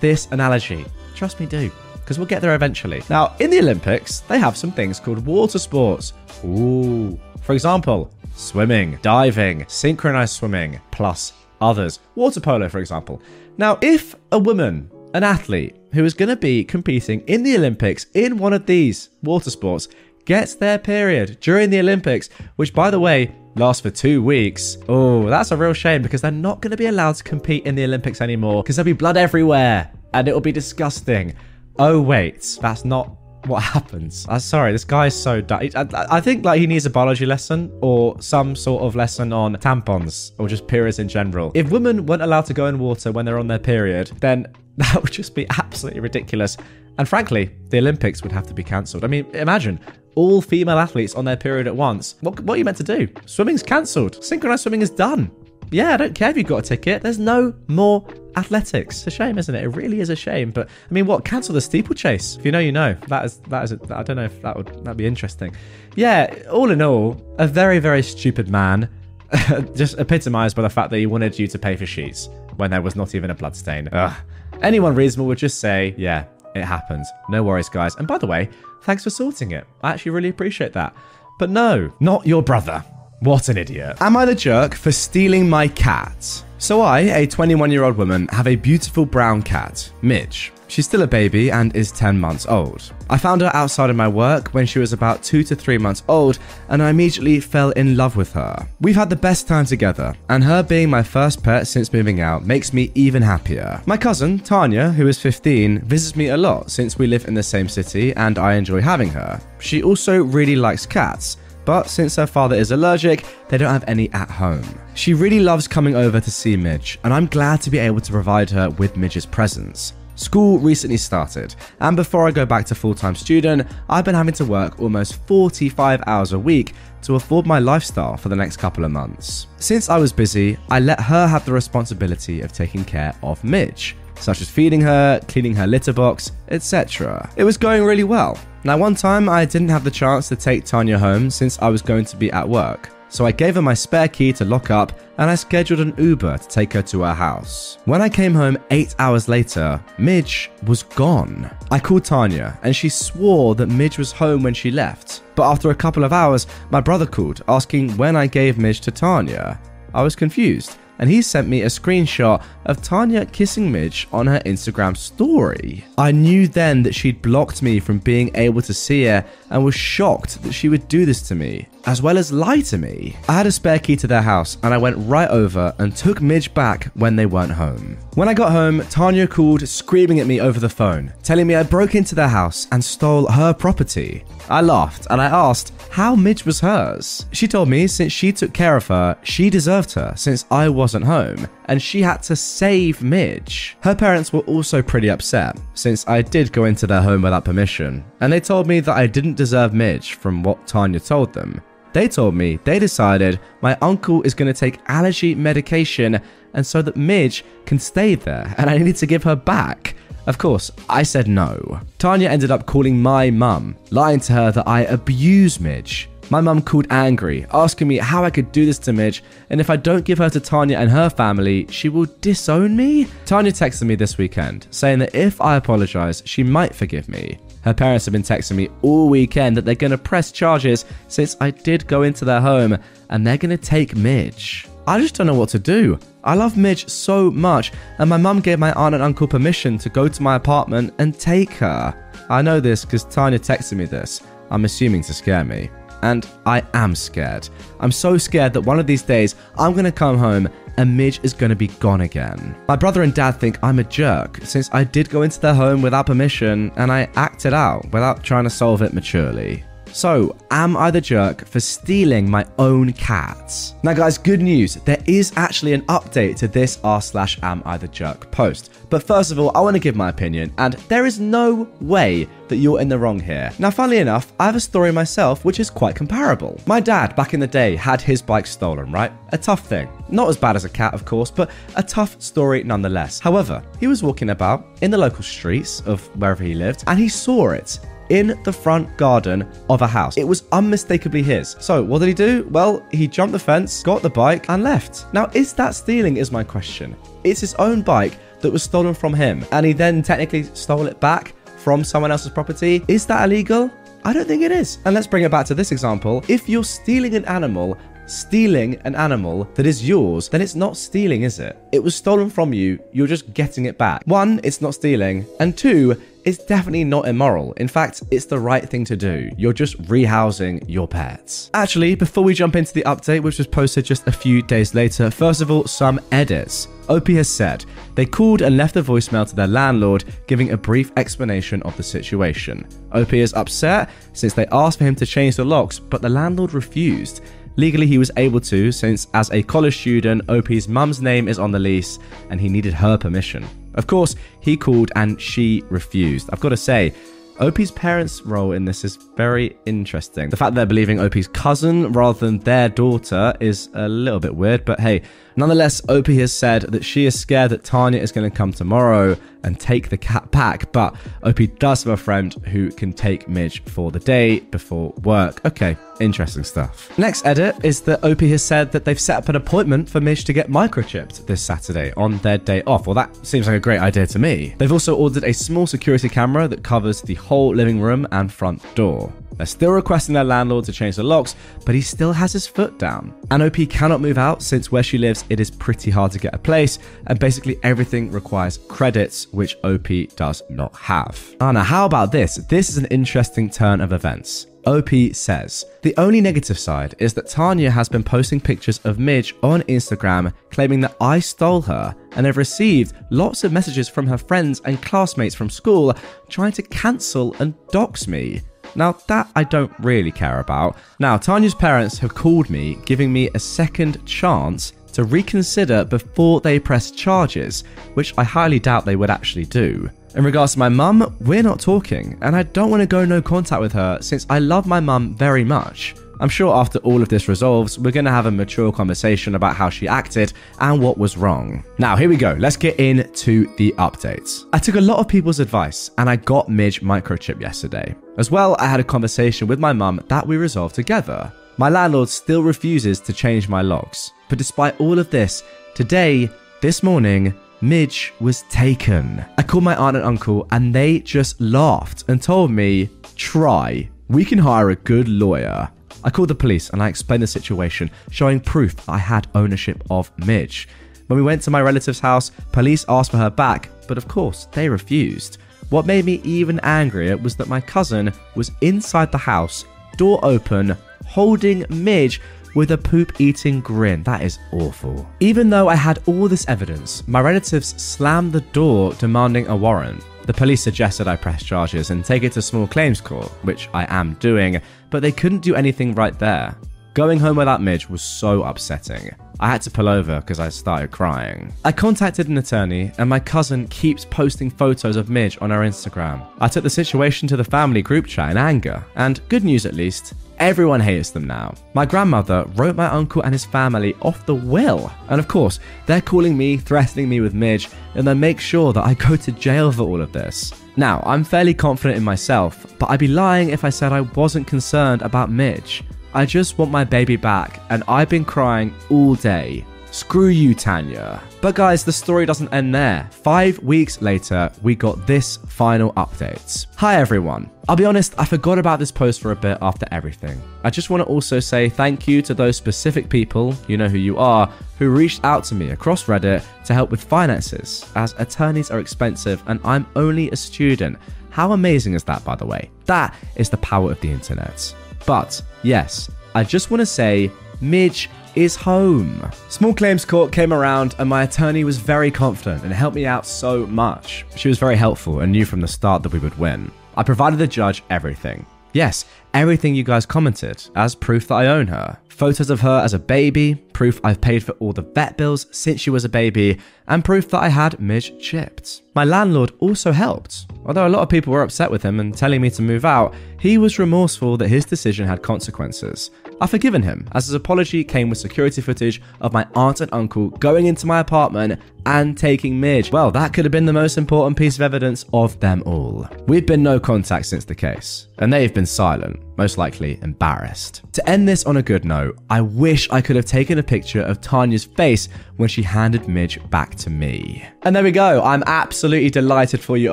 S1: this analogy. Trust me, do because we'll get there eventually. Now, in the Olympics, they have some things called water sports. Ooh. For example, swimming, diving, synchronized swimming, plus others. Water polo, for example. Now, if a woman, an athlete, who is going to be competing in the Olympics in one of these water sports, gets their period during the Olympics, which, by the way, lasts for two weeks. Oh, that's a real shame because they're not going to be allowed to compete in the Olympics anymore because there'll be blood everywhere and it'll be disgusting oh wait, that's not what happens. I'm sorry, this guy's so dumb. I, I, think like he needs a biology lesson or some sort of lesson on tampons or just periods in general. If women weren't allowed to go in water when they're on their period, then that would just be absolutely ridiculous. And frankly, the Olympics would have to be cancelled. I mean, imagine all female athletes on their period at once. What, what are you meant to do? Swimming's cancelled. Synchronized swimming is done yeah, I don't care if you've got a ticket. There's no more athletics. It's a shame, isn't it? It really is a shame. But I mean, what? Cancel the steeplechase. If you know, you know. That is that is. A, I don't know if that would that'd be interesting. Yeah. All in all, a very very stupid man. just epitomized by the fact that he wanted you to pay for sheets when there was not even a bloodstain. Ugh. Anyone reasonable would just say, yeah, it happens. No worries, guys. And by the way, thanks for sorting it. I actually really appreciate that. But no, not your brother. What an idiot. Am I the jerk for stealing my cat? So, I, a 21 year old woman, have a beautiful brown cat, Midge. She's still a baby and is 10 months old. I found her outside of my work when she was about 2 to 3 months old, and I immediately fell in love with her. We've had the best time together, and her being my first pet since moving out makes me even happier. My cousin, Tanya, who is 15, visits me a lot since we live in the same city and I enjoy having her. She also really likes cats but since her father is allergic, they don't have any at home. She really loves coming over to see Midge, and I'm glad to be able to provide her with Midge's presence. School recently started, and before I go back to full time student, I've been having to work almost 45 hours a week to afford my lifestyle for the next couple of months. Since I was busy, I let her have the responsibility of taking care of Midge. Such as feeding her, cleaning her litter box, etc. It was going really well. Now, one time I didn't have the chance to take Tanya home since I was going to be at work. So I gave her my spare key to lock up and I scheduled an Uber to take her to her house. When I came home eight hours later, Midge was gone. I called Tanya and she swore that Midge was home when she left. But after a couple of hours, my brother called asking when I gave Midge to Tanya. I was confused and he sent me a screenshot of Tanya kissing Midge on her Instagram story. I knew then that she'd blocked me from being able to see her and was shocked that she would do this to me, as well as lie to me. I had a spare key to their house and I went right over and took Midge back when they weren't home. When I got home, Tanya called screaming at me over the phone, telling me I broke into their house and stole her property. I laughed and I asked how Midge was hers. She told me since she took care of her, she deserved her since I wasn't home, and she had to save Midge. Her parents were also pretty upset since I did go into their home without permission, and they told me that I didn't deserve Midge from what Tanya told them. They told me they decided my uncle is going to take allergy medication and so that Midge can stay there and I need to give her back. Of course, I said no. Tanya ended up calling my mum, lying to her that I abuse Midge. My mum called angry, asking me how I could do this to Midge, and if I don't give her to Tanya and her family, she will disown me? Tanya texted me this weekend, saying that if I apologise, she might forgive me. Her parents have been texting me all weekend that they're going to press charges since I did go into their home and they're going to take Midge. I just don't know what to do. I love Midge so much, and my mum gave my aunt and uncle permission to go to my apartment and take her. I know this because Tanya texted me this. I'm assuming to scare me. And I am scared. I'm so scared that one of these days I'm gonna come home and Midge is gonna be gone again. My brother and dad think I'm a jerk since I did go into their home without permission and I acted out without trying to solve it maturely. So, am I the jerk for stealing my own cats? Now, guys, good news. There is actually an update to this r slash am I the jerk post. But first of all, I want to give my opinion, and there is no way that you're in the wrong here. Now, funnily enough, I have a story myself which is quite comparable. My dad, back in the day, had his bike stolen, right? A tough thing. Not as bad as a cat, of course, but a tough story nonetheless. However, he was walking about in the local streets of wherever he lived, and he saw it in the front garden of a house. It was unmistakably his. So, what did he do? Well, he jumped the fence, got the bike, and left. Now, is that stealing? Is my question. It's his own bike that was stolen from him, and he then technically stole it back from someone else's property. Is that illegal? I don't think it is. And let's bring it back to this example. If you're stealing an animal, stealing an animal that is yours, then it's not stealing, is it? It was stolen from you, you're just getting it back. One, it's not stealing, and two, it's definitely not immoral. In fact, it's the right thing to do. You're just rehousing your pets. Actually, before we jump into the update, which was posted just a few days later, first of all, some edits. OP has said they called and left a voicemail to their landlord, giving a brief explanation of the situation. OP is upset since they asked for him to change the locks, but the landlord refused. Legally, he was able to, since as a college student, OP's mum's name is on the lease and he needed her permission. Of course, he called and she refused. I've got to say, OP's parents' role in this is very interesting. The fact they're believing OP's cousin rather than their daughter is a little bit weird, but hey, nonetheless, OP has said that she is scared that Tanya is going to come tomorrow and take the cat back, but OP does have a friend who can take Midge for the day before work. Okay, interesting stuff. Next edit is that OP has said that they've set up an appointment for Midge to get microchipped this Saturday on their day off. Well, that seems like a great idea to me. They've also ordered a small security camera that covers the whole living room and front door. They're still requesting their landlord to change the locks, but he still has his foot down. And OP cannot move out since where she lives, it is pretty hard to get a place, and basically everything requires credits, which OP does not have. Now how about this? This is an interesting turn of events. OP says, The only negative side is that Tanya has been posting pictures of Midge on Instagram claiming that I stole her and have received lots of messages from her friends and classmates from school trying to cancel and dox me. Now, that I don't really care about. Now, Tanya's parents have called me, giving me a second chance to reconsider before they press charges, which I highly doubt they would actually do. In regards to my mum, we're not talking, and I don't want to go no contact with her since I love my mum very much. I'm sure after all of this resolves, we're going to have a mature conversation about how she acted and what was wrong. Now, here we go. Let's get into the updates. I took a lot of people's advice and I got Midge microchip yesterday. As well, I had a conversation with my mum that we resolved together. My landlord still refuses to change my locks. But despite all of this, today, this morning, Midge was taken. I called my aunt and uncle and they just laughed and told me, try. We can hire a good lawyer. I called the police and I explained the situation, showing proof I had ownership of Midge. When we went to my relative's house, police asked for her back, but of course, they refused. What made me even angrier was that my cousin was inside the house, door open, holding Midge with a poop eating grin. That is awful. Even though I had all this evidence, my relatives slammed the door demanding a warrant. The police suggested I press charges and take it to small claims court, which I am doing, but they couldn't do anything right there. Going home without Midge was so upsetting. I had to pull over because I started crying. I contacted an attorney, and my cousin keeps posting photos of Midge on her Instagram. I took the situation to the family group chat in anger, and good news at least, everyone hates them now. My grandmother wrote my uncle and his family off the will, and of course, they're calling me, threatening me with Midge, and they make sure that I go to jail for all of this. Now, I'm fairly confident in myself, but I'd be lying if I said I wasn't concerned about Midge. I just want my baby back, and I've been crying all day. Screw you, Tanya. But guys, the story doesn't end there. Five weeks later, we got this final update. Hi everyone. I'll be honest, I forgot about this post for a bit after everything. I just want to also say thank you to those specific people, you know who you are, who reached out to me across Reddit to help with finances, as attorneys are expensive and I'm only a student. How amazing is that, by the way? That is the power of the internet. But yes, I just want to say Midge is home. Small Claims Court came around and my attorney was very confident and helped me out so much. She was very helpful and knew from the start that we would win. I provided the judge everything. Yes, everything you guys commented as proof that I own her. Photos of her as a baby, proof I've paid for all the vet bills since she was a baby, and proof that I had Midge chipped. My landlord also helped. Although a lot of people were upset with him and telling me to move out, he was remorseful that his decision had consequences. I've forgiven him, as his apology came with security footage of my aunt and uncle going into my apartment and taking Midge. Well, that could have been the most important piece of evidence of them all. We've been no contact since the case, and they've been silent, most likely embarrassed. To end this on a good note, I wish I could have taken a picture of Tanya's face when she handed Midge back to me. And there we go. I'm absolutely delighted for you,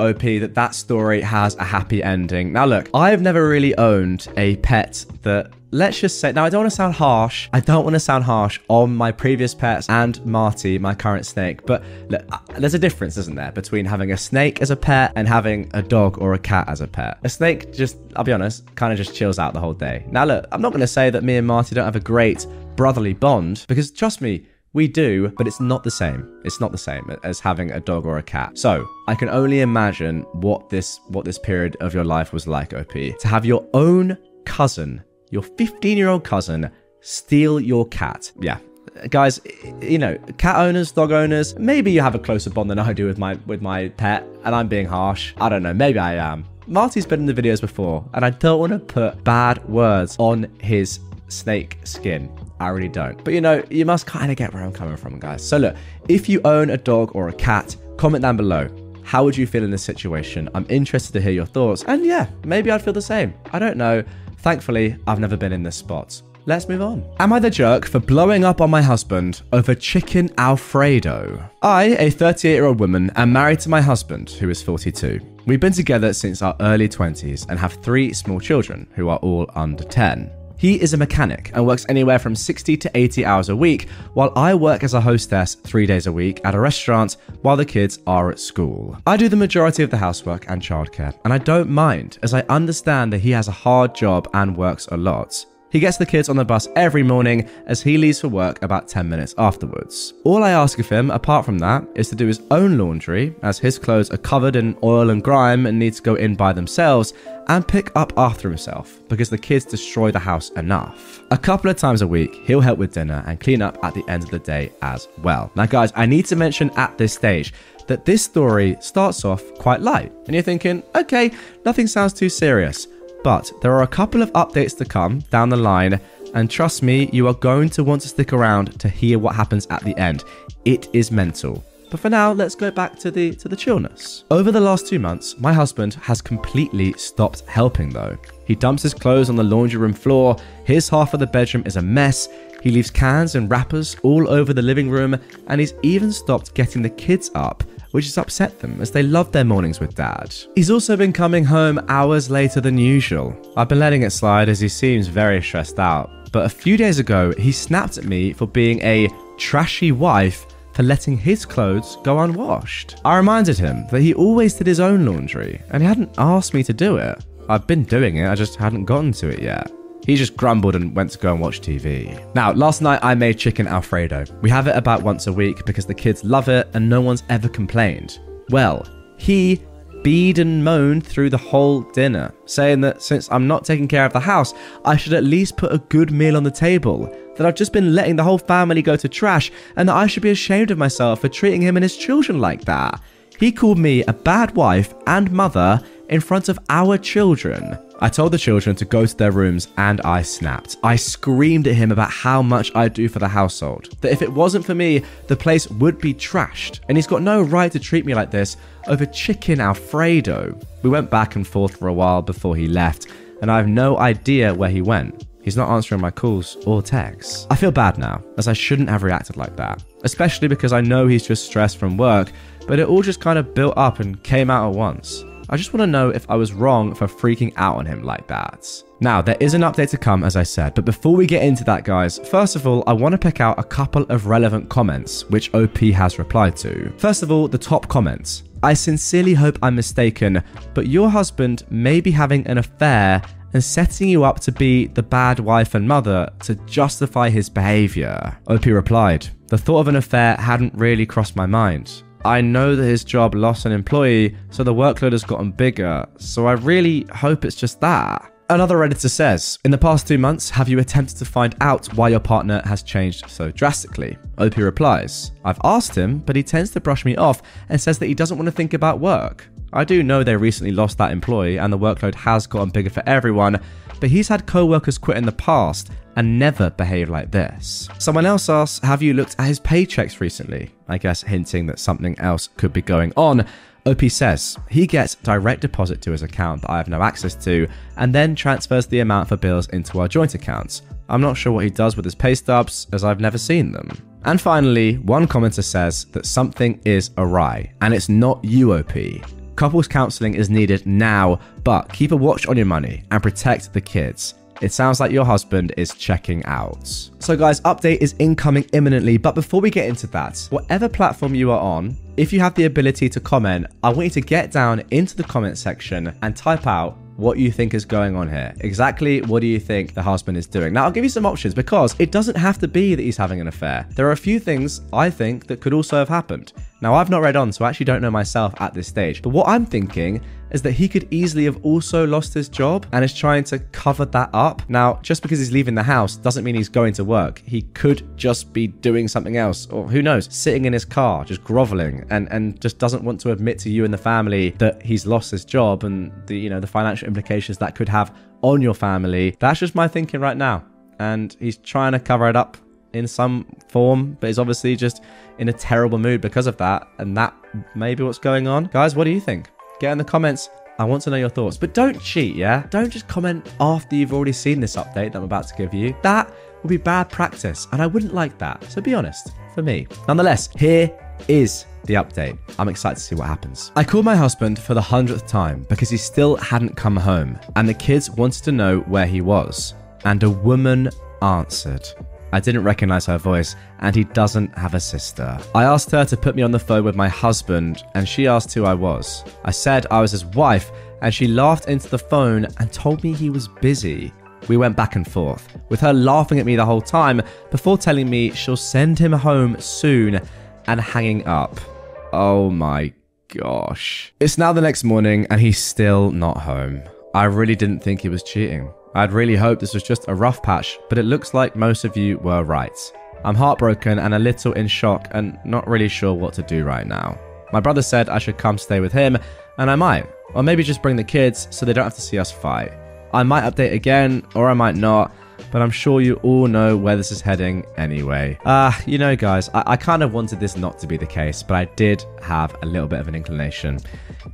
S1: OP, that that story has a happy ending. Now, look, I've never really owned a pet that let's just say now i don't want to sound harsh i don't want to sound harsh on my previous pets and marty my current snake but look, uh, there's a difference isn't there between having a snake as a pet and having a dog or a cat as a pet a snake just i'll be honest kind of just chills out the whole day now look i'm not going to say that me and marty don't have a great brotherly bond because trust me we do, but it's not the same. It's not the same as having a dog or a cat. So I can only imagine what this what this period of your life was like, OP. To have your own cousin, your 15-year-old cousin, steal your cat. Yeah. Guys, you know, cat owners, dog owners, maybe you have a closer bond than I do with my with my pet, and I'm being harsh. I don't know, maybe I am. Marty's been in the videos before, and I don't want to put bad words on his snake skin. I really don't. But you know, you must kind of get where I'm coming from, guys. So look, if you own a dog or a cat, comment down below. How would you feel in this situation? I'm interested to hear your thoughts. And yeah, maybe I'd feel the same. I don't know. Thankfully, I've never been in this spot. Let's move on. Am I the jerk for blowing up on my husband over chicken Alfredo? I, a 38 year old woman, am married to my husband, who is 42. We've been together since our early 20s and have three small children, who are all under 10. He is a mechanic and works anywhere from 60 to 80 hours a week, while I work as a hostess three days a week at a restaurant while the kids are at school. I do the majority of the housework and childcare, and I don't mind as I understand that he has a hard job and works a lot. He gets the kids on the bus every morning as he leaves for work about 10 minutes afterwards. All I ask of him, apart from that, is to do his own laundry, as his clothes are covered in oil and grime and need to go in by themselves, and pick up after himself because the kids destroy the house enough. A couple of times a week, he'll help with dinner and clean up at the end of the day as well. Now, guys, I need to mention at this stage that this story starts off quite light, and you're thinking, okay, nothing sounds too serious. But there are a couple of updates to come down the line And trust me, you are going to want to stick around to hear what happens at the end. It is mental. But for now, let's go back to the to the chillness. Over the last 2 months, my husband has completely stopped helping though. He dumps his clothes on the laundry room floor, his half of the bedroom is a mess, he leaves cans and wrappers all over the living room, and he's even stopped getting the kids up which has upset them as they love their mornings with dad. He's also been coming home hours later than usual. I've been letting it slide as he seems very stressed out, but a few days ago he snapped at me for being a trashy wife for letting his clothes go unwashed. I reminded him that he always did his own laundry and he hadn't asked me to do it. I've been doing it, I just hadn't gotten to it yet. He just grumbled and went to go and watch TV. Now, last night I made chicken Alfredo. We have it about once a week because the kids love it and no one's ever complained. Well, he beed and moaned through the whole dinner, saying that since I'm not taking care of the house, I should at least put a good meal on the table, that I've just been letting the whole family go to trash, and that I should be ashamed of myself for treating him and his children like that. He called me a bad wife and mother in front of our children. I told the children to go to their rooms and I snapped. I screamed at him about how much I do for the household. That if it wasn't for me, the place would be trashed. And he's got no right to treat me like this over chicken Alfredo. We went back and forth for a while before he left, and I have no idea where he went. He's not answering my calls or texts. I feel bad now, as I shouldn't have reacted like that, especially because I know he's just stressed from work, but it all just kind of built up and came out at once. I just want to know if I was wrong for freaking out on him like that. Now, there is an update to come, as I said, but before we get into that, guys, first of all, I want to pick out a couple of relevant comments which OP has replied to. First of all, the top comments. I sincerely hope I'm mistaken, but your husband may be having an affair and setting you up to be the bad wife and mother to justify his behavior. OP replied, The thought of an affair hadn't really crossed my mind. I know that his job lost an employee, so the workload has gotten bigger, so I really hope it's just that. Another Redditor says, In the past two months, have you attempted to find out why your partner has changed so drastically? OP replies, I've asked him, but he tends to brush me off and says that he doesn't want to think about work. I do know they recently lost that employee and the workload has gotten bigger for everyone, but he's had co workers quit in the past and never behaved like this. Someone else asks, Have you looked at his paychecks recently? I guess hinting that something else could be going on. OP says he gets direct deposit to his account that I have no access to and then transfers the amount for bills into our joint accounts. I'm not sure what he does with his pay stubs as I've never seen them. And finally, one commenter says that something is awry and it's not UOP. Couples counseling is needed now, but keep a watch on your money and protect the kids. It sounds like your husband is checking out. So, guys, update is incoming imminently. But before we get into that, whatever platform you are on, if you have the ability to comment, I want you to get down into the comment section and type out what you think is going on here. Exactly what do you think the husband is doing? Now, I'll give you some options because it doesn't have to be that he's having an affair. There are a few things I think that could also have happened. Now, I've not read on, so I actually don't know myself at this stage. But what I'm thinking is that he could easily have also lost his job and is trying to cover that up. Now, just because he's leaving the house doesn't mean he's going to work. He could just be doing something else, or who knows, sitting in his car, just groveling, and, and just doesn't want to admit to you and the family that he's lost his job and the you know the financial implications that could have on your family. That's just my thinking right now. And he's trying to cover it up in some form, but he's obviously just in a terrible mood because of that. And that may be what's going on. Guys, what do you think? Get in the comments. I want to know your thoughts. But don't cheat, yeah? Don't just comment after you've already seen this update that I'm about to give you. That would be bad practice, and I wouldn't like that. So be honest, for me. Nonetheless, here is the update. I'm excited to see what happens. I called my husband for the hundredth time because he still hadn't come home, and the kids wanted to know where he was. And a woman answered. I didn't recognize her voice, and he doesn't have a sister. I asked her to put me on the phone with my husband, and she asked who I was. I said I was his wife, and she laughed into the phone and told me he was busy. We went back and forth, with her laughing at me the whole time before telling me she'll send him home soon and hanging up. Oh my gosh. It's now the next morning, and he's still not home. I really didn't think he was cheating. I'd really hoped this was just a rough patch, but it looks like most of you were right. I'm heartbroken and a little in shock and not really sure what to do right now. My brother said I should come stay with him, and I might. Or maybe just bring the kids so they don't have to see us fight. I might update again, or I might not. but I'm sure you all know where this is heading anyway. Ah, uh, you know, guys, I-, I kind of wanted this not to be the case, but I did have a little bit of an inclination.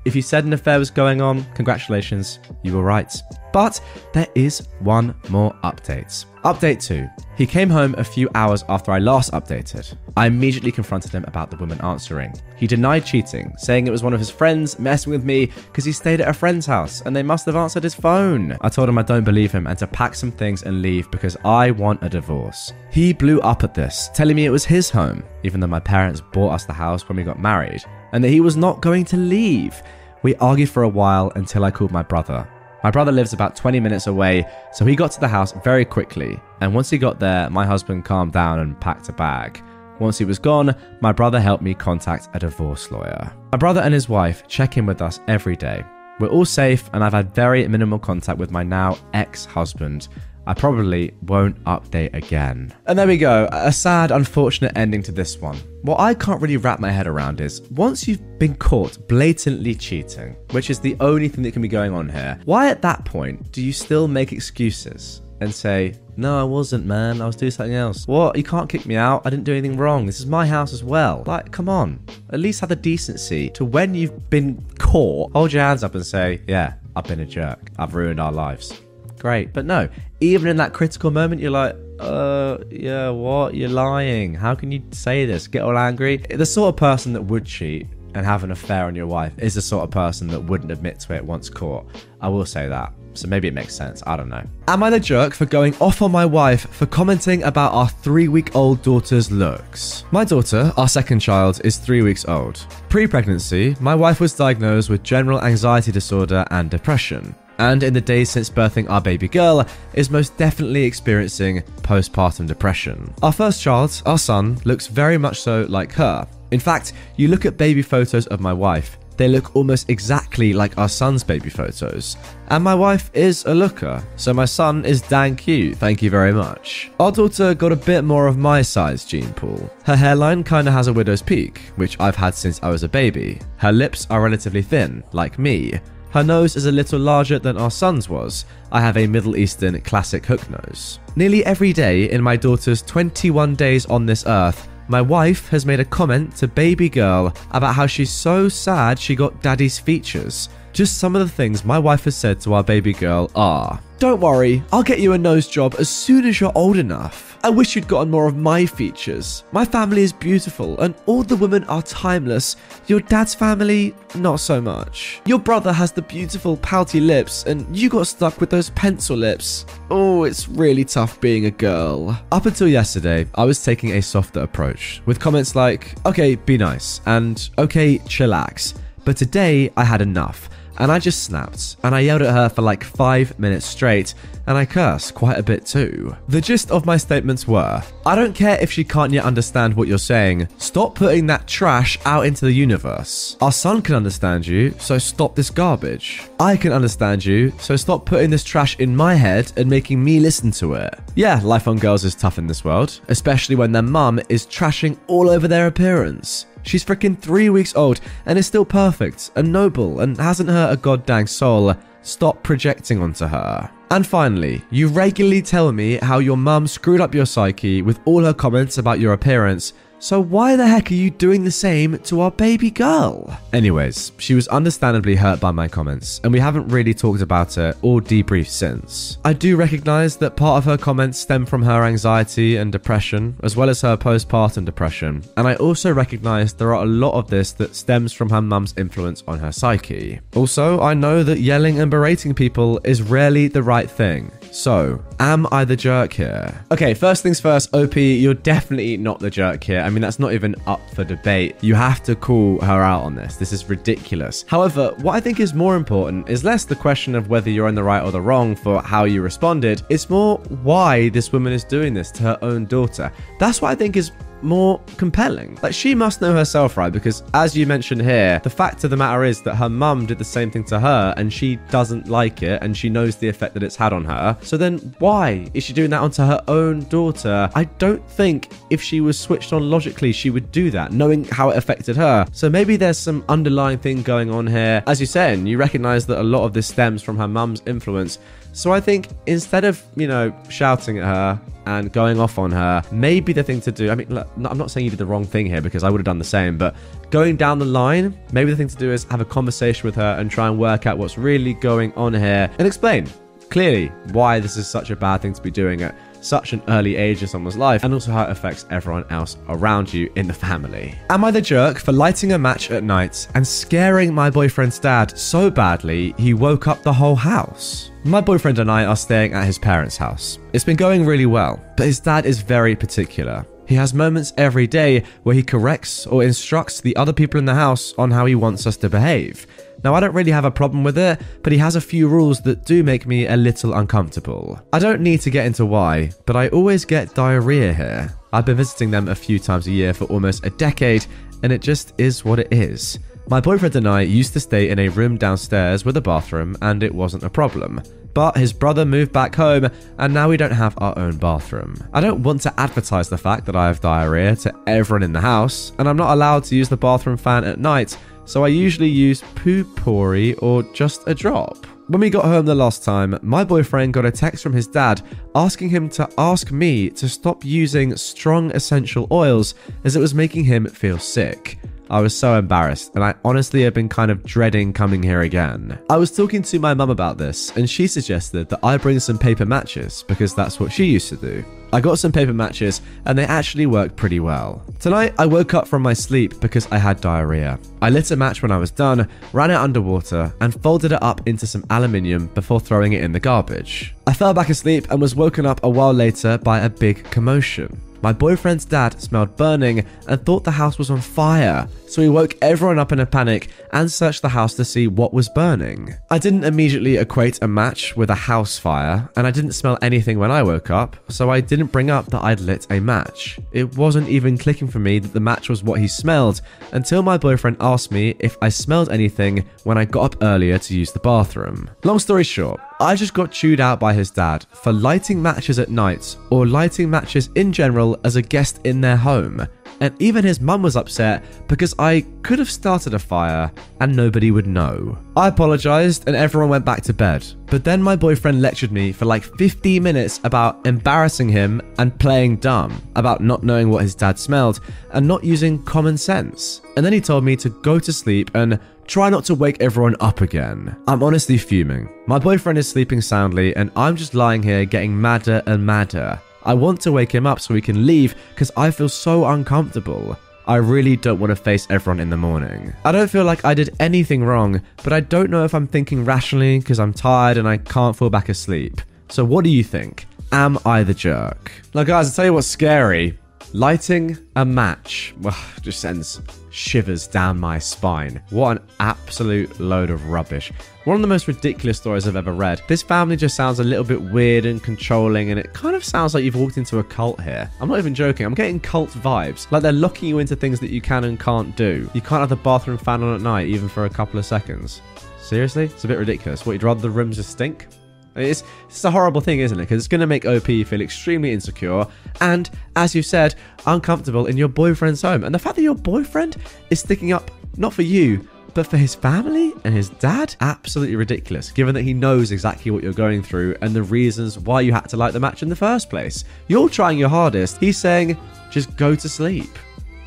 S1: If you said an affair was going on, congratulations, you were right. But there is one more update. Update 2. He came home a few hours after I last updated. I immediately confronted him about the woman answering. He denied cheating, saying it was one of his friends messing with me because he stayed at a friend's house and they must have answered his phone. I told him I don't believe him and to pack some things and leave because I want a divorce. He blew up at this, telling me it was his home, even though my parents bought us the house when we got married, and that he was not going to leave. We argued for a while until I called my brother. My brother lives about 20 minutes away, so he got to the house very quickly. And once he got there, my husband calmed down and packed a bag. Once he was gone, my brother helped me contact a divorce lawyer. My brother and his wife check in with us every day. We're all safe, and I've had very minimal contact with my now ex husband, I probably won't update again. And there we go, a sad, unfortunate ending to this one. What I can't really wrap my head around is once you've been caught blatantly cheating, which is the only thing that can be going on here, why at that point do you still make excuses and say, no, I wasn't, man. I was doing something else. What? You can't kick me out. I didn't do anything wrong. This is my house as well. Like, come on. At least have the decency to when you've been caught, hold your hands up and say, yeah, I've been a jerk. I've ruined our lives great. But no, even in that critical moment, you're like, uh, yeah, what? You're lying. How can you say this? Get all angry. The sort of person that would cheat and have an affair on your wife is the sort of person that wouldn't admit to it once caught. I will say that. So maybe it makes sense. I don't know. Am I the jerk for going off on my wife for commenting about our three week old daughter's looks? My daughter, our second child, is three weeks old. Pre pregnancy, my wife was diagnosed with general anxiety disorder and depression and in the days since birthing our baby girl, is most definitely experiencing postpartum depression. Our first child, our son, looks very much so like her. In fact, you look at baby photos of my wife, they look almost exactly like our son's baby photos. And my wife is a looker, so my son is dang cute, thank you very much. Our daughter got a bit more of my size gene pool. Her hairline kinda has a widow's peak, which I've had since I was a baby. Her lips are relatively thin, like me, her nose is a little larger than our son's was. I have a Middle Eastern classic hook nose. Nearly every day in my daughter's 21 days on this earth, my wife has made a comment to baby girl about how she's so sad she got daddy's features. Just some of the things my wife has said to our baby girl are Don't worry, I'll get you a nose job as soon as you're old enough. I wish you'd gotten more of my features. My family is beautiful and all the women are timeless. Your dad's family, not so much. Your brother has the beautiful pouty lips and you got stuck with those pencil lips. Oh, it's really tough being a girl. Up until yesterday, I was taking a softer approach with comments like, okay, be nice and okay, chillax. But today I had enough and I just snapped, and I yelled at her for like five minutes straight, and I curse quite a bit too. The gist of my statements were I don't care if she can't yet understand what you're saying, stop putting that trash out into the universe. Our son can understand you, so stop this garbage. I can understand you, so stop putting this trash in my head and making me listen to it. Yeah, life on girls is tough in this world, especially when their mum is trashing all over their appearance. She's freaking three weeks old and is still perfect and noble and hasn't hurt a goddamn soul. Stop projecting onto her. And finally, you regularly tell me how your mum screwed up your psyche with all her comments about your appearance so why the heck are you doing the same to our baby girl? Anyways, she was understandably hurt by my comments, and we haven't really talked about it or debriefed since. I do recognize that part of her comments stem from her anxiety and depression, as well as her postpartum depression, and I also recognize there are a lot of this that stems from her mum's influence on her psyche. Also, I know that yelling and berating people is rarely the right thing. So, am I the jerk here? Okay, first things first, OP, you're definitely not the jerk here. I mean, that's not even up for debate. You have to call her out on this. This is ridiculous. However, what I think is more important is less the question of whether you're in the right or the wrong for how you responded. It's more why this woman is doing this to her own daughter. That's what I think is more compelling. Like, she must know herself, right? Because as you mentioned here, the fact of the matter is that her mum did the same thing to her and she doesn't like it and she knows the effect that it's had on her. So then why is she doing that onto her own daughter? I don't think if she was switched on logically, she would do that, knowing how it affected her. So maybe there's some underlying thing going on here. As you said, you recognize that a lot of this stems from her mum's influence. So I think instead of, you know, shouting at her and going off on her, maybe the thing to do, I mean, look, I'm not saying you did the wrong thing here because I would have done the same, but going down the line, maybe the thing to do is have a conversation with her and try and work out what's really going on here and explain clearly why this is such a bad thing to be doing at such an early age in someone's life, and also how it affects everyone else around you in the family. Am I the jerk for lighting a match at night and scaring my boyfriend's dad so badly he woke up the whole house? My boyfriend and I are staying at his parents' house. It's been going really well, but his dad is very particular. He has moments every day where he corrects or instructs the other people in the house on how he wants us to behave. Now, I don't really have a problem with it, but he has a few rules that do make me a little uncomfortable. I don't need to get into why, but I always get diarrhea here. I've been visiting them a few times a year for almost a decade, and it just is what it is. My boyfriend and I used to stay in a room downstairs with a bathroom, and it wasn't a problem. But his brother moved back home, and now we don't have our own bathroom. I don't want to advertise the fact that I have diarrhea to everyone in the house, and I'm not allowed to use the bathroom fan at night so I usually use Poo-Pourri or just a drop. When we got home the last time, my boyfriend got a text from his dad asking him to ask me to stop using strong essential oils as it was making him feel sick. I was so embarrassed, and I honestly have been kind of dreading coming here again. I was talking to my mum about this, and she suggested that I bring some paper matches because that's what she used to do. I got some paper matches, and they actually worked pretty well. Tonight, I woke up from my sleep because I had diarrhea. I lit a match when I was done, ran it underwater, and folded it up into some aluminium before throwing it in the garbage. I fell back asleep and was woken up a while later by a big commotion. My boyfriend's dad smelled burning and thought the house was on fire, so he woke everyone up in a panic and searched the house to see what was burning. I didn't immediately equate a match with a house fire, and I didn't smell anything when I woke up, so I didn't bring up that I'd lit a match. It wasn't even clicking for me that the match was what he smelled until my boyfriend asked me if I smelled anything when I got up earlier to use the bathroom. Long story short, I just got chewed out by his dad for lighting matches at night or lighting matches in general as a guest in their home. And even his mum was upset because I could have started a fire and nobody would know. I apologized and everyone went back to bed. But then my boyfriend lectured me for like 15 minutes about embarrassing him and playing dumb, about not knowing what his dad smelled and not using common sense. And then he told me to go to sleep and Try not to wake everyone up again. I'm honestly fuming. My boyfriend is sleeping soundly, and I'm just lying here getting madder and madder. I want to wake him up so we can leave because I feel so uncomfortable. I really don't want to face everyone in the morning. I don't feel like I did anything wrong, but I don't know if I'm thinking rationally because I'm tired and I can't fall back asleep. So, what do you think? Am I the jerk? Now, guys, I'll tell you what's scary. Lighting a match well, just sends shivers down my spine. What an absolute load of rubbish. One of the most ridiculous stories I've ever read. This family just sounds a little bit weird and controlling, and it kind of sounds like you've walked into a cult here. I'm not even joking, I'm getting cult vibes. Like they're locking you into things that you can and can't do. You can't have the bathroom fan on at night, even for a couple of seconds. Seriously? It's a bit ridiculous. What, you'd rather the rooms just stink? It's, it's a horrible thing, isn't it? Because it's going to make OP feel extremely insecure and, as you said, uncomfortable in your boyfriend's home. And the fact that your boyfriend is sticking up not for you, but for his family and his dad, absolutely ridiculous, given that he knows exactly what you're going through and the reasons why you had to like the match in the first place. You're trying your hardest. He's saying, just go to sleep.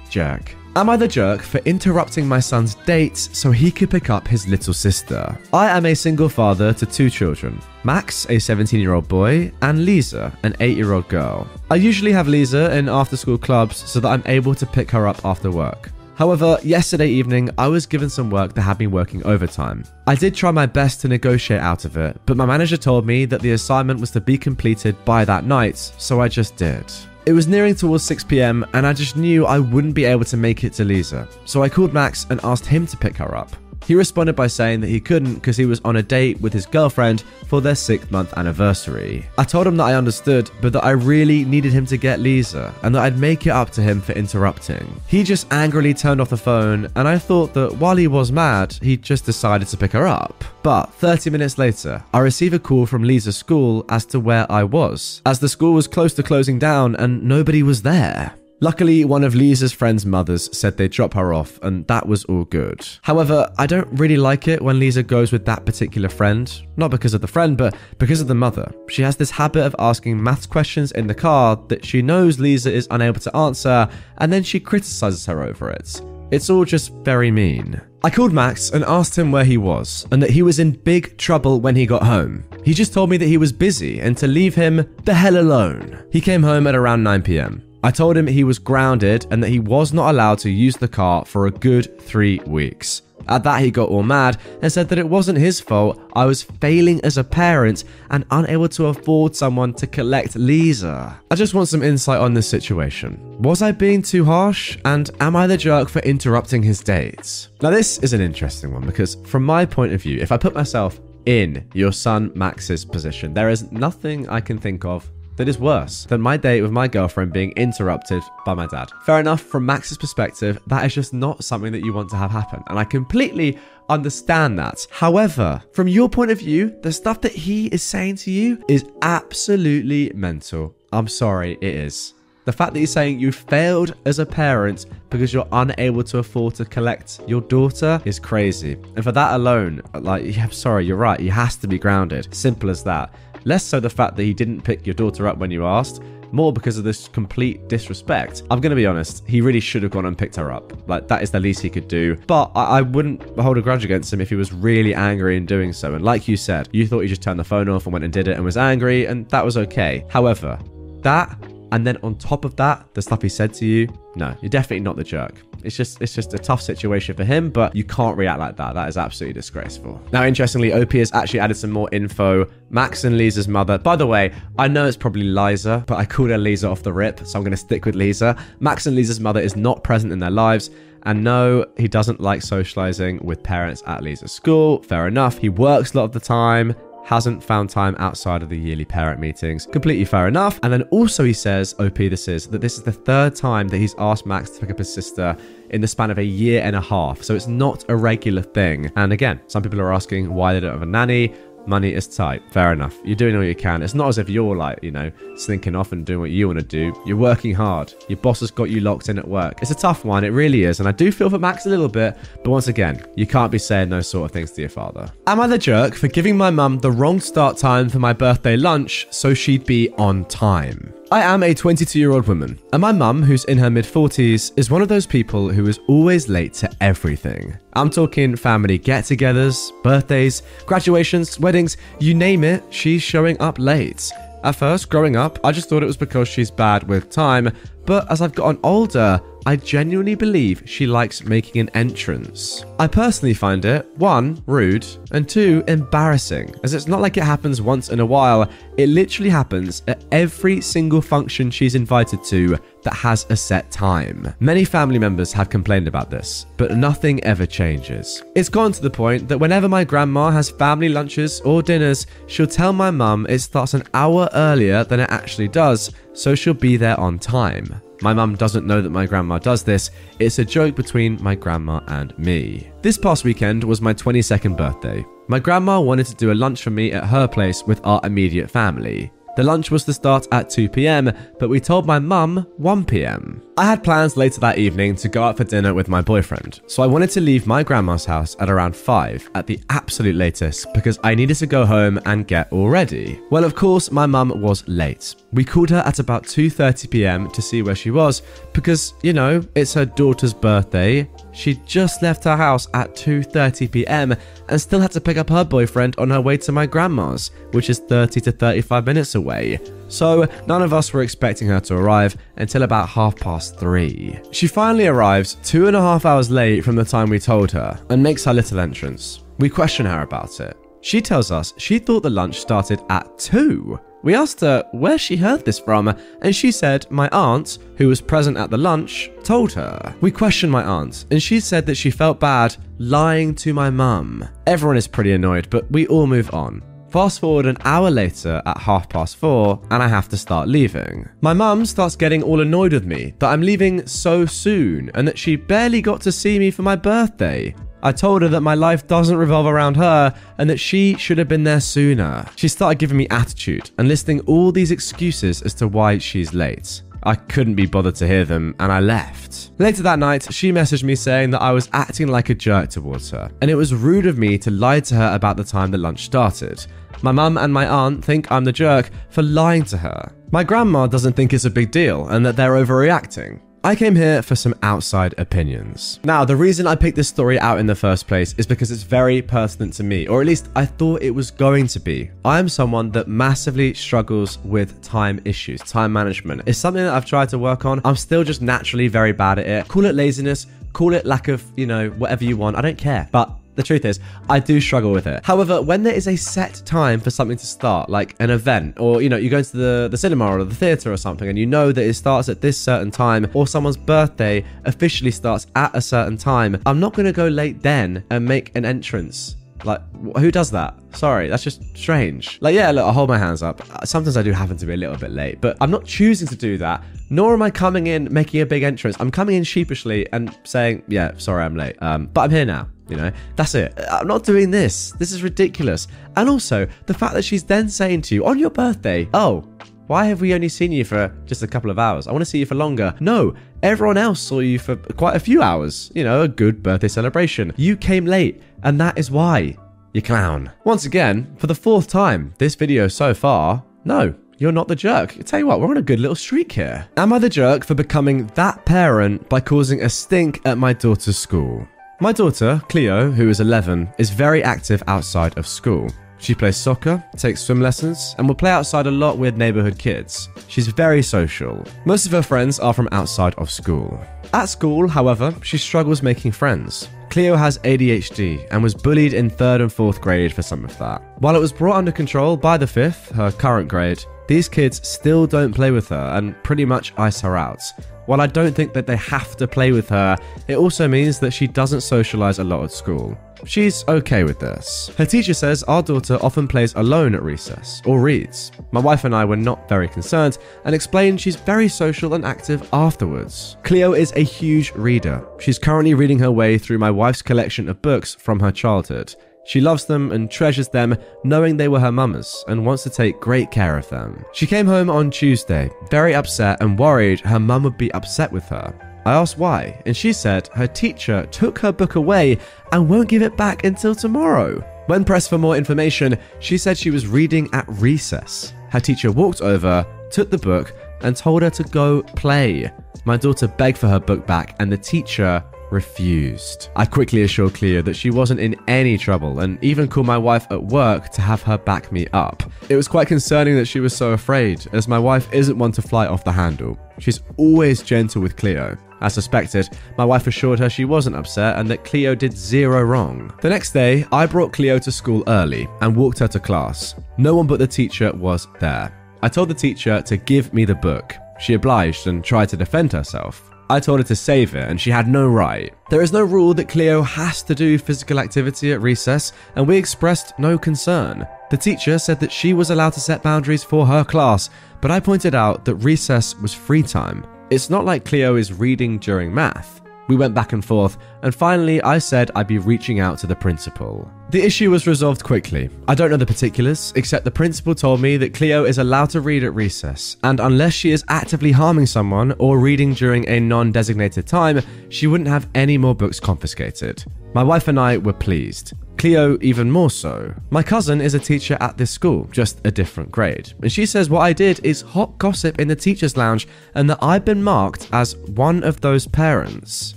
S1: Jerk. Am I the jerk for interrupting my son's date so he could pick up his little sister? I am a single father to two children Max, a 17 year old boy, and Lisa, an 8 year old girl. I usually have Lisa in after school clubs so that I'm able to pick her up after work. However, yesterday evening, I was given some work that had me working overtime. I did try my best to negotiate out of it, but my manager told me that the assignment was to be completed by that night, so I just did. It was nearing towards 6 pm, and I just knew I wouldn't be able to make it to Lisa, so I called Max and asked him to pick her up. He responded by saying that he couldn't because he was on a date with his girlfriend for their sixth month anniversary. I told him that I understood, but that I really needed him to get Lisa and that I'd make it up to him for interrupting. He just angrily turned off the phone, and I thought that while he was mad, he just decided to pick her up. But 30 minutes later, I receive a call from Lisa's school as to where I was, as the school was close to closing down and nobody was there. Luckily, one of Lisa's friend's mothers said they'd drop her off, and that was all good. However, I don't really like it when Lisa goes with that particular friend. Not because of the friend, but because of the mother. She has this habit of asking maths questions in the car that she knows Lisa is unable to answer, and then she criticizes her over it. It's all just very mean. I called Max and asked him where he was, and that he was in big trouble when he got home. He just told me that he was busy and to leave him the hell alone. He came home at around 9 pm. I told him he was grounded and that he was not allowed to use the car for a good three weeks. At that, he got all mad and said that it wasn't his fault. I was failing as a parent and unable to afford someone to collect Lisa. I just want some insight on this situation. Was I being too harsh? And am I the jerk for interrupting his dates? Now, this is an interesting one because, from my point of view, if I put myself in your son Max's position, there is nothing I can think of that is worse than my date with my girlfriend being interrupted by my dad. Fair enough, from Max's perspective, that is just not something that you want to have happen. And I completely understand that. However, from your point of view, the stuff that he is saying to you is absolutely mental. I'm sorry, it is. The fact that he's saying you failed as a parent because you're unable to afford to collect your daughter is crazy. And for that alone, like, yeah, I'm sorry, you're right. He has to be grounded. Simple as that. Less so the fact that he didn't pick your daughter up when you asked, more because of this complete disrespect. I'm going to be honest, he really should have gone and picked her up. Like, that is the least he could do. But I, I, wouldn't hold a grudge against him if he was really angry in doing so. And like you said, you thought he just turned the phone off and went and did it and was angry, and that was okay. However, that, and then on top of that, the stuff he said to you, no, you're definitely not the jerk. It's just it's just a tough situation for him, but you can't react like that. That is absolutely disgraceful. Now, interestingly, OP has actually added some more info. Max and Lisa's mother. By the way, I know it's probably Liza, but I called her Lisa off the rip, so I'm going to stick with Lisa. Max and Lisa's mother is not present in their lives. And no, he doesn't like socializing with parents at Lisa's school. Fair enough. He works a lot of the time hasn't found time outside of the yearly parent meetings. Completely fair enough. And then also he says, OP this is, that this is the third time that he's asked Max to pick up his sister in the span of a year and a half. So it's not a regular thing. And again, some people are asking why they don't have a nanny money is tight. Fair enough. You're doing all you can. It's not as if you're like, you know, slinking off and doing what you want to do. You're working hard. Your boss has got you locked in at work. It's a tough one. It really is. And I do feel for Max a little bit. But once again, you can't be saying those sort of things to your father. Am I the jerk for giving my mum the wrong start time for my birthday lunch so she'd be on time? I am a 22 year old woman, and my mum, who's in her mid 40s, is one of those people who is always late to everything. I'm talking family get togethers, birthdays, graduations, weddings, you name it, she's showing up late. At first, growing up, I just thought it was because she's bad with time, but as I've gotten older, I genuinely believe she likes making an entrance. I personally find it, one, rude, and two, embarrassing, as it's not like it happens once in a while, it literally happens at every single function she's invited to that has a set time. Many family members have complained about this, but nothing ever changes. It's gone to the point that whenever my grandma has family lunches or dinners, she'll tell my mum it starts an hour earlier than it actually does, so she'll be there on time. My mum doesn't know that my grandma does this, it's a joke between my grandma and me. This past weekend was my 22nd birthday. My grandma wanted to do a lunch for me at her place with our immediate family. The lunch was to start at 2 pm, but we told my mum 1 pm. I had plans later that evening to go out for dinner with my boyfriend, so I wanted to leave my grandma's house at around 5 at the absolute latest because I needed to go home and get all ready. Well, of course, my mum was late. We called her at about 2:30 p.m. to see where she was because, you know, it's her daughter's birthday. She just left her house at 2:30 p.m. and still had to pick up her boyfriend on her way to my grandma's, which is 30 to 35 minutes away. So, none of us were expecting her to arrive until about half past three. She finally arrives two and a half hours late from the time we told her and makes her little entrance. We question her about it. She tells us she thought the lunch started at 2. We asked her where she heard this from, and she said my aunt, who was present at the lunch, told her. We questioned my aunt, and she said that she felt bad lying to my mum. Everyone is pretty annoyed, but we all move on. Fast forward an hour later at half past four, and I have to start leaving. My mum starts getting all annoyed with me that I'm leaving so soon and that she barely got to see me for my birthday. I told her that my life doesn't revolve around her and that she should have been there sooner. She started giving me attitude and listing all these excuses as to why she's late. I couldn't be bothered to hear them and I left. Later that night, she messaged me saying that I was acting like a jerk towards her, and it was rude of me to lie to her about the time the lunch started. My mum and my aunt think I'm the jerk for lying to her. My grandma doesn't think it's a big deal and that they're overreacting. I came here for some outside opinions. Now, the reason I picked this story out in the first place is because it's very pertinent to me, or at least I thought it was going to be. I am someone that massively struggles with time issues, time management. It's something that I've tried to work on. I'm still just naturally very bad at it. Call it laziness, call it lack of, you know, whatever you want. I don't care. But the truth is, I do struggle with it. However, when there is a set time for something to start, like an event, or you know, you go to the, the cinema or the theatre or something, and you know that it starts at this certain time, or someone's birthday officially starts at a certain time, I'm not to go late then and make an entrance like, who does that? Sorry, that's just strange. Like, yeah, look, I hold my hands up. Sometimes I do happen to be a little bit late, but I'm not choosing to do that, nor am I coming in making a big entrance. I'm coming in sheepishly and saying, yeah, sorry, I'm late. Um, but I'm here now. You know, that's it. I'm not doing this. This is ridiculous. And also, the fact that she's then saying to you on your birthday, oh, why have we only seen you for just a couple of hours? I want to see you for longer. No, everyone else saw you for quite a few hours. You know, a good birthday celebration. You came late, and that is why. You clown. Once again, for the fourth time this video so far, no, you're not the jerk. I tell you what, we're on a good little streak here. Am I the jerk for becoming that parent by causing a stink at my daughter's school? My daughter, Cleo, who is 11, is very active outside of school. She plays soccer, takes swim lessons, and will play outside a lot with neighborhood kids. She's very social. Most of her friends are from outside of school. At school, however, she struggles making friends. Cleo has ADHD and was bullied in third and fourth grade for some of that. While it was brought under control by the fifth, her current grade, these kids still don't play with her and pretty much ice her out. While I don't think that they have to play with her, it also means that she doesn't socialize a lot at school. She's okay with this. Her teacher says our daughter often plays alone at recess or reads. My wife and I were not very concerned and explained she's very social and active afterwards. Cleo is a huge reader. She's currently reading her way through my wife's collection of books from her childhood. She loves them and treasures them, knowing they were her mama's, and wants to take great care of them. She came home on Tuesday, very upset and worried her mum would be upset with her. I asked why, and she said her teacher took her book away and won't give it back until tomorrow. When pressed for more information, she said she was reading at recess. Her teacher walked over, took the book, and told her to go play. My daughter begged for her book back, and the teacher refused. I quickly assured Cleo that she wasn't in any trouble and even called my wife at work to have her back me up. It was quite concerning that she was so afraid, as my wife isn't one to fly off the handle. She's always gentle with Cleo. As suspected, my wife assured her she wasn't upset and that Cleo did zero wrong. The next day, I brought Cleo to school early and walked her to class. No one but the teacher was there. I told the teacher to give me the book. She obliged and tried to defend herself. I told her to save it, and she had no right. There is no rule that Cleo has to do physical activity at recess, and we expressed no concern. The teacher said that she was allowed to set boundaries for her class, but I pointed out that recess was free time. It's not like Cleo is reading during math. We went back and forth, and finally I said I'd be reaching out to the principal. The issue was resolved quickly. I don't know the particulars, except the principal told me that Cleo is allowed to read at recess, and unless she is actively harming someone or reading during a non designated time, she wouldn't have any more books confiscated. My wife and I were pleased. Cleo even more so. My cousin is a teacher at this school, just a different grade, and she says what I did is hot gossip in the teacher's lounge and that I've been marked as one of those parents.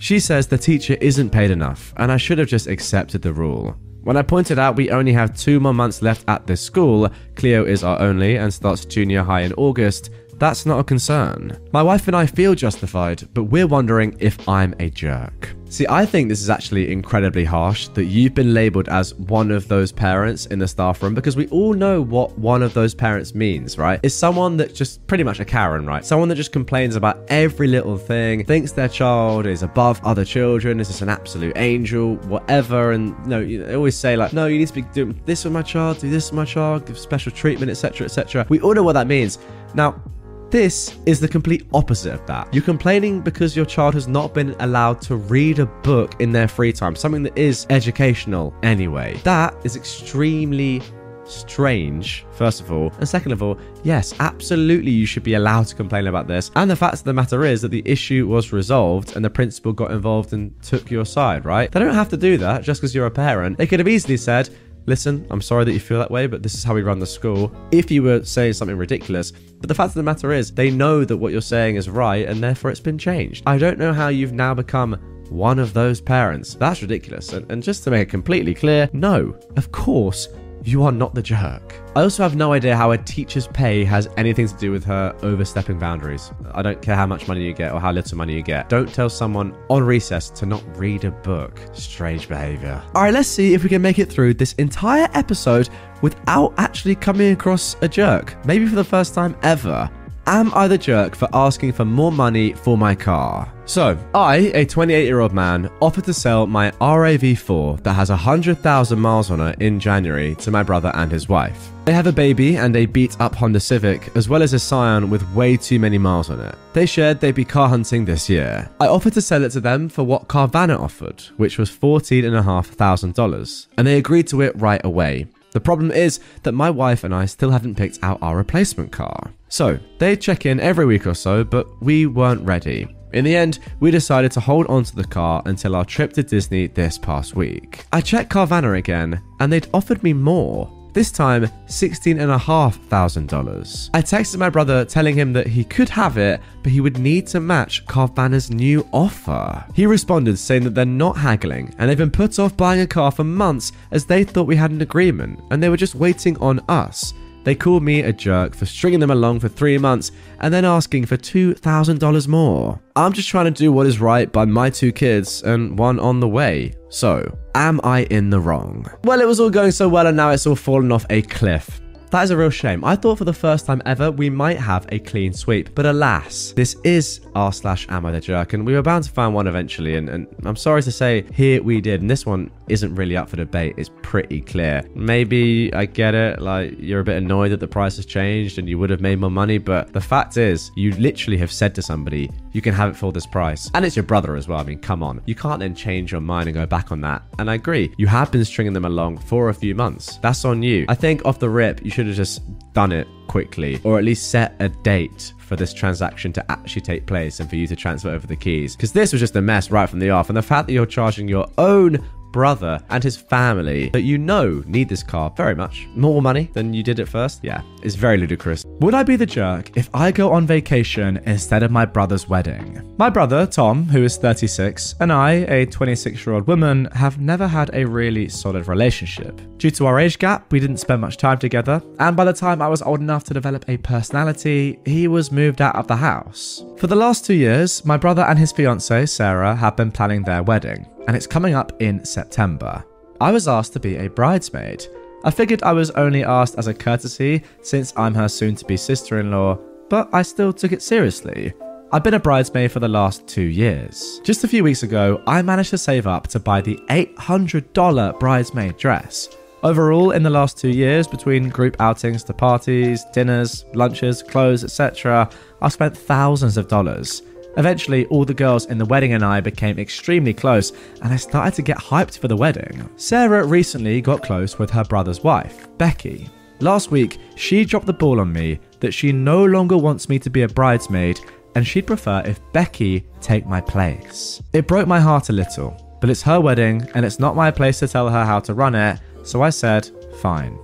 S1: She says the teacher isn't paid enough and I should have just accepted the rule. When I pointed out we only have two more months left at this school, Cleo is our only and starts junior high in August, that's not a concern. My wife and I feel justified, but we're wondering if I'm a jerk. See, I think this is actually incredibly harsh that you've been labeled as one of those parents in the staff room because we all know what one of those parents means, right? It's someone that just pretty much a Karen, right? Someone that just complains about every little thing, thinks their child is above other children, is just an absolute angel, whatever. And you know, they always say like, no, you need to be doing this with my child, do this with my child, give special treatment, etc., etc. We all know what that means. Now, this is the complete opposite of that. You're complaining because your child has not been allowed to read a book in their free time, something that is educational anyway. That is extremely strange, first of all. And second of all, yes, absolutely you should be allowed to complain about this. And the fact of the matter is that the issue was resolved and the principal got involved and took your side, right? They don't have to do that just because you're a parent. They could have easily said, listen, I'm sorry that you feel that way, but this is how we run the school. If you were saying something ridiculous, but the fact of the matter is, they know that what you're saying is right and therefore it's been changed. I don't know how you've now become one of those parents. That's ridiculous. And, and just to make it completely clear, no, of course, you are not the jerk. I also have no idea how a teacher's pay has anything to do with her overstepping boundaries. I don't care how much money you get or how little money you get. Don't tell someone on recess to not read a book. Strange behavior. All right, let's see if we can make it through this entire episode without actually coming across a jerk. Maybe for the first time ever. Am I the jerk for asking for more money for my car? So, I, a 28 year old man, offered to sell my RAV4 that has 100,000 miles on it in January to my brother and his wife. They have a baby and a beat up Honda Civic, as well as a Scion with way too many miles on it. They shared they'd be car hunting this year. I offered to sell it to them for what Carvana offered, which was $14,500, and they agreed to it right away. The problem is that my wife and I still haven't picked out our replacement car. So, they check in every week or so, but we weren't ready. In the end, we decided to hold on to the car until our trip to Disney this past week. I checked Carvana again, and they'd offered me more. This time, $16,500. I texted my brother telling him that he could have it, but he would need to match Carvana's new offer. He responded saying that they're not haggling and they've been put off buying a car for months as they thought we had an agreement and they were just waiting on us. They called me a jerk for stringing them along for three months and then asking for $2,000 more. I'm just trying to do what is right by my two kids and one on the way. So, am I in the wrong? Well, it was all going so well and now it's all fallen off a cliff. That is a real shame. I thought for the first time ever we might have a clean sweep, but alas, this is r slash am I the jerk, and we were bound to find one eventually. And, and I'm sorry to say, here we did. And this one isn't really up for debate. It's pretty clear. Maybe I get it, like you're a bit annoyed that the price has changed and you would have made more money, but the fact is, you literally have said to somebody, you can have it for this price, and it's your brother as well. I mean, come on, you can't then change your mind and go back on that. And I agree, you have been stringing them along for a few months. That's on you. I think off the rip, you should have just done it quickly, or at least set a date for this transaction to actually take place and for you to transfer over the keys. Because this was just a mess right from the off, and the fact that you're charging your own brother and his family that you know need this car very much more money than you did at first, yeah, it's very ludicrous. Would I be the jerk if I go on vacation instead of my brother's wedding? My brother, Tom, who is 36, and I, a 26 year old woman, have never had a really solid relationship. Due to our age gap, we didn't spend much time together, and by the time I was old enough to develop a personality, he was moved out of the house. For the last two years, my brother and his fiancee, Sarah, have been planning their wedding, and it's coming up in September. I was asked to be a bridesmaid. I figured I was only asked as a courtesy since I'm her soon to be sister in law, but I still took it seriously. I've been a bridesmaid for the last two years. Just a few weeks ago, I managed to save up to buy the $800 bridesmaid dress. Overall, in the last two years, between group outings to parties, dinners, lunches, clothes, etc., I've spent thousands of dollars. Eventually, all the girls in the wedding and I became extremely close, and I started to get hyped for the wedding. Sarah recently got close with her brother's wife, Becky. Last week, she dropped the ball on me that she no longer wants me to be a bridesmaid and she'd prefer if Becky take my place. It broke my heart a little, but it's her wedding and it's not my place to tell her how to run it, so I said, fine.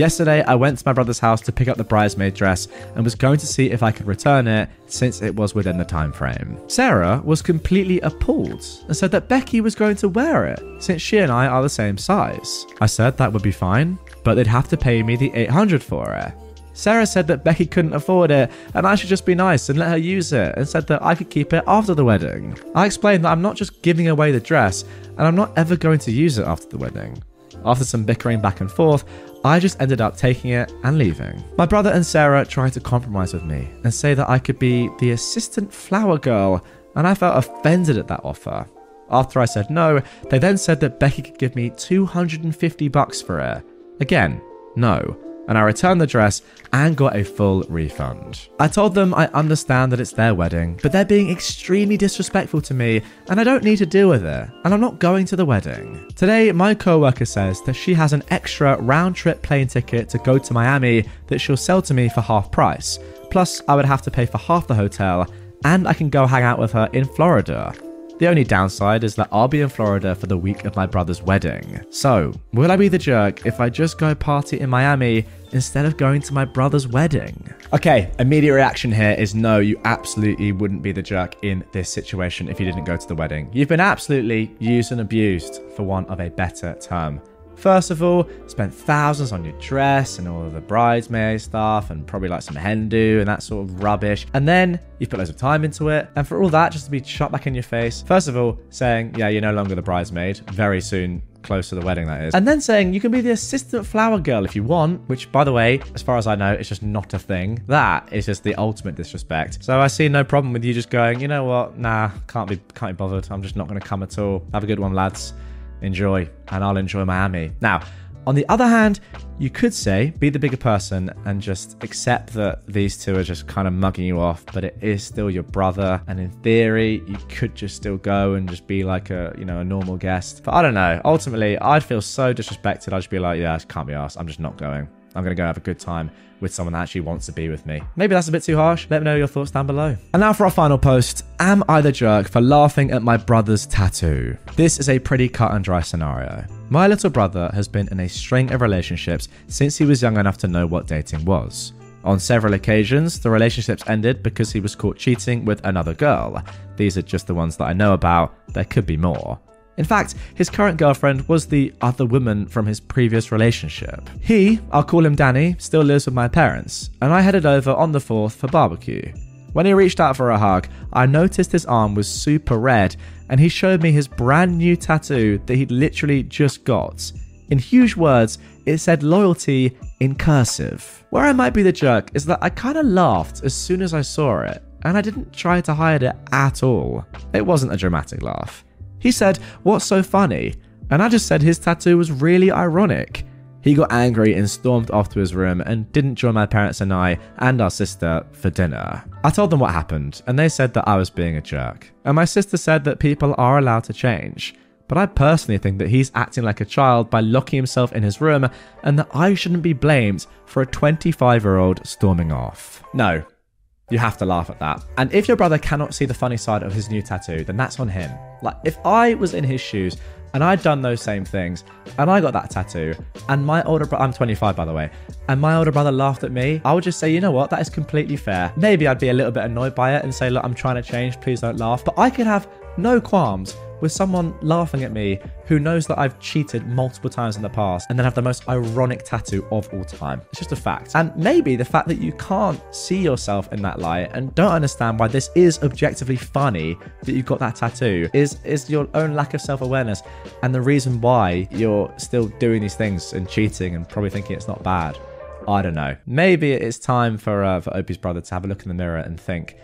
S1: Yesterday, I went to my brother's house to pick up the bridesmaid dress and was going to see if I could return it since it was within the time frame. Sarah was completely appalled and said that Becky was going to wear it since she and I are the same size. I said that would be fine, but they'd have to pay me the 800 for it. Sarah said that Becky couldn't afford it and I should just be nice and let her use it and said that I could keep it after the wedding. I explained that I'm not just giving away the dress and I'm not ever going to use it after the wedding. After some bickering back and forth, I just ended up taking it and leaving. My brother and Sarah tried to compromise with me and say that I could be the assistant flower girl, and I felt offended at that offer. After I said no, they then said that Becky could give me 250 bucks for it. Again, no and I returned the dress and got a full refund. I told them I understand that it's their wedding, but they're being extremely disrespectful to me and I don't need to deal with it, and I'm not going to the wedding. Today, my coworker says that she has an extra round trip plane ticket to go to Miami that she'll sell to me for half price. Plus, I would have to pay for half the hotel, and I can go hang out with her in Florida. The only downside is that I'll be in Florida for the week of my brother's wedding. So, will I be the jerk if I just go party in Miami instead of going to my brother's wedding? Okay, immediate reaction here is no, you absolutely wouldn't be the jerk in this situation if you didn't go to the wedding. You've been absolutely used and abused, for want of a better term. First of all, spent thousands on your dress and all of the bridesmaid stuff and probably like some hen do and that sort of rubbish. And then you've put loads of time into it. And for all that just to be shot back in your face, first of all, saying, yeah, you're no longer the bridesmaid, very soon close to the wedding, that is. And then saying you can be the assistant flower girl if you want, which, by the way, as far as I know, it's just not a thing. That is just the ultimate disrespect. So I see no problem with you just going, you know what? Nah, can't be, can't be bothered. I'm just not going to come at all. Have a good one, lads enjoy, and I'll enjoy Miami. Now, on the other hand, you could say be the bigger person and just accept that these two are just kind of mugging you off, but it is still your brother. And in theory, you could just still go and just be like a you know a normal guest. But I don't know. Ultimately, I'd feel so disrespected. I'd just be like, yeah, I can't be asked. I'm just not going. I'm going to go have a good time with someone that actually wants to be with me. Maybe that's a bit too harsh. Let me know your thoughts down below. And now for our final post Am I the jerk for laughing at my brother's tattoo? This is a pretty cut and dry scenario. My little brother has been in a string of relationships since he was young enough to know what dating was. On several occasions, the relationships ended because he was caught cheating with another girl. These are just the ones that I know about, there could be more. In fact, his current girlfriend was the other woman from his previous relationship. He, I'll call him Danny, still lives with my parents, and I headed over on the 4th for barbecue. When he reached out for a hug, I noticed his arm was super red, and he showed me his brand new tattoo that he'd literally just got. In huge words, it said loyalty in cursive. Where I might be the jerk is that I kinda laughed as soon as I saw it, and I didn't try to hide it at all. It wasn't a dramatic laugh. He said, What's so funny? And I just said his tattoo was really ironic. He got angry and stormed off to his room and didn't join my parents and I and our sister for dinner. I told them what happened, and they said that I was being a jerk. And my sister said that people are allowed to change. But I personally think that he's acting like a child by locking himself in his room and that I shouldn't be blamed for a 25 year old storming off. No, you have to laugh at that. And if your brother cannot see the funny side of his new tattoo, then that's on him. Like, if I was in his shoes and I'd done those same things and I got that tattoo and my older brother, I'm 25 by the way, and my older brother laughed at me, I would just say, you know what, that is completely fair. Maybe I'd be a little bit annoyed by it and say, look, I'm trying to change, please don't laugh. But I could have no qualms with someone laughing at me who knows that I've cheated multiple times in the past and then have the most ironic tattoo of all time. It's just a fact. And maybe the fact that you can't see yourself in that light and don't understand why this is objectively funny that you've got that tattoo is is your own lack of self-awareness and the reason why you're still doing these things and cheating and probably thinking it's not bad. I don't know. Maybe it's time for uh, for OP's brother to have a look in the mirror and think,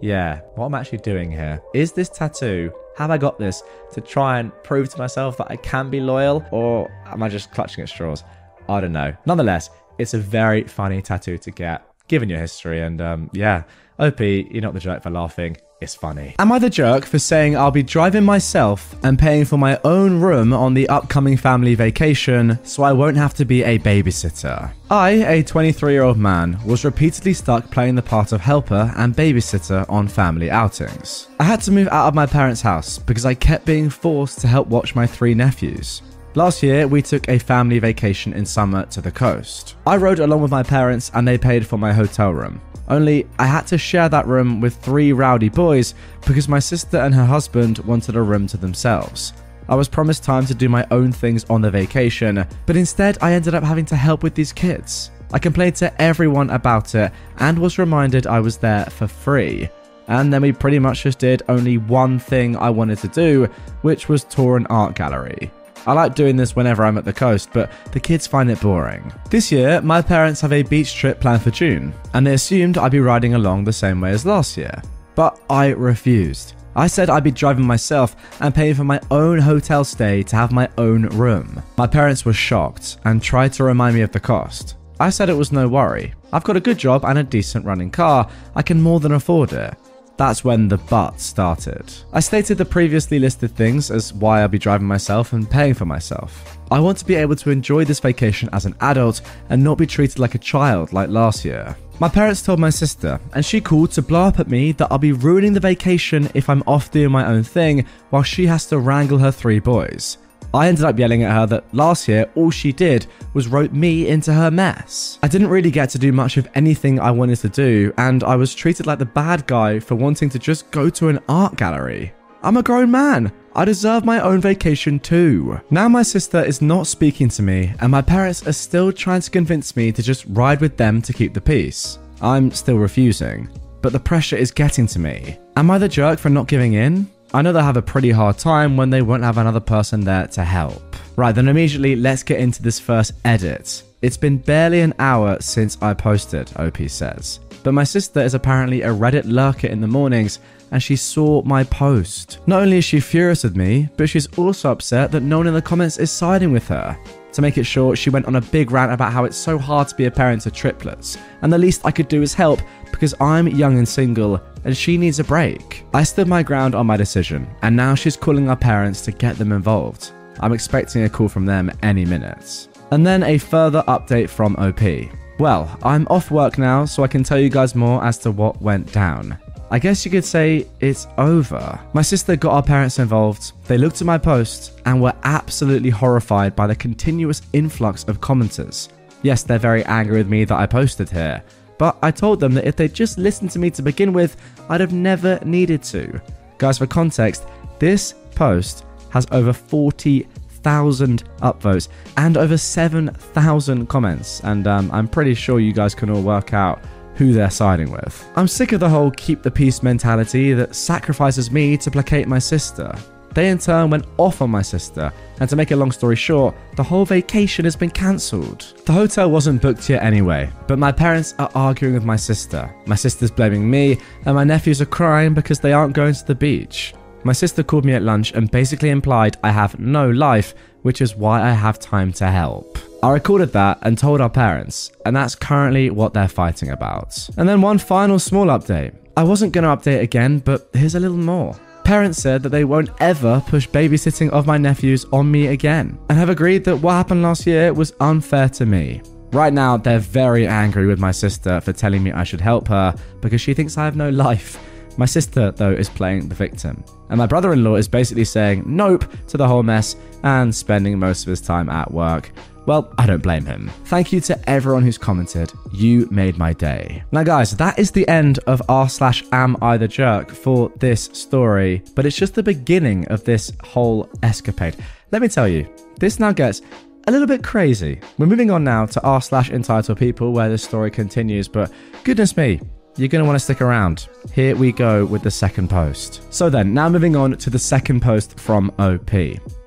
S1: yeah, what I'm actually doing here is this tattoo have I got this to try and prove to myself that I can be loyal, or am I just clutching at straws? I don't know. Nonetheless, it's a very funny tattoo to get, given your history, and um, yeah, OP, you're not the joke for laughing. It's funny. Am I the jerk for saying I'll be driving myself and paying for my own room on the upcoming family vacation so I won't have to be a babysitter? I, a 23 year old man, was repeatedly stuck playing the part of helper and babysitter on family outings. I had to move out of my parents' house because I kept being forced to help watch my three nephews. Last year, we took a family vacation in summer to the coast. I rode along with my parents and they paid for my hotel room. Only I had to share that room with three rowdy boys because my sister and her husband wanted a room to themselves. I was promised time to do my own things on the vacation, but instead I ended up having to help with these kids. I complained to everyone about it and was reminded I was there for free. And then we pretty much just did only one thing I wanted to do, which was tour an art gallery. I like doing this whenever I'm at the coast, but the kids find it boring. This year, my parents have a beach trip planned for June, and they assumed I'd be riding along the same way as last year. But I refused. I said I'd be driving myself and paying for my own hotel stay to have my own room. My parents were shocked and tried to remind me of the cost. I said it was no worry. I've got a good job and a decent running car. I can more than afford it. That's when the but started. I stated the previously listed things as why I'll be driving myself and paying for myself. I want to be able to enjoy this vacation as an adult and not be treated like a child like last year. My parents told my sister, and she called to blow up at me that I'll be ruining the vacation if I'm off doing my own thing while she has to wrangle her three boys. I ended up yelling at her that last year all she did was rope me into her mess. I didn't really get to do much of anything I wanted to do, and I was treated like the bad guy for wanting to just go to an art gallery. I'm a grown man. I deserve my own vacation too. Now my sister is not speaking to me, and my parents are still trying to convince me to just ride with them to keep the peace. I'm still refusing, but the pressure is getting to me. Am I the jerk for not giving in? I know they'll have a pretty hard time when they won't have another person there to help. Right, then immediately let's get into this first edit. It's been barely an hour since I posted, OP says. But my sister is apparently a Reddit lurker in the mornings and she saw my post. Not only is she furious with me, but she's also upset that no one in the comments is siding with her. To make it short, she went on a big rant about how it's so hard to be a parent of triplets, and the least I could do is help because I'm young and single and she needs a break. I stood my ground on my decision, and now she's calling our parents to get them involved. I'm expecting a call from them any minute. And then a further update from OP. Well, I'm off work now, so I can tell you guys more as to what went down. I guess you could say it's over. My sister got our parents involved, they looked at my post, and were absolutely horrified by the continuous influx of commenters. Yes, they're very angry with me that I posted here, but I told them that if they'd just listened to me to begin with, I'd have never needed to. Guys, for context, this post has over 40,000 upvotes and over 7,000 comments, and um, I'm pretty sure you guys can all work out who they're siding with. I'm sick of the whole keep the peace mentality that sacrifices me to placate my sister. They in turn went off on my sister, and to make a long story short, the whole vacation has been cancelled. The hotel wasn't booked yet anyway, but my parents are arguing with my sister. My sister's blaming me, and my nephews are crying because they aren't going to the beach. My sister called me at lunch and basically implied I have no life, which is why I have time to help. I recorded that and told our parents, and that's currently what they're fighting about. And then one final small update. I wasn't going to update again, but here's a little more. Parents said that they won't ever push babysitting of my nephews on me again, and have agreed that what happened last year was unfair to me. Right now, they're very angry with my sister for telling me I should help her because she thinks I have no life. My sister, though, is playing the victim. And my brother in law is basically saying nope to the whole mess and spending most of his time at work. Well, I don't blame him. Thank you to everyone who's commented. You made my day. Now, guys, that is the end of r slash am I the jerk for this story, but it's just the beginning of this whole escapade. Let me tell you, this now gets a little bit crazy. We're moving on now to r slash entitled people where this story continues, but goodness me, you're going to want to stick around. Here we go with the second post. So then, now moving on to the second post from OP.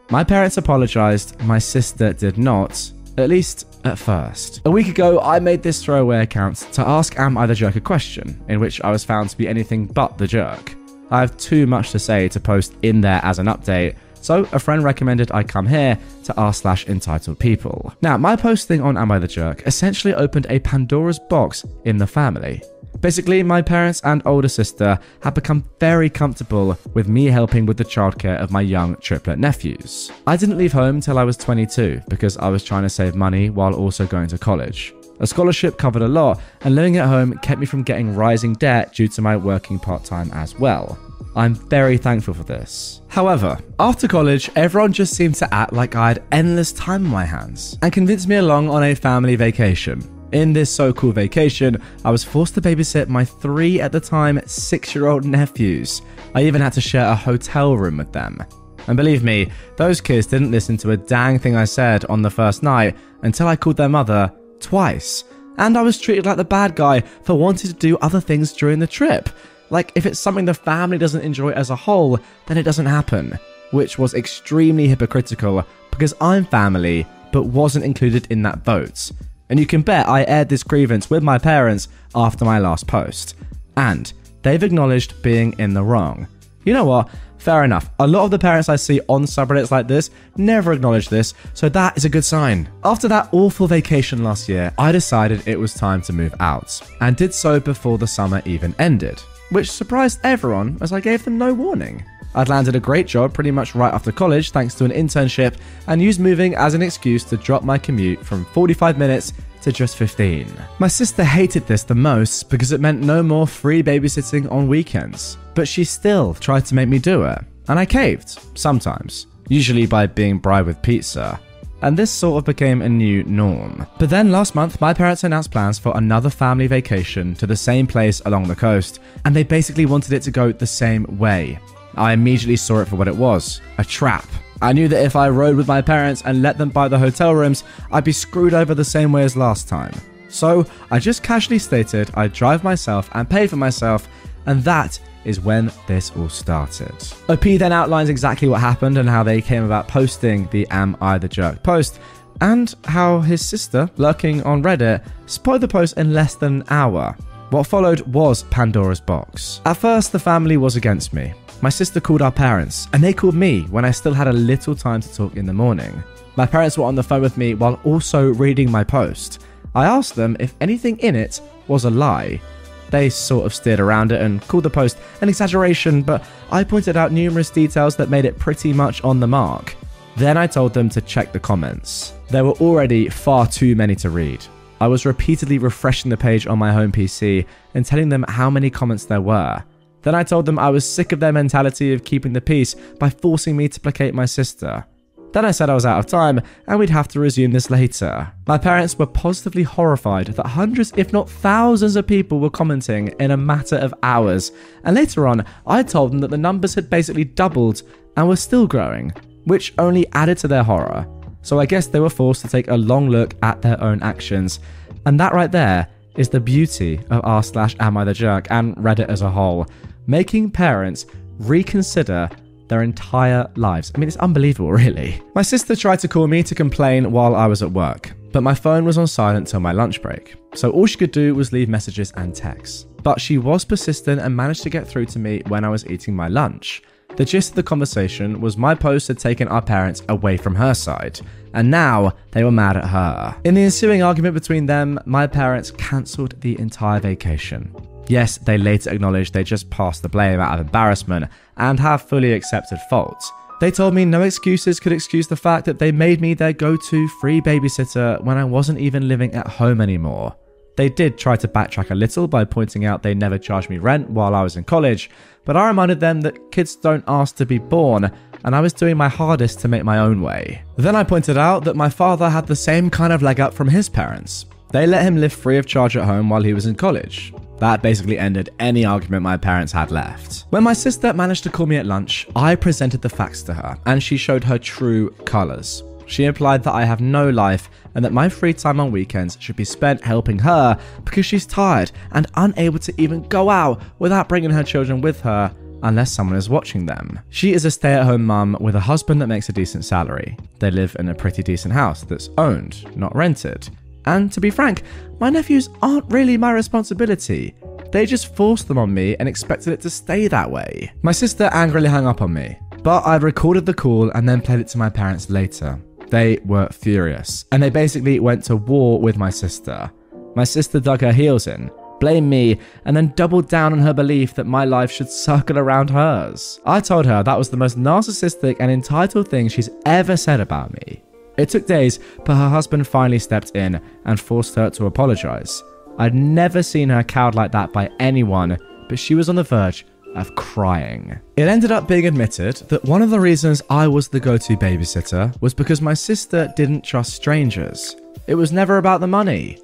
S1: My parents apologized, my sister did not, at least at first. A week ago, I made this throwaway account to ask Am I the Jerk a question, in which I was found to be anything but the jerk. I have too much to say to post in there as an update, so a friend recommended I come here to r slash entitled people. Now, my posting on Am I the Jerk essentially opened a Pandora's box in the family. Basically, my parents and older sister had become very comfortable with me helping with the childcare of my young triplet nephews. I didn't leave home till I was 22 because I was trying to save money while also going to college. A scholarship covered a lot, and living at home kept me from getting rising debt due to my working part time as well. I'm very thankful for this. However, after college, everyone just seemed to act like I had endless time on my hands and convinced me along on a family vacation. In this so called vacation, I was forced to babysit my three at the time six year old nephews. I even had to share a hotel room with them. And believe me, those kids didn't listen to a dang thing I said on the first night until I called their mother twice. And I was treated like the bad guy for wanting to do other things during the trip. Like, if it's something the family doesn't enjoy as a whole, then it doesn't happen. Which was extremely hypocritical because I'm family, but wasn't included in that vote. And you can bet I aired this grievance with my parents after my last post. And they've acknowledged being in the wrong. You know what? Fair enough. A lot of the parents I see on subreddits like this never acknowledge this, so that is a good sign. After that awful vacation last year, I decided it was time to move out, and did so before the summer even ended, which surprised everyone as I gave them no warning. I'd landed a great job pretty much right after college thanks to an internship and used moving as an excuse to drop my commute from 45 minutes to just 15. My sister hated this the most because it meant no more free babysitting on weekends, but she still tried to make me do it, and I caved, sometimes, usually by being bribed with pizza. And this sort of became a new norm. But then last month, my parents announced plans for another family vacation to the same place along the coast, and they basically wanted it to go the same way. I immediately saw it for what it was a trap. I knew that if I rode with my parents and let them buy the hotel rooms, I'd be screwed over the same way as last time. So I just casually stated I'd drive myself and pay for myself, and that is when this all started. OP then outlines exactly what happened and how they came about posting the Am I the Jerk post, and how his sister, lurking on Reddit, spoiled the post in less than an hour. What followed was Pandora's box. At first, the family was against me. My sister called our parents, and they called me when I still had a little time to talk in the morning. My parents were on the phone with me while also reading my post. I asked them if anything in it was a lie. They sort of steered around it and called the post an exaggeration, but I pointed out numerous details that made it pretty much on the mark. Then I told them to check the comments. There were already far too many to read. I was repeatedly refreshing the page on my home PC and telling them how many comments there were. Then I told them I was sick of their mentality of keeping the peace by forcing me to placate my sister. Then I said I was out of time and we'd have to resume this later. My parents were positively horrified that hundreds, if not thousands, of people were commenting in a matter of hours. And later on, I told them that the numbers had basically doubled and were still growing, which only added to their horror. So I guess they were forced to take a long look at their own actions. And that right there is the beauty of r slash am I the jerk and Reddit as a whole making parents reconsider their entire lives. I mean, it's unbelievable, really. My sister tried to call me to complain while I was at work, but my phone was on silent till my lunch break, so all she could do was leave messages and texts. But she was persistent and managed to get through to me when I was eating my lunch. The gist of the conversation was my post had taken our parents away from her side, and now they were mad at her. In the ensuing argument between them, my parents cancelled the entire vacation. Yes, they later acknowledged they just passed the blame out of embarrassment and have fully accepted fault. They told me no excuses could excuse the fact that they made me their go to free babysitter when I wasn't even living at home anymore. They did try to backtrack a little by pointing out they never charged me rent while I was in college, but I reminded them that kids don't ask to be born, and I was doing my hardest to make my own way. Then I pointed out that my father had the same kind of leg up from his parents. They let him live free of charge at home while he was in college. That basically ended any argument my parents had left. When my sister managed to call me at lunch, I presented the facts to her, and she showed her true colours. She implied that I have no life and that my free time on weekends should be spent helping her because she's tired and unable to even go out without bringing her children with her unless someone is watching them. She is a stay at home mum with a husband that makes a decent salary. They live in a pretty decent house that's owned, not rented. And to be frank, my nephews aren't really my responsibility. They just forced them on me and expected it to stay that way. My sister angrily hung up on me, but I recorded the call and then played it to my parents later. They were furious, and they basically went to war with my sister. My sister dug her heels in, blamed me, and then doubled down on her belief that my life should circle around hers. I told her that was the most narcissistic and entitled thing she's ever said about me. It took days, but her husband finally stepped in and forced her to apologize. I'd never seen her cowed like that by anyone, but she was on the verge of crying. It ended up being admitted that one of the reasons I was the go to babysitter was because my sister didn't trust strangers. It was never about the money.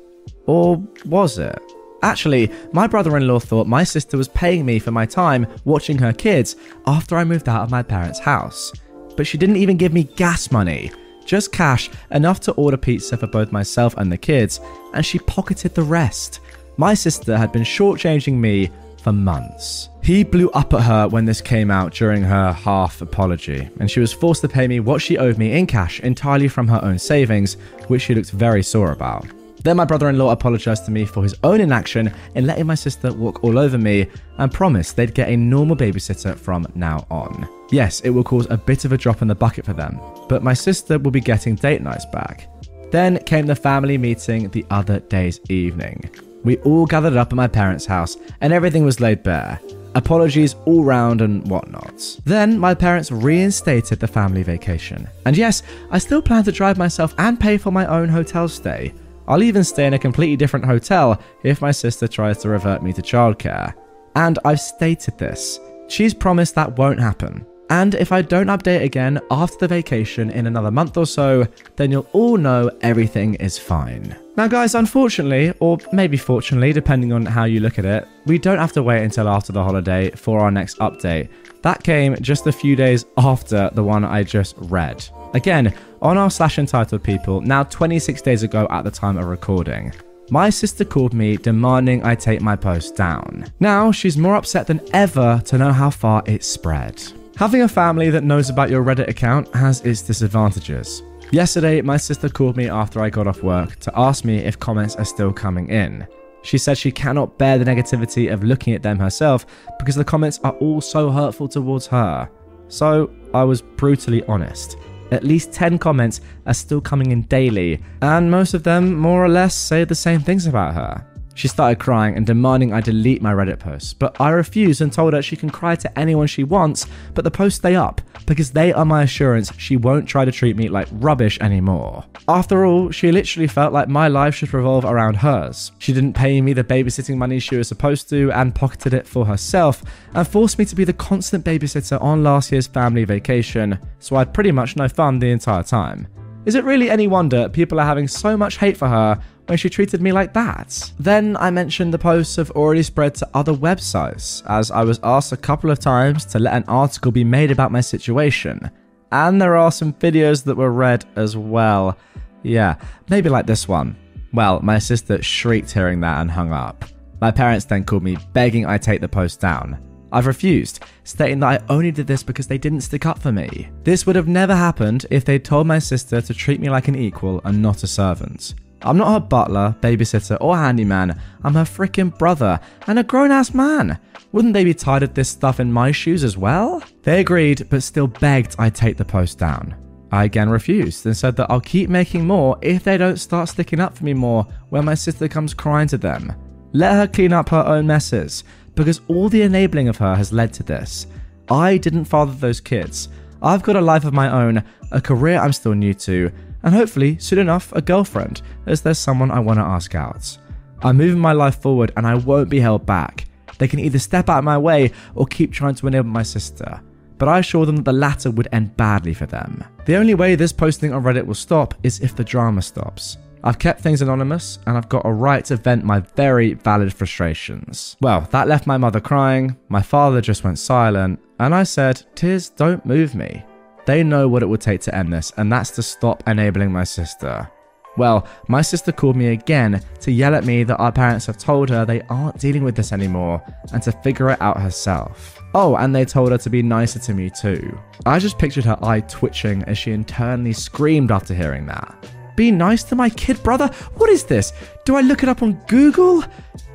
S1: Or was it? Actually, my brother in law thought my sister was paying me for my time watching her kids after I moved out of my parents' house. But she didn't even give me gas money just cash enough to order pizza for both myself and the kids, and she pocketed the rest. My sister had been shortchanging me for months. He blew up at her when this came out during her half apology, and she was forced to pay me what she owed me in cash entirely from her own savings, which she looked very sore about. Then my brother in law apologised to me for his own inaction in letting my sister walk all over me and promised they'd get a normal babysitter from now on. Yes, it will cause a bit of a drop in the bucket for them, but my sister will be getting date nights back. Then came the family meeting the other day's evening. We all gathered up at my parents' house and everything was laid bare. Apologies all round and whatnot. Then my parents reinstated the family vacation. And yes, I still plan to drive myself and pay for my own hotel stay. I'll even stay in a completely different hotel if my sister tries to revert me to childcare. And I've stated this. She's promised that won't happen. And if I don't update again after the vacation in another month or so, then you'll all know everything is fine. Now, guys, unfortunately, or maybe fortunately, depending on how you look at it, we don't have to wait until after the holiday for our next update. That came just a few days after the one I just read. Again, on r slash entitled people, now 26 days ago at the time of recording. My sister called me demanding I take my post down. Now she's more upset than ever to know how far it spread. Having a family that knows about your Reddit account has its disadvantages. Yesterday, my sister called me after I got off work to ask me if comments are still coming in. She said she cannot bear the negativity of looking at them herself because the comments are all so hurtful towards her. So I was brutally honest. At least 10 comments are still coming in daily, and most of them more or less say the same things about her. She started crying and demanding I delete my Reddit posts, but I refused and told her she can cry to anyone she wants, but the posts stay up because they are my assurance she won't try to treat me like rubbish anymore. After all, she literally felt like my life should revolve around hers. She didn't pay me the babysitting money she was supposed to and pocketed it for herself and forced me to be the constant babysitter on last year's family vacation, so I had pretty much no fun the entire time. Is it really any wonder people are having so much hate for her when she treated me like that. Then I mentioned the posts have already spread to other websites, as I was asked a couple of times to let an article be made about my situation. And there are some videos that were read as well. Yeah, maybe like this one. Well, my sister shrieked hearing that and hung up. My parents then called me begging I take the post down. I've refused, stating that I only did this because they didn't stick up for me. This would have never happened if they'd told my sister to treat me like an equal and not a servant. I'm not her butler, babysitter, or handyman. I'm her freaking brother and a grown ass man. Wouldn't they be tired of this stuff in my shoes as well? They agreed, but still begged I take the post down. I again refused and said that I'll keep making more if they don't start sticking up for me more when my sister comes crying to them. Let her clean up her own messes, because all the enabling of her has led to this. I didn't father those kids. I've got a life of my own, a career I'm still new to, and hopefully, soon enough, a girlfriend, as there's someone I want to ask out. I'm moving my life forward and I won't be held back. They can either step out of my way or keep trying to enable my sister. But I assure them that the latter would end badly for them. The only way this posting on Reddit will stop is if the drama stops. I've kept things anonymous and I've got a right to vent my very valid frustrations. Well, that left my mother crying, my father just went silent, and I said, Tears don't move me. They know what it would take to end this, and that's to stop enabling my sister. Well, my sister called me again to yell at me that our parents have told her they aren't dealing with this anymore and to figure it out herself. Oh, and they told her to be nicer to me too. I just pictured her eye twitching as she internally screamed after hearing that. Be nice to my kid brother? What is this? Do I look it up on Google?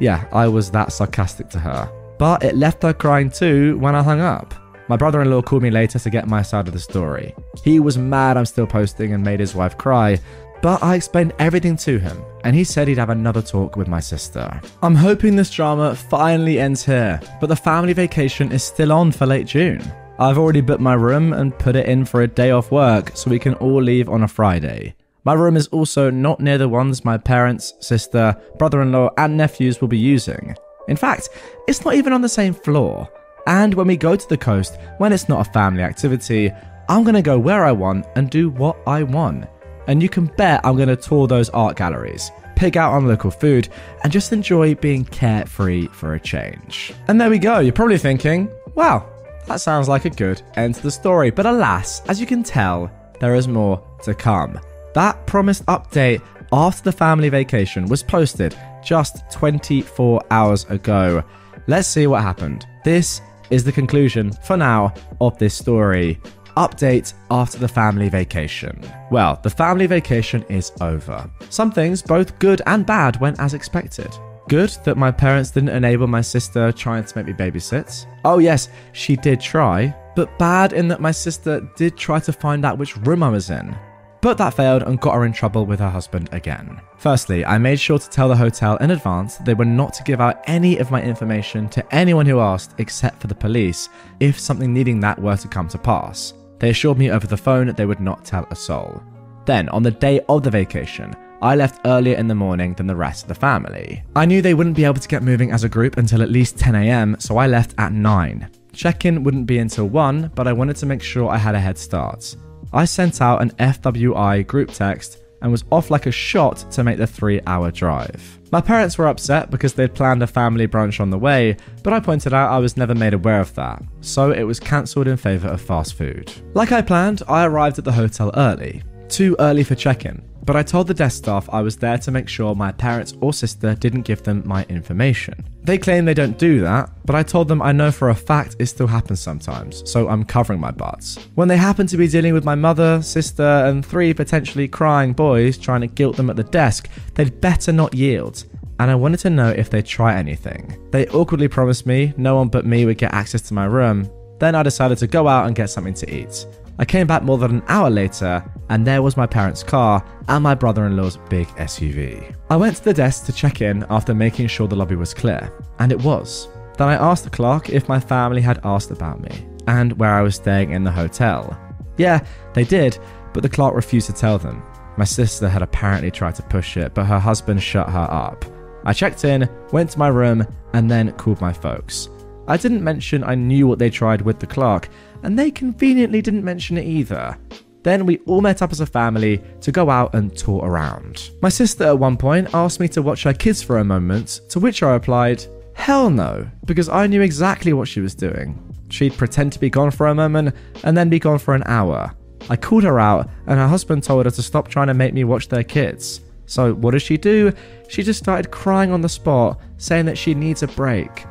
S1: Yeah, I was that sarcastic to her. But it left her crying too when I hung up. My brother in law called me later to get my side of the story. He was mad I'm still posting and made his wife cry, but I explained everything to him, and he said he'd have another talk with my sister. I'm hoping this drama finally ends here, but the family vacation is still on for late June. I've already booked my room and put it in for a day off work so we can all leave on a Friday. My room is also not near the ones my parents, sister, brother in law, and nephews will be using. In fact, it's not even on the same floor. And when we go to the coast, when it's not a family activity, I'm going to go where I want and do what I want. And you can bet I'm going to tour those art galleries, pig out on local food, and just enjoy being carefree for a change. And there we go. You're probably thinking, wow, that sounds like a good end to the story. But alas, as you can tell, there is more to come. That promised update after the family vacation was posted just 24 hours ago. Let's see what happened. This is the conclusion, for now, of this story. Update after the family vacation. Well, the family vacation is over. Some things, both good and bad, went as expected. Good that my parents didn't enable my sister trying to make me babysit. Oh, yes, she did try, but bad in that my sister did try to find out which room I was in. But that failed and got her in trouble with her husband again. Firstly, I made sure to tell the hotel in advance that they were not to give out any of my information to anyone who asked except for the police if something needing that were to come to pass. They assured me over the phone that they would not tell a soul. Then, on the day of the vacation, I left earlier in the morning than the rest of the family. I knew they wouldn't be able to get moving as a group until at least 10am, so I left at 9. Check in wouldn't be until 1, but I wanted to make sure I had a head start. I sent out an FWI group text and was off like a shot to make the three hour drive. My parents were upset because they'd planned a family brunch on the way, but I pointed out I was never made aware of that, so it was cancelled in favour of fast food. Like I planned, I arrived at the hotel early, too early for check in, but I told the desk staff I was there to make sure my parents or sister didn't give them my information. They claim they don't do that, but I told them I know for a fact it still happens sometimes, so I'm covering my butts. When they happen to be dealing with my mother, sister, and three potentially crying boys trying to guilt them at the desk, they'd better not yield. And I wanted to know if they'd try anything. They awkwardly promised me no one but me would get access to my room. Then I decided to go out and get something to eat. I came back more than an hour later, and there was my parents' car and my brother in law's big SUV. I went to the desk to check in after making sure the lobby was clear, and it was. Then I asked the clerk if my family had asked about me and where I was staying in the hotel. Yeah, they did, but the clerk refused to tell them. My sister had apparently tried to push it, but her husband shut her up. I checked in, went to my room, and then called my folks. I didn't mention I knew what they tried with the clerk, and they conveniently didn't mention it either. Then we all met up as a family to go out and tour around. My sister at one point asked me to watch her kids for a moment, to which I replied, Hell no, because I knew exactly what she was doing. She'd pretend to be gone for a moment and then be gone for an hour. I called her out, and her husband told her to stop trying to make me watch their kids. So, what does she do? She just started crying on the spot, saying that she needs a break.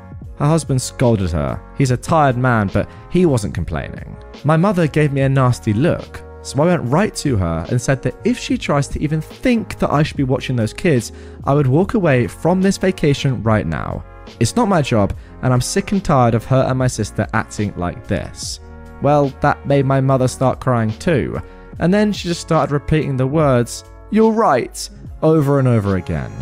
S1: Her husband scolded her. He's a tired man, but he wasn't complaining. My mother gave me a nasty look, so I went right to her and said that if she tries to even think that I should be watching those kids, I would walk away from this vacation right now. It's not my job, and I'm sick and tired of her and my sister acting like this. Well, that made my mother start crying too, and then she just started repeating the words, You're right, over and over again.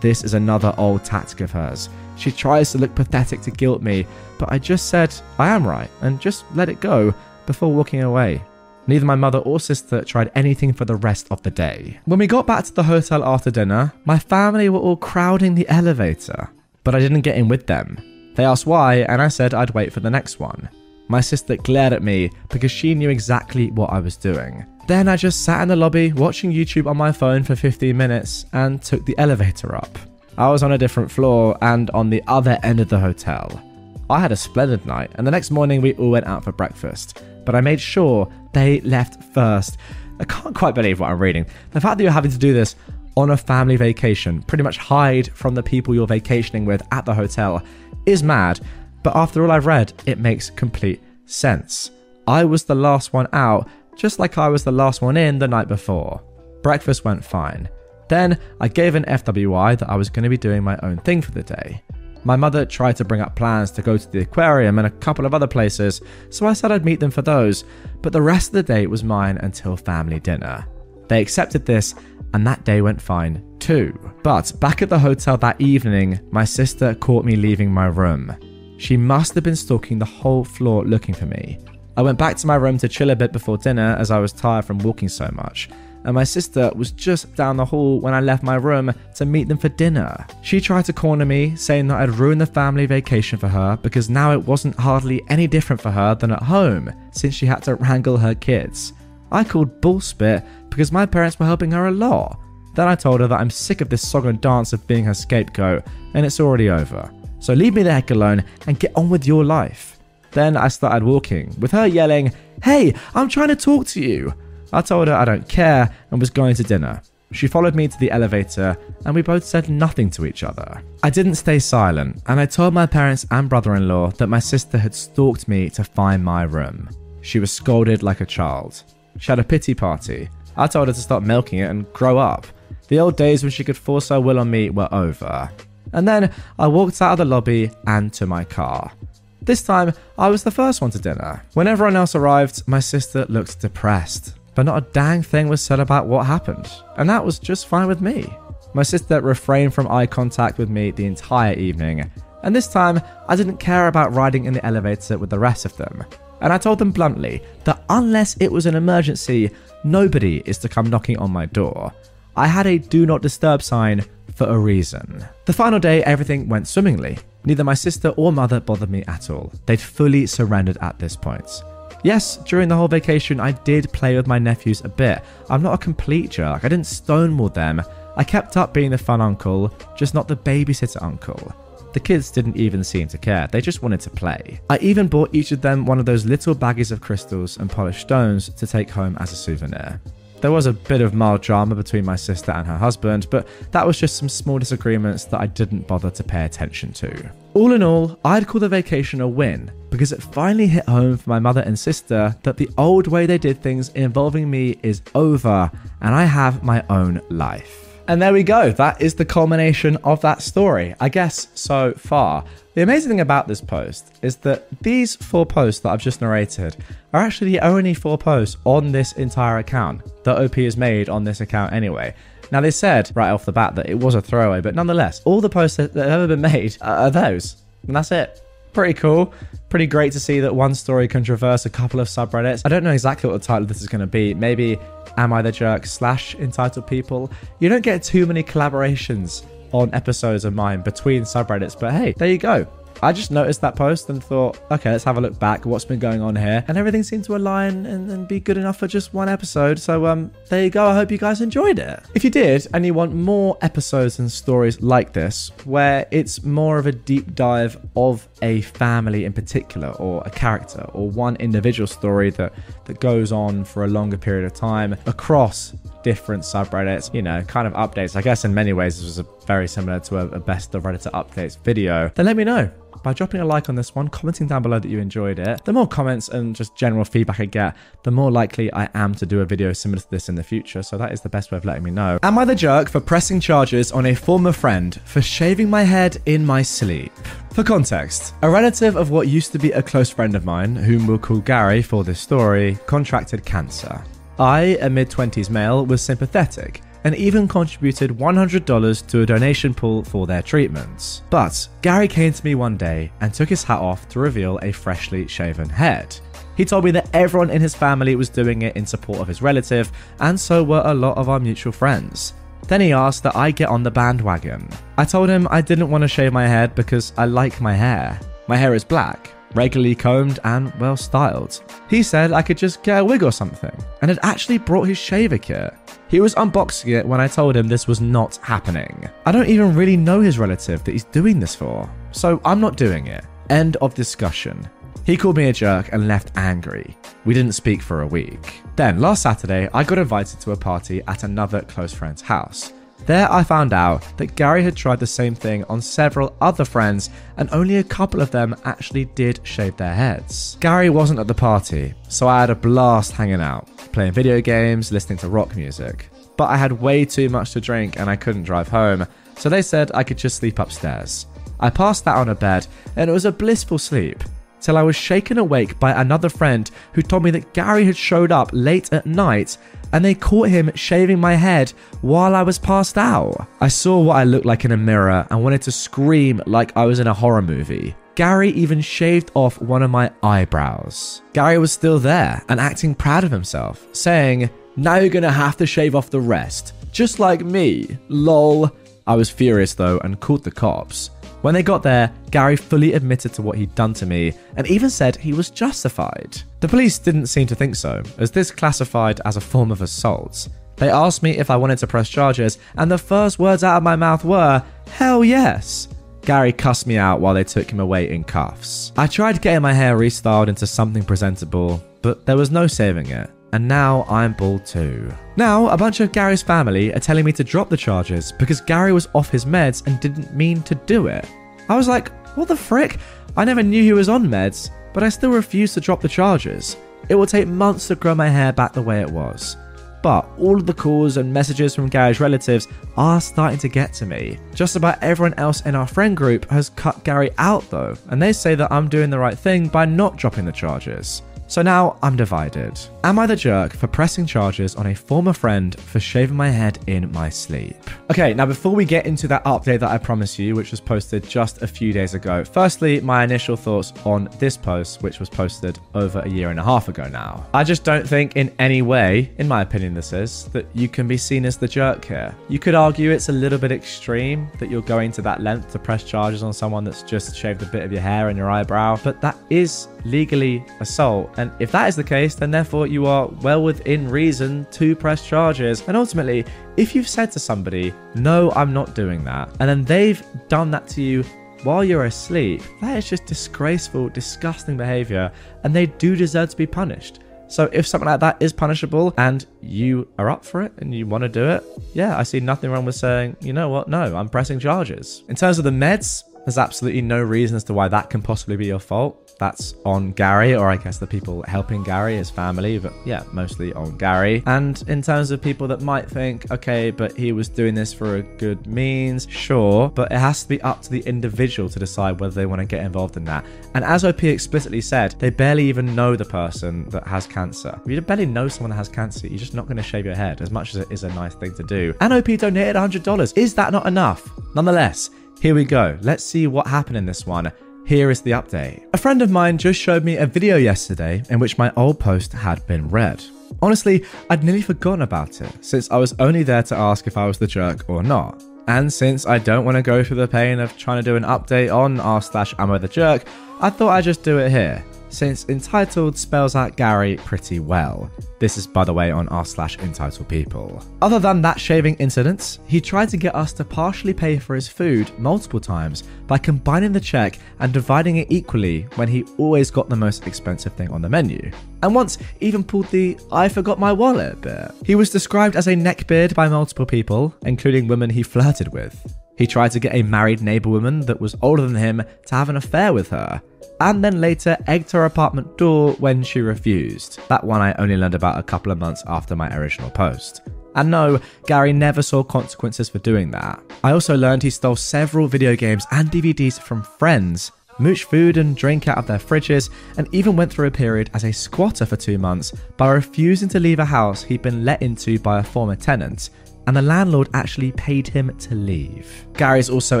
S1: This is another old tactic of hers. She tries to look pathetic to guilt me, but I just said, I am right, and just let it go before walking away. Neither my mother or sister tried anything for the rest of the day. When we got back to the hotel after dinner, my family were all crowding the elevator, but I didn't get in with them. They asked why, and I said I'd wait for the next one. My sister glared at me because she knew exactly what I was doing. Then I just sat in the lobby watching YouTube on my phone for 15 minutes and took the elevator up. I was on a different floor and on the other end of the hotel. I had a splendid night, and the next morning we all went out for breakfast, but I made sure they left first. I can't quite believe what I'm reading. The fact that you're having to do this on a family vacation, pretty much hide from the people you're vacationing with at the hotel, is mad, but after all I've read, it makes complete sense. I was the last one out, just like I was the last one in the night before. Breakfast went fine. Then I gave an FWI that I was going to be doing my own thing for the day. My mother tried to bring up plans to go to the aquarium and a couple of other places, so I said I'd meet them for those, but the rest of the day was mine until family dinner. They accepted this, and that day went fine too. But back at the hotel that evening, my sister caught me leaving my room. She must have been stalking the whole floor looking for me. I went back to my room to chill a bit before dinner as I was tired from walking so much and my sister was just down the hall when I left my room to meet them for dinner. She tried to corner me, saying that I'd ruined the family vacation for her because now it wasn't hardly any different for her than at home, since she had to wrangle her kids. I called bullspit because my parents were helping her a lot. Then I told her that I'm sick of this song and dance of being her scapegoat, and it's already over. So leave me the heck alone and get on with your life. Then I started walking, with her yelling, Hey, I'm trying to talk to you. I told her I don't care and was going to dinner. She followed me to the elevator and we both said nothing to each other. I didn't stay silent and I told my parents and brother in law that my sister had stalked me to find my room. She was scolded like a child. She had a pity party. I told her to stop milking it and grow up. The old days when she could force her will on me were over. And then I walked out of the lobby and to my car. This time, I was the first one to dinner. When everyone else arrived, my sister looked depressed but not a dang thing was said about what happened, and that was just fine with me. My sister refrained from eye contact with me the entire evening, and this time I didn't care about riding in the elevator with the rest of them. And I told them bluntly that unless it was an emergency, nobody is to come knocking on my door. I had a do not disturb sign for a reason. The final day, everything went swimmingly. Neither my sister or mother bothered me at all. They'd fully surrendered at this point. Yes, during the whole vacation, I did play with my nephews a bit. I'm not a complete jerk, I didn't stonewall them. I kept up being the fun uncle, just not the babysitter uncle. The kids didn't even seem to care, they just wanted to play. I even bought each of them one of those little baggies of crystals and polished stones to take home as a souvenir. There was a bit of mild drama between my sister and her husband, but that was just some small disagreements that I didn't bother to pay attention to. All in all, I'd call the vacation a win because it finally hit home for my mother and sister that the old way they did things involving me is over and I have my own life. And there we go. That is the culmination of that story, I guess, so far. The amazing thing about this post is that these four posts that I've just narrated are actually the only four posts on this entire account that OP has made on this account anyway. Now, they said right off the bat that it was a throwaway, but nonetheless, all the posts that have ever been made are those. And that's it pretty cool. Pretty great to see that one story can traverse a couple of subreddits. I don't know exactly what the title of this is going to be. Maybe Am I the Jerk slash Entitled People. You don't get too many collaborations on episodes of mine between subreddits, but hey, there you go. I just noticed that post and thought, okay, let's have a look back. What's been going on here? And everything seemed to align and, and, be good enough for just one episode. So, um, there you go. I hope you guys enjoyed it. If you did, and you want more episodes and stories like this, where it's more of a deep dive of a family in particular, or a character, or one individual story that that goes on for a longer period of time across different subreddits, you know, kind of updates. I guess in many ways this was a, very similar to a, a best of Redditor updates video. Then let me know by dropping a like on this one, commenting down below that you enjoyed it. The more comments and just general feedback I get, the more likely I am to do a video similar to this in the future, so that is the best way of letting me know. Am I the jerk for pressing charges on a former friend for shaving my head in my sleep? For context, a relative of what used to be a close friend of mine, whom we'll call Gary for this story, contracted cancer. I, a mid 20s male, was sympathetic and even contributed $100 to a donation pool for their treatments. But Gary came to me one day and took his hat off to reveal a freshly shaven head. He told me that everyone in his family was doing it in support of his relative, and so were a lot of our mutual friends. Then he asked that I get on the bandwagon. I told him I didn't want to shave my head because I like my hair. My hair is black, regularly combed and well styled. He said I could just get a wig or something, and had actually brought his shaver kit. He was unboxing it when I told him this was not happening. I don't even really know his relative that he's doing this for, so I'm not doing it. End of discussion. He called me a jerk and left angry. We didn't speak for a week. Then, last Saturday, I got invited to a party at another close friend's house. There, I found out that Gary had tried the same thing on several other friends, and only a couple of them actually did shave their heads. Gary wasn't at the party, so I had a blast hanging out, playing video games, listening to rock music. But I had way too much to drink and I couldn't drive home, so they said I could just sleep upstairs. I passed that on a bed, and it was a blissful sleep till I was shaken awake by another friend who told me that Gary had showed up late at night and they caught him shaving my head while I was passed out. I saw what I looked like in a mirror and wanted to scream like I was in a horror movie. Gary even shaved off one of my eyebrows. Gary was still there and acting proud of himself, saying, Now you're gonna have to shave off the rest, just like me. Lol. I was furious though and called the cops. When they got there, Gary fully admitted to what he'd done to me and even said he was justified. The police didn't seem to think so, as this classified as a form of assault. They asked me if I wanted to press charges, and the first words out of my mouth were, Hell yes! Gary cussed me out while they took him away in cuffs. I tried getting my hair restyled into something presentable, but there was no saving it. and now I'm bald too. Now, a bunch of Gary's family are telling me to drop the charges because Gary was off his meds and didn't mean to do it. I was like, what the frick? I never knew he was on meds, but I still refuse to drop the charges. It will take months to grow my hair back the way it was. But all of the calls and messages from Gary's relatives are starting to get to me. Just about everyone else in our friend group has cut Gary out though, and they say that I'm doing the right thing by not dropping the charges. So now I'm divided. Am I the jerk for pressing charges on a former friend for shaving my head in my sleep? Okay, now before we get into that update that I promised you, which was posted just a few days ago, firstly, my initial thoughts on this post, which was posted over a year and a half ago now. I just don't think, in any way, in my opinion, this is, that you can be seen as the jerk here. You could argue it's a little bit extreme that you're going to that length to press charges on someone that's just shaved a bit of your hair and your eyebrow, but that is legally assault. And if that is the case, then therefore you are well within reason to press charges. And ultimately, if you've said to somebody, no, I'm not doing that, and then they've done that to you while you're asleep, that is just disgraceful, disgusting behavior, and they do deserve to be punished. So if something like that is punishable and you are up for it and you want to do it, yeah, I see nothing wrong with saying, you know what, no, I'm pressing charges. In terms of the meds, there's absolutely no reason as to why that can possibly be your fault that's on Gary, or I guess the people helping Gary, his family, but yeah, mostly on Gary. And in terms of people that might think, okay, but he was doing this for a good means, sure, but it has to be up to the individual to decide whether they want to get involved in that. And as OP explicitly said, they barely even know the person that has cancer. You barely know someone that has cancer, you're just not going to shave your head, as much as it is a nice thing to do. And OP donated $100. Is that not enough? Nonetheless, here we go. Let's see what happened in this one. Here is the update. A friend of mine just showed me a video yesterday in which my old post had been read. Honestly, I'd nearly forgotten about it since I was only there to ask if I was the jerk or not. And since I don't want to go through the pain of trying to do an update on r slash am I the jerk, I thought I'd just do it here since entitled spells out Gary pretty well. This is, by the way, on r slash entitled people. Other than that shaving incident, he tried to get us to partially pay for his food multiple times by combining the check and dividing it equally when he always got the most expensive thing on the menu. And once even pulled the I forgot my wallet bit. He was described as a neckbeard by multiple people, including women he flirted with. He tried to get a married neighbor woman that was older than him to have an affair with her, and then later egged her apartment door when she refused. That one I only learned about a couple of months after my original post. And no, Gary never saw consequences for doing that. I also learned he stole several video games and DVDs from friends, mooched food and drink out of their fridges, and even went through a period as a squatter for two months by refusing to leave a house he'd been let into by a former tenant, and the landlord actually paid him to leave. Gary is also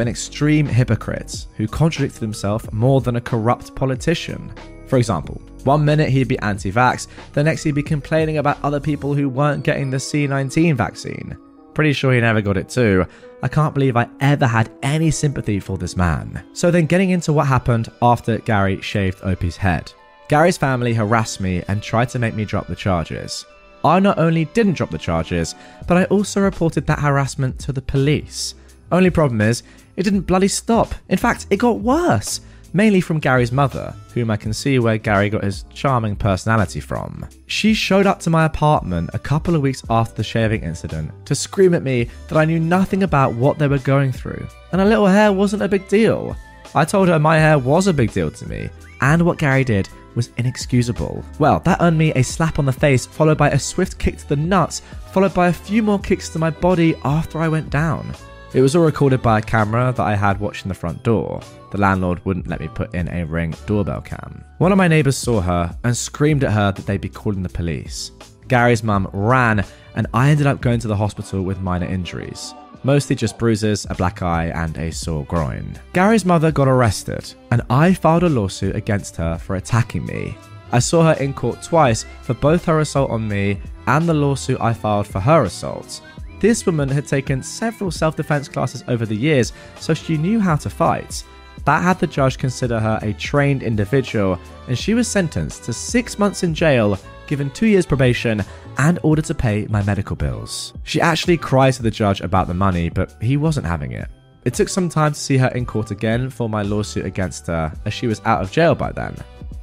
S1: an extreme hypocrite who contradicted himself more than a corrupt politician. For example, one minute he'd be anti vax, the next he'd be complaining about other people who weren't getting the C19 vaccine. Pretty sure he never got it too. I can't believe I ever had any sympathy for this man. So then, getting into what happened after Gary shaved OP's head. Gary's family harassed me and tried to make me drop the charges. I not only didn't drop the charges, but I also reported that harassment to the police. Only problem is, it didn't bloody stop. In fact, it got worse. Mainly from Gary's mother, whom I can see where Gary got his charming personality from. She showed up to my apartment a couple of weeks after the shaving incident to scream at me that I knew nothing about what they were going through, and a little hair wasn't a big deal. I told her my hair was a big deal to me, and what Gary did was inexcusable. Well, that earned me a slap on the face, followed by a swift kick to the nuts, followed by a few more kicks to my body after I went down. It was all recorded by a camera that I had watching the front door. The landlord wouldn't let me put in a ring doorbell cam. One of my neighbours saw her and screamed at her that they'd be calling the police. Gary's mum ran, and I ended up going to the hospital with minor injuries mostly just bruises, a black eye, and a sore groin. Gary's mother got arrested, and I filed a lawsuit against her for attacking me. I saw her in court twice for both her assault on me and the lawsuit I filed for her assault. This woman had taken several self defense classes over the years, so she knew how to fight. That had the judge consider her a trained individual, and she was sentenced to six months in jail, given two years probation, and ordered to pay my medical bills. She actually cried to the judge about the money, but he wasn't having it. It took some time to see her in court again for my lawsuit against her, as she was out of jail by then.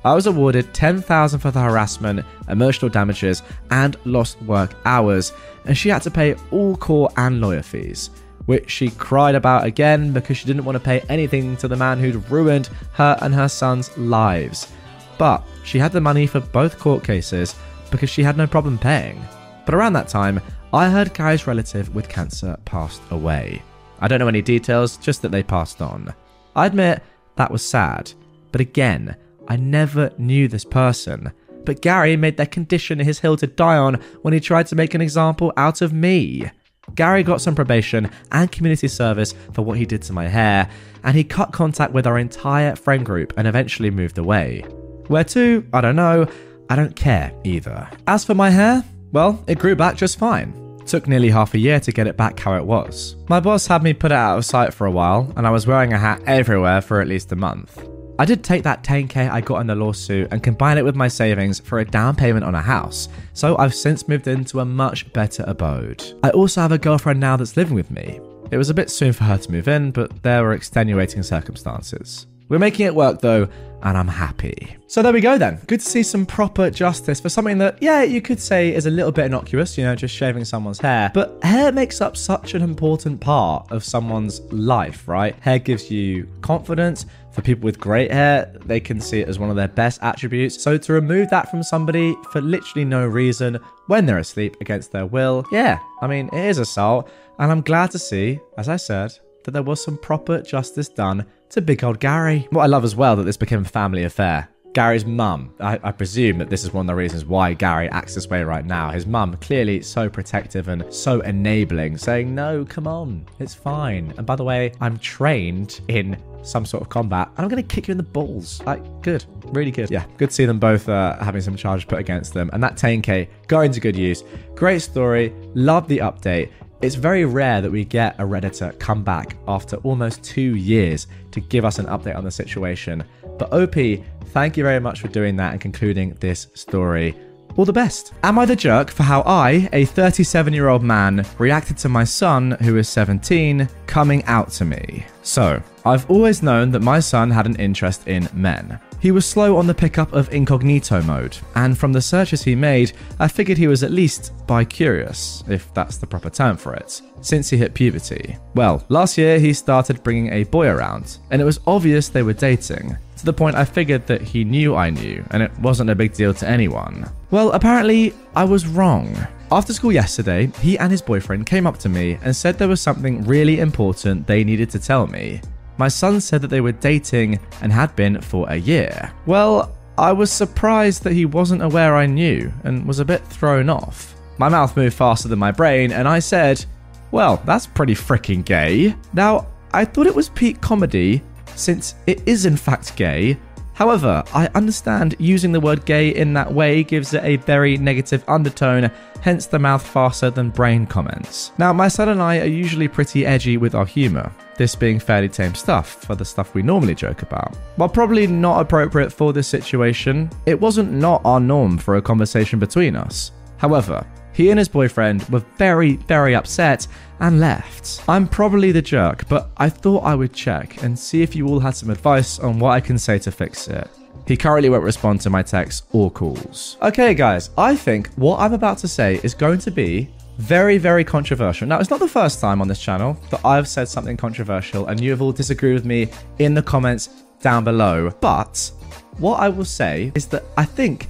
S1: I was awarded 10,000 for the harassment, emotional damages, and lost work hours, and she had to pay all court and lawyer fees, which she cried about again because she didn't want to pay anything to the man who'd ruined her and her son's lives. But she had the money for both court cases because she had no problem paying. But around that time, I heard Gary's relative with cancer passed away. I don't know any details, just that they passed on. I admit that was sad, but again, I never knew this person. But Gary made their condition his hill to die on when he tried to make an example out of me. Gary got some probation and community service for what he did to my hair, and he cut contact with our entire friend group and eventually moved away. Where to? I don't know. I don't care either. As for my hair, well, it grew back just fine. Took nearly half a year to get it back how it was. My boss had me put it out of sight for a while, and I was wearing a hat everywhere for at least a month. I did take that 10k I got in the lawsuit and combine it with my savings for a down payment on a house, so I've since moved into a much better abode. I also have a girlfriend now that's living with me. It was a bit soon for her to move in, but there were extenuating circumstances. We're making it work though, and I'm happy. So there we go then. Good to see some proper justice for something that, yeah, you could say is a little bit innocuous, you know, just shaving someone's hair. But hair makes up such an important part of someone's life, right? Hair gives you confidence. For people with great hair, they can see it as one of their best attributes. So to remove that from somebody for literally no reason when they're asleep against their will, yeah, I mean, it is assault. And I'm glad to see, as I said, that there was some proper justice done to big old Gary. What I love as well that this became a family affair. Gary's mum, I, I, presume that this is one of the reasons why Gary acts this way right now. His mum, clearly so protective and so enabling, saying, No, come on, it's fine. And by the way, I'm trained in some sort of combat and I'm going to kick you in the balls. Like, good, really good. Yeah, good to see them both uh, having some charges put against them. And that 10k going to good use. Great story, love the update. It's very rare that we get a Redditor come back after almost two years to give us an update on the situation. But OP, thank you very much for doing that and concluding this story. All the best. Am I the jerk for how I, a 37 year old man, reacted to my son, who is 17, coming out to me? So, I've always known that my son had an interest in men. He was slow on the pickup of incognito mode, and from the searches he made, I figured he was at least bi curious, if that's the proper term for it, since he hit puberty. Well, last year he started bringing a boy around, and it was obvious they were dating, to the point I figured that he knew I knew, and it wasn't a big deal to anyone. Well, apparently, I was wrong. After school yesterday, he and his boyfriend came up to me and said there was something really important they needed to tell me my son said that they were dating and had been for a year. Well, I was surprised that he wasn't aware I knew and was a bit thrown off. My mouth moved faster than my brain, and I said, Well, that's pretty freaking gay. Now, I thought it was peak comedy, since it is in fact gay. However, I understand using the word gay in that way gives it a very negative undertone, hence the mouth faster than brain comments. Now, my son and I are usually pretty edgy with our humour this being fairly tame stuff for the stuff we normally joke about. While probably not appropriate for this situation, it wasn't not our norm for a conversation between us. However, he and his boyfriend were very, very upset and left. I'm probably the jerk, but I thought I would check and see if you all had some advice on what I can say to fix it. He currently won't respond to my texts or calls. Okay, guys, I think what I'm about to say is going to be very, very controversial. Now, it's not the first time on this channel that I've said something controversial and you have all disagreed with me in the comments down below. But what I will say is that I think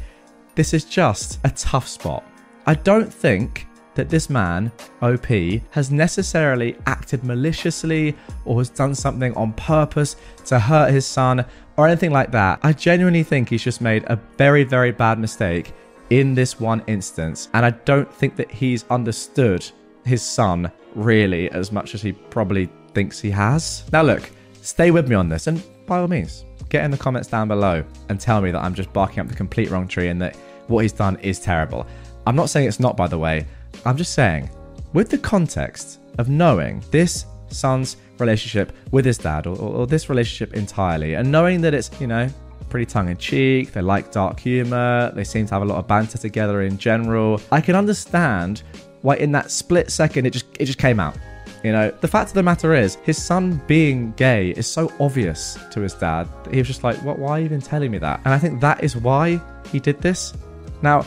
S1: this is just a tough spot. I don't think that this man, OP, has necessarily acted maliciously or has done something on purpose to hurt his son or anything like that. I genuinely think he's just made a very, very bad mistake in this one instance. And I don't think that he's understood his son really as much as he probably thinks he has. Now, look, stay with me on this. And by all means, get in the comments down below and tell me that I'm just barking up the complete wrong tree and that what he's done is terrible. I'm not saying it's not, by the way. I'm just saying, with the context of knowing this son's relationship with his dad or, or, or this relationship entirely and knowing that it's, you know, pretty tongue in cheek. They like dark humor. They seem to have a lot of banter together in general. I can understand why in that split second it just it just came out. You know, the fact of the matter is, his son being gay is so obvious to his dad that he was just like, what, why are you even telling me that? And I think that is why he did this. Now,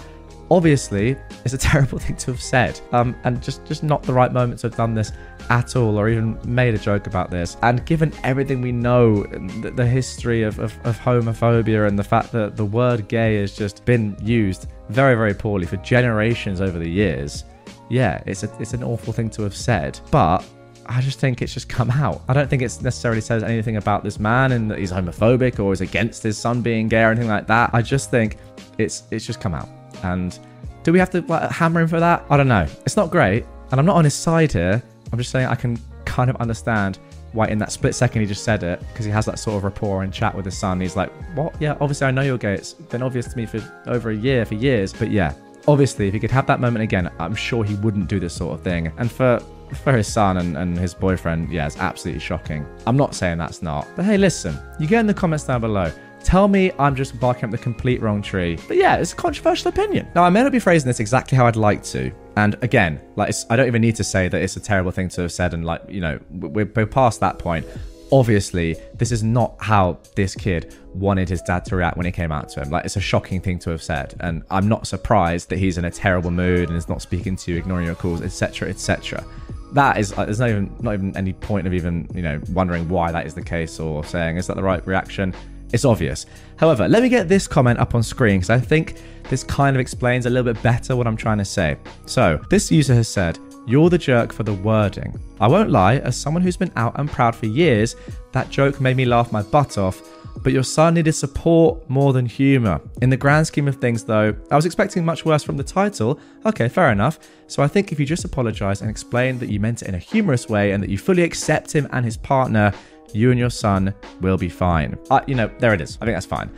S1: obviously, it's a terrible thing to have said, um, and just, just not the right moment to have done this at all, or even made a joke about this. And given everything we know, the, the history of, of, of homophobia and the fact that the word gay has just been used very, very poorly for generations over the years, yeah, it's a, it's an awful thing to have said, but I just think it's just come out. I don't think it necessarily says anything about this man and that he's homophobic or is against his son being gay or anything like that. I just think it's it's just come out. And do we have to like, hammer him for that? I don't know. It's not great, and I'm not on his side here. I'm just saying I can kind of understand why in that split second he just said it because he has that sort of rapport and chat with his son. He's like, "What? Yeah, obviously I know you're gay. It's been obvious to me for over a year, for years. But yeah, obviously if he could have that moment again, I'm sure he wouldn't do this sort of thing. And for for his son and, and his boyfriend, yeah, it's absolutely shocking. I'm not saying that's not. But hey, listen, you get in the comments down below. Tell me I'm just barking up the complete wrong tree. But yeah, it's a controversial opinion. Now, I may not be phrasing this exactly how I'd like to. And again, like I don't even need to say that it's a terrible thing to have said. And like, you know, we're, we're past that point. Obviously, this is not how this kid wanted his dad to react when he came out to him. Like, it's a shocking thing to have said. And I'm not surprised that he's in a terrible mood and is not speaking to you, ignoring your calls, etc., etc that is uh, there's not even not even any point of even you know wondering why that is the case or saying is that the right reaction it's obvious. However, let me get this comment up on screen because I think this kind of explains a little bit better what I'm trying to say. So, this user has said, You're the jerk for the wording. I won't lie, as someone who's been out and proud for years, that joke made me laugh my butt off. But your son needed support more than humour. In the grand scheme of things, though, I was expecting much worse from the title. Okay, fair enough. So I think if you just apologise and explain that you meant it in a humorous way and that you fully accept him and his partner, you and your son will be fine. Uh, you know, there it is. I think that's fine.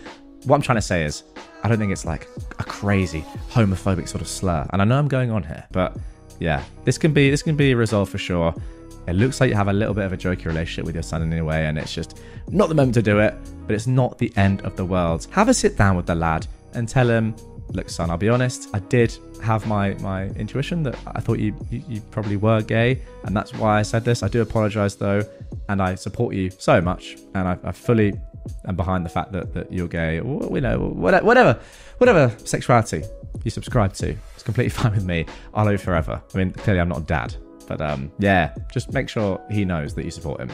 S1: What I'm trying to say is, I don't think it's like a crazy homophobic sort of slur. And I know I'm going on here, but yeah, this can be this can be resolved for sure. It looks like you have a little bit of a jokey relationship with your son in a way, and it's just not the moment to do it, but it's not the end of the world. Have a sit down with the lad and tell him, look, son, I'll be honest, I did have my my intuition that I thought you, you, you probably were gay, and that's why I said this. I do apologize though, and I support you so much, and I, I fully am behind the fact that, that you're gay, or you know, whatever, whatever sexuality you subscribe to. It's completely fine with me. I'll love you forever. I mean, clearly I'm not a dad, but um, yeah, just make sure he knows that you support him.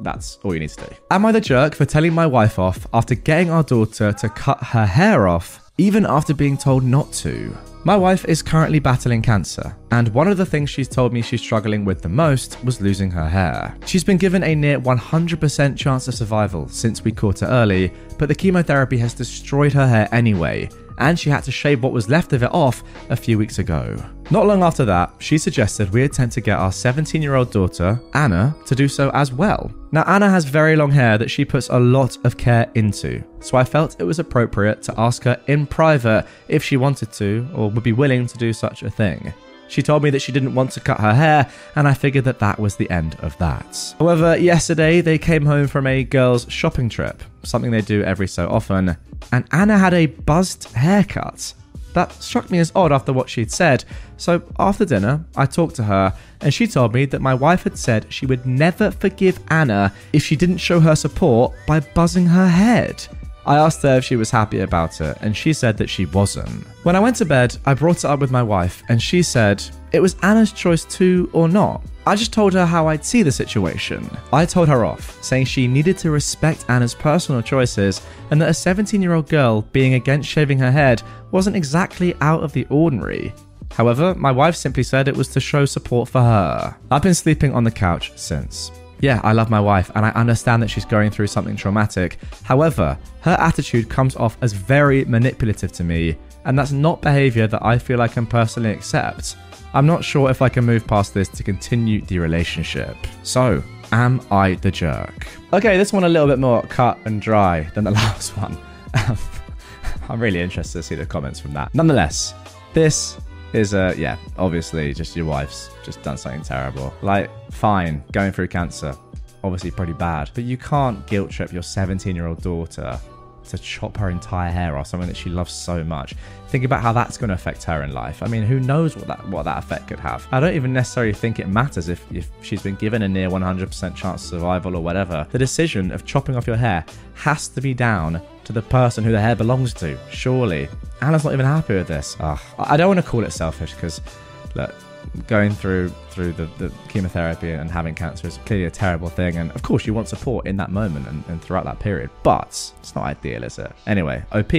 S1: That's all you need to do. Am I the jerk for telling my wife off after getting our daughter to cut her hair off, even after being told not to? My wife is currently battling cancer, and one of the things she's told me she's struggling with the most was losing her hair. She's been given a near 100% chance of survival since we caught her early, but the chemotherapy has destroyed her hair anyway, and she had to shave what was left of it off a few weeks ago. Not long after that, she suggested we attempt to get our 17 year old daughter, Anna, to do so as well. Now, Anna has very long hair that she puts a lot of care into, so I felt it was appropriate to ask her in private if she wanted to or would be willing to do such a thing. She told me that she didn't want to cut her hair, and I figured that that was the end of that. However, yesterday they came home from a girls' shopping trip, something they do every so often, and Anna had a buzzed haircut. That struck me as odd after what she'd said, so after dinner, I talked to her, and she told me that my wife had said she would never forgive Anna if she didn't show her support by buzzing her head. I asked her if she was happy about it, and she said that she wasn't. When I went to bed, I brought it up with my wife, and she said it was Anna's choice to or not. I just told her how I'd see the situation. I told her off, saying she needed to respect Anna's personal choices and that a 17 year old girl being against shaving her head wasn't exactly out of the ordinary. However, my wife simply said it was to show support for her. I've been sleeping on the couch since. Yeah, I love my wife and I understand that she's going through something traumatic. However, her attitude comes off as very manipulative to me, and that's not behavior that I feel I can personally accept. I'm not sure if I can move past this to continue the relationship. So, am I the jerk? Okay, this one a little bit more cut and dry than the last one. I'm really interested to see the comments from that. Nonetheless, this is uh yeah, obviously just your wife's just done something terrible. Like, fine, going through cancer, obviously pretty bad, but you can't guilt trip your 17 year old daughter to chop her entire hair off, something that she loves so much. Think about how that's going to affect her in life. I mean, who knows what that what that effect could have? I don't even necessarily think it matters if, if she's been given a near 100% chance of survival or whatever. The decision of chopping off your hair has to be down to the person who the hair belongs to, surely. Anna's not even happy with this. Ugh. I don't want to call it selfish because, look, going through through the, the chemotherapy and having cancer is clearly a terrible thing and of course you want support in that moment and, and throughout that period but it's not ideal is it anyway op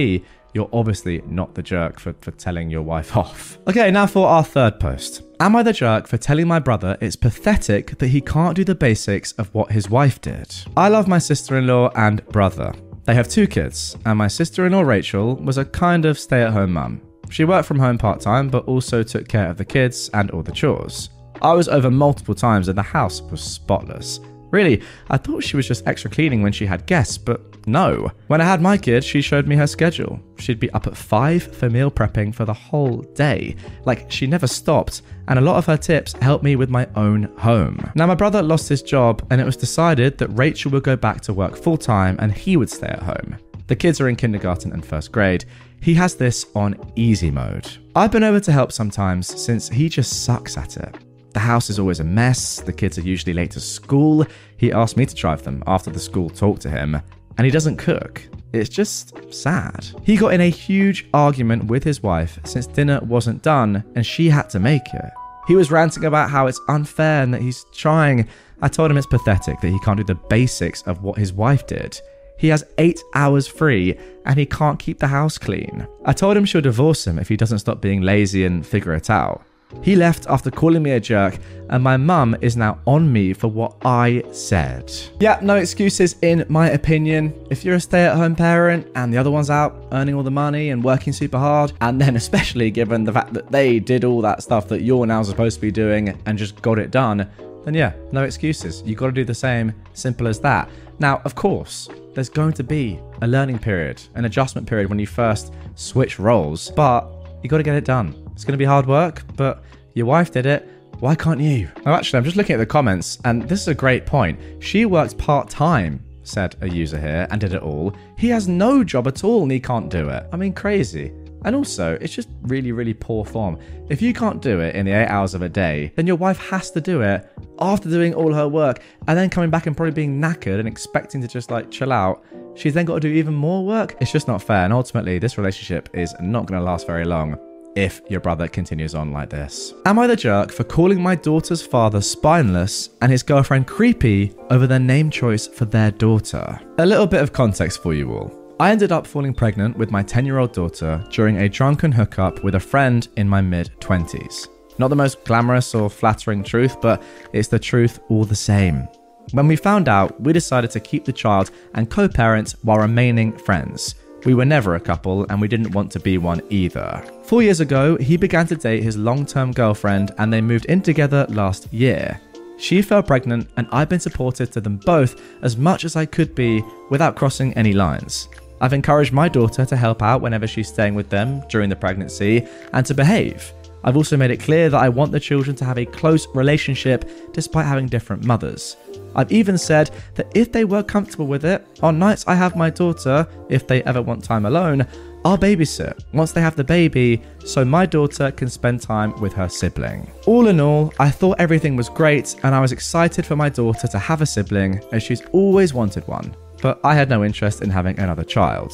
S1: you're obviously not the jerk for, for telling your wife off. Okay, now for our third post. Am I the jerk for telling my brother it's pathetic that he can't do the basics of what his wife did? I love my sister in law and brother. They have two kids, and my sister in law Rachel was a kind of stay at home mum. She worked from home part time, but also took care of the kids and all the chores. I was over multiple times and the house was spotless. Really, I thought she was just extra cleaning when she had guests, but no. When I had my kid, she showed me her schedule. She'd be up at 5 for meal prepping for the whole day. Like, she never stopped, and a lot of her tips helped me with my own home. Now, my brother lost his job, and it was decided that Rachel would go back to work full time and he would stay at home. The kids are in kindergarten and first grade. He has this on easy mode. I've been over to help sometimes since he just sucks at it. The house is always a mess, the kids are usually late to school. He asked me to drive them after the school talked to him, and he doesn't cook. It's just sad. He got in a huge argument with his wife since dinner wasn't done and she had to make it. He was ranting about how it's unfair and that he's trying. I told him it's pathetic that he can't do the basics of what his wife did. He has eight hours free and he can't keep the house clean. I told him she'll divorce him if he doesn't stop being lazy and figure it out. He left after calling me a jerk, and my mum is now on me for what I said. Yeah, no excuses in my opinion. If you're a stay at home parent and the other one's out earning all the money and working super hard, and then especially given the fact that they did all that stuff that you're now supposed to be doing and just got it done, then yeah, no excuses. You've got to do the same, simple as that. Now, of course, there's going to be a learning period, an adjustment period when you first switch roles, but you got to get it done. It's going to be hard work, but your wife did it. Why can't you? Oh, actually, I'm just looking at the comments, and this is a great point. She works part time, said a user here, and did it all. He has no job at all and he can't do it. I mean, crazy. And also, it's just really, really poor form. If you can't do it in the eight hours of a day, then your wife has to do it after doing all her work and then coming back and probably being knackered and expecting to just like chill out. She's then got to do even more work. It's just not fair. And ultimately, this relationship is not going to last very long if your brother continues on like this. Am I the jerk for calling my daughter's father spineless and his girlfriend creepy over their name choice for their daughter? A little bit of context for you all. I ended up falling pregnant with my 10 year old daughter during a drunken hookup with a friend in my mid 20s. Not the most glamorous or flattering truth, but it's the truth all the same. When we found out, we decided to keep the child and co parent while remaining friends. We were never a couple, and we didn't want to be one either. Four years ago, he began to date his long term girlfriend, and they moved in together last year. She fell pregnant, and I've been supportive to them both as much as I could be without crossing any lines. I've encouraged my daughter to help out whenever she's staying with them during the pregnancy and to behave. I've also made it clear that I want the children to have a close relationship despite having different mothers. I've even said that if they were comfortable with it, on nights I have my daughter, if they ever want time alone, I'll babysit once they have the baby so my daughter can spend time with her sibling. All in all, I thought everything was great and I was excited for my daughter to have a sibling as she's always wanted one, but I had no interest in having another child.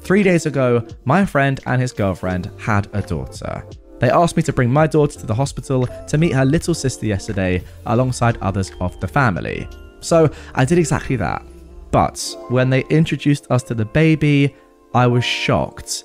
S1: Three days ago, my friend and his girlfriend had a daughter. They asked me to bring my daughter to the hospital to meet her little sister yesterday alongside others of the family. So I did exactly that. But when they introduced us to the baby, I was shocked.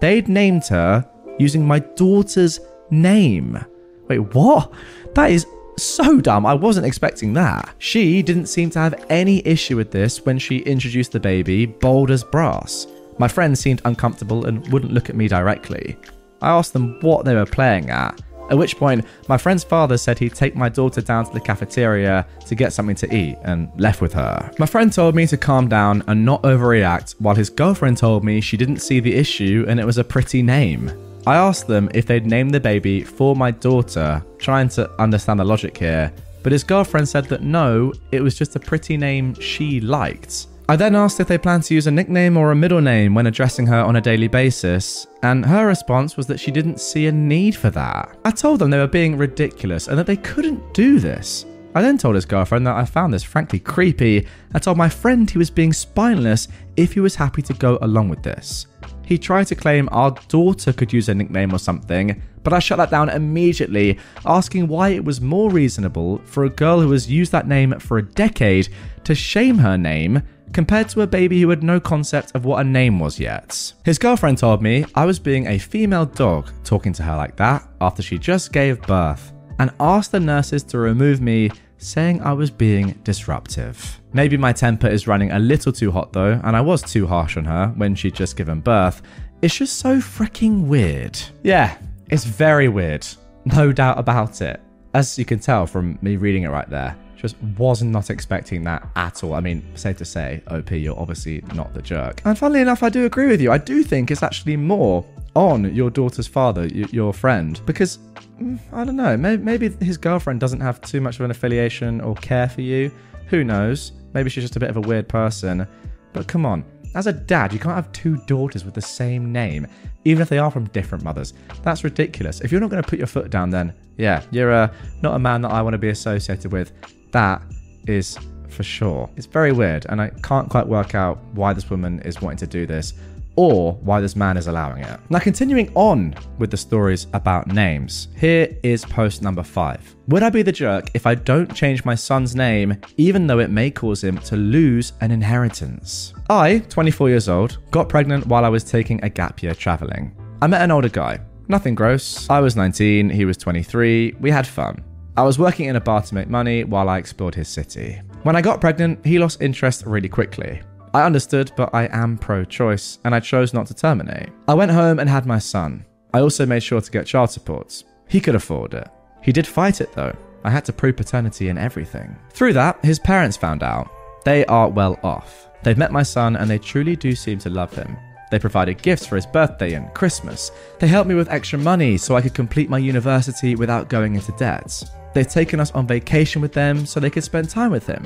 S1: They'd named her using my daughter's name. Wait, what? That is so dumb. I wasn't expecting that. She didn't seem to have any issue with this when she introduced the baby, bold as brass. My friend seemed uncomfortable and wouldn't look at me directly. I asked them what they were playing at, at which point, my friend's father said he'd take my daughter down to the cafeteria to get something to eat and left with her. My friend told me to calm down and not overreact, while his girlfriend told me she didn't see the issue and it was a pretty name. I asked them if they'd name the baby for my daughter, trying to understand the logic here, but his girlfriend said that no, it was just a pretty name she liked. I then asked if they planned to use a nickname or a middle name when addressing her on a daily basis, and her response was that she didn't see a need for that. I told them they were being ridiculous and that they couldn't do this. I then told his girlfriend that I found this frankly creepy and told my friend he was being spineless if he was happy to go along with this. He tried to claim our daughter could use a nickname or something, but I shut that down immediately, asking why it was more reasonable for a girl who has used that name for a decade to shame her name compared to a baby who had no concept of what a name was yet. His girlfriend told me I was being a female dog talking to her like that after she just gave birth, and asked the nurses to remove me, saying I was being disruptive. Maybe my temper is running a little too hot though, and I was too harsh on her when she'd just given birth. It's just so freaking weird. Yeah, it's very weird. No doubt about it. As you can tell from me reading it right there, just was not expecting that at all. I mean, safe to say, OP, you're obviously not the jerk. And funnily enough, I do agree with you. I do think it's actually more on your daughter's father, your friend, because mm, I don't know, maybe his girlfriend doesn't have too much of an affiliation or care for you. Who knows? Maybe she's just a bit of a weird person. But come on, as a dad, you can't have two daughters with the same name, even if they are from different mothers. That's ridiculous. If you're not going to put your foot down, then yeah, you're uh, not a man that I want to be associated with. That is for sure. It's very weird, and I can't quite work out why this woman is wanting to do this or why this man is allowing it. Now, continuing on with the stories about names, here is post number five. Would I be the jerk if I don't change my son's name, even though it may cause him to lose an inheritance? I, 24 years old, got pregnant while I was taking a gap year traveling. I met an older guy. Nothing gross. I was 19, he was 23. We had fun. I was working in a bar to make money while I explored his city. When I got pregnant, he lost interest really quickly. I understood, but I am pro choice, and I chose not to terminate. I went home and had my son. I also made sure to get child support. He could afford it. He did fight it though. I had to prove paternity and everything. Through that, his parents found out. They are well off. They've met my son and they truly do seem to love him. They provided gifts for his birthday and Christmas. They helped me with extra money so I could complete my university without going into debt. They've taken us on vacation with them so they could spend time with him.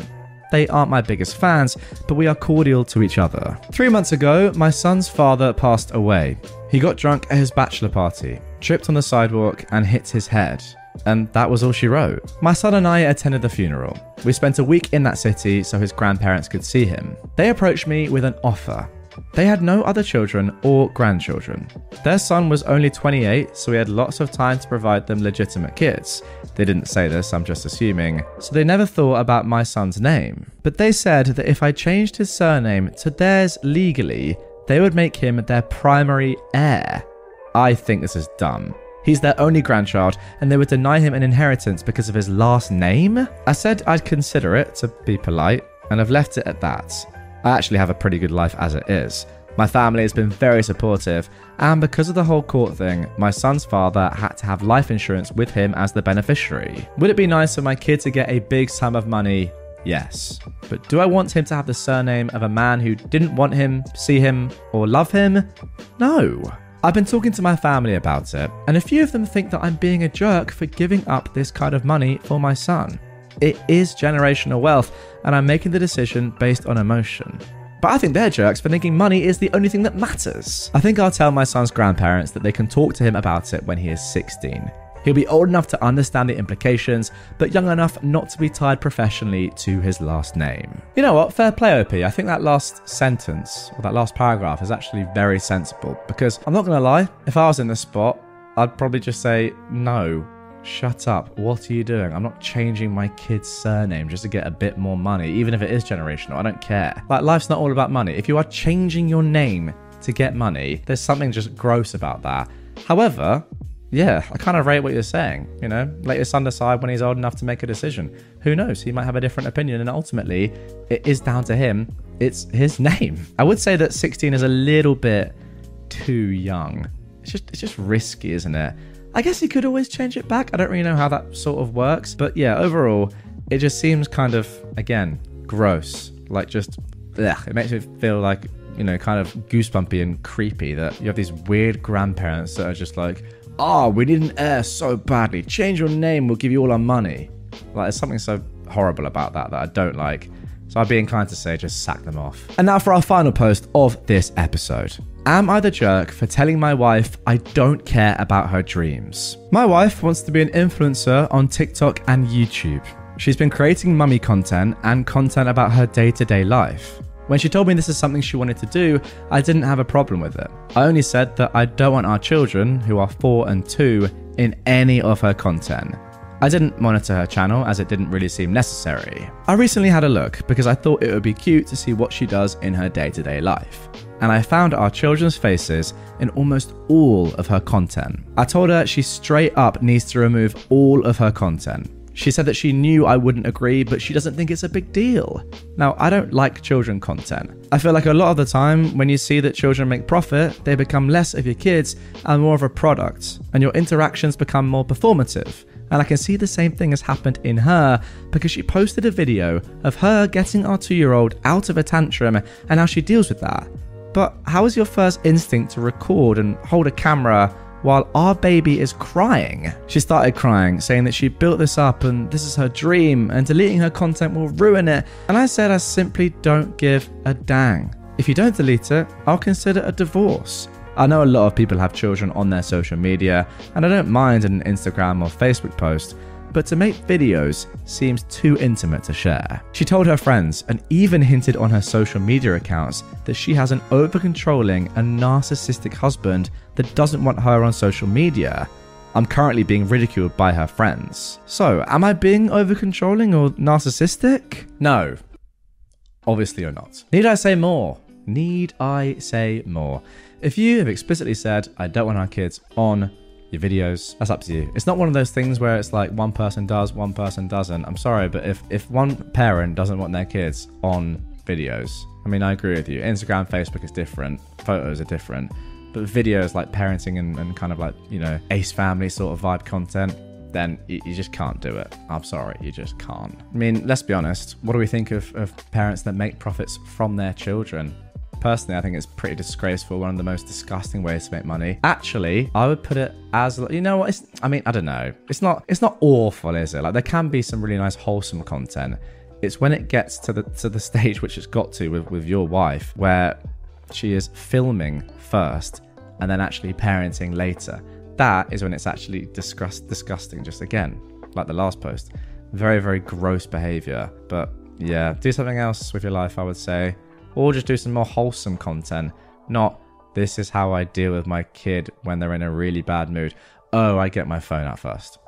S1: They aren't my biggest fans, but we are cordial to each other. Three months ago, my son's father passed away. He got drunk at his bachelor party, tripped on the sidewalk, and hit his head. And that was all she wrote. My son and I attended the funeral. We spent a week in that city so his grandparents could see him. They approached me with an offer they had no other children or grandchildren. Their son was only 28, so we had lots of time to provide them legitimate kids. They didn't say this, I'm just assuming, so they never thought about my son's name. But they said that if I changed his surname to theirs legally, they would make him their primary heir. I think this is dumb. He's their only grandchild, and they would deny him an inheritance because of his last name? I said I'd consider it, to be polite, and I've left it at that. I actually have a pretty good life as it is. My family has been very supportive, and because of the whole court thing, my son's father had to have life insurance with him as the beneficiary. Would it be nice for my kid to get a big sum of money? Yes. But do I want him to have the surname of a man who didn't want him, see him, or love him? No. I've been talking to my family about it, and a few of them think that I'm being a jerk for giving up this kind of money for my son. It is generational wealth, and I'm making the decision based on emotion. But I think they're jerks for thinking money is the only thing that matters. I think I'll tell my son's grandparents that they can talk to him about it when he is 16. He'll be old enough to understand the implications, but young enough not to be tied professionally to his last name. You know what? Fair play, OP. I think that last sentence, or that last paragraph, is actually very sensible because I'm not going to lie, if I was in this spot, I'd probably just say no Shut up. What are you doing? I'm not changing my kid's surname just to get a bit more money, even if it is generational. I don't care. Like, life's not all about money. If you are changing your name to get money, there's something just gross about that. However, yeah, I kind of rate what you're saying. You know, let your son decide when he's old enough to make a decision. Who knows? He might have a different opinion, and ultimately, it is down to him. It's his name. I would say that 16 is a little bit too young. It's just, it's just risky, isn't it? I guess you could always change it back. I don't really know how that sort of works. But yeah, overall, it just seems kind of, again, gross. Like just, ugh, it makes me feel like, you know, kind of goosebumpy and creepy that you have these weird grandparents that are just like, oh, we need an heir so badly. Change your name, we'll give you all our money. Like, there's something so horrible about that that I don't like. So I'd be inclined to say just sack them off. And now for our final post of this episode. Am I the jerk for telling my wife I don't care about her dreams? My wife wants to be an influencer on TikTok and YouTube. She's been creating mummy content and content about her day to day life. When she told me this is something she wanted to do, I didn't have a problem with it. I only said that I don't want our children, who are 4 and 2, in any of her content. I didn't monitor her channel as it didn't really seem necessary. I recently had a look because I thought it would be cute to see what she does in her day to day life. And I found our children's faces in almost all of her content. I told her she straight up needs to remove all of her content. She said that she knew I wouldn't agree, but she doesn't think it's a big deal. Now, I don't like children content. I feel like a lot of the time, when you see that children make profit, they become less of your kids and more of a product, and your interactions become more performative. And I can see the same thing has happened in her because she posted a video of her getting our two year old out of a tantrum and how she deals with that. But how is your first instinct to record and hold a camera while our baby is crying. She started crying, saying that she built this up and this is her dream, and deleting her content will ruin it. And I said, I simply don't give a dang. If you don't delete it, I'll consider a divorce. I know a lot of people have children on their social media, and I don't mind an Instagram or Facebook post, but to make videos seems too intimate to share. She told her friends and even hinted on her social media accounts that she has an over controlling and narcissistic husband that doesn't want her on social media. I'm currently being ridiculed by her friends. So, am I being over controlling or narcissistic? No. Obviously, you're not. Need I say more? Need I say more? If you have explicitly said, I don't want our kids on your videos. That's up to you. It's not one of those things where it's like one person does, one person doesn't. I'm sorry, but if if one parent doesn't want their kids on videos, I mean, I agree with you. Instagram, Facebook is different. Photos are different. But videos like parenting and, and kind of like, you know, ace family sort of vibe content, then you, just can't do it. I'm sorry, you just can't. I mean, let's be honest. What do we think of, of parents that make profits from their children? Personally, I think it's pretty disgraceful. One of the most disgusting ways to make money. Actually, I would put it as you know what? It's, I mean, I don't know. It's not. It's not awful, is it? Like there can be some really nice, wholesome content. It's when it gets to the to the stage which it's got to with with your wife, where she is filming first and then actually parenting later. That is when it's actually disgust, disgusting. Just again, like the last post, very very gross behavior. But yeah, do something else with your life. I would say or just do some more wholesome content, not this is how I deal with my kid when they're in a really bad mood. Oh, I get my phone out first.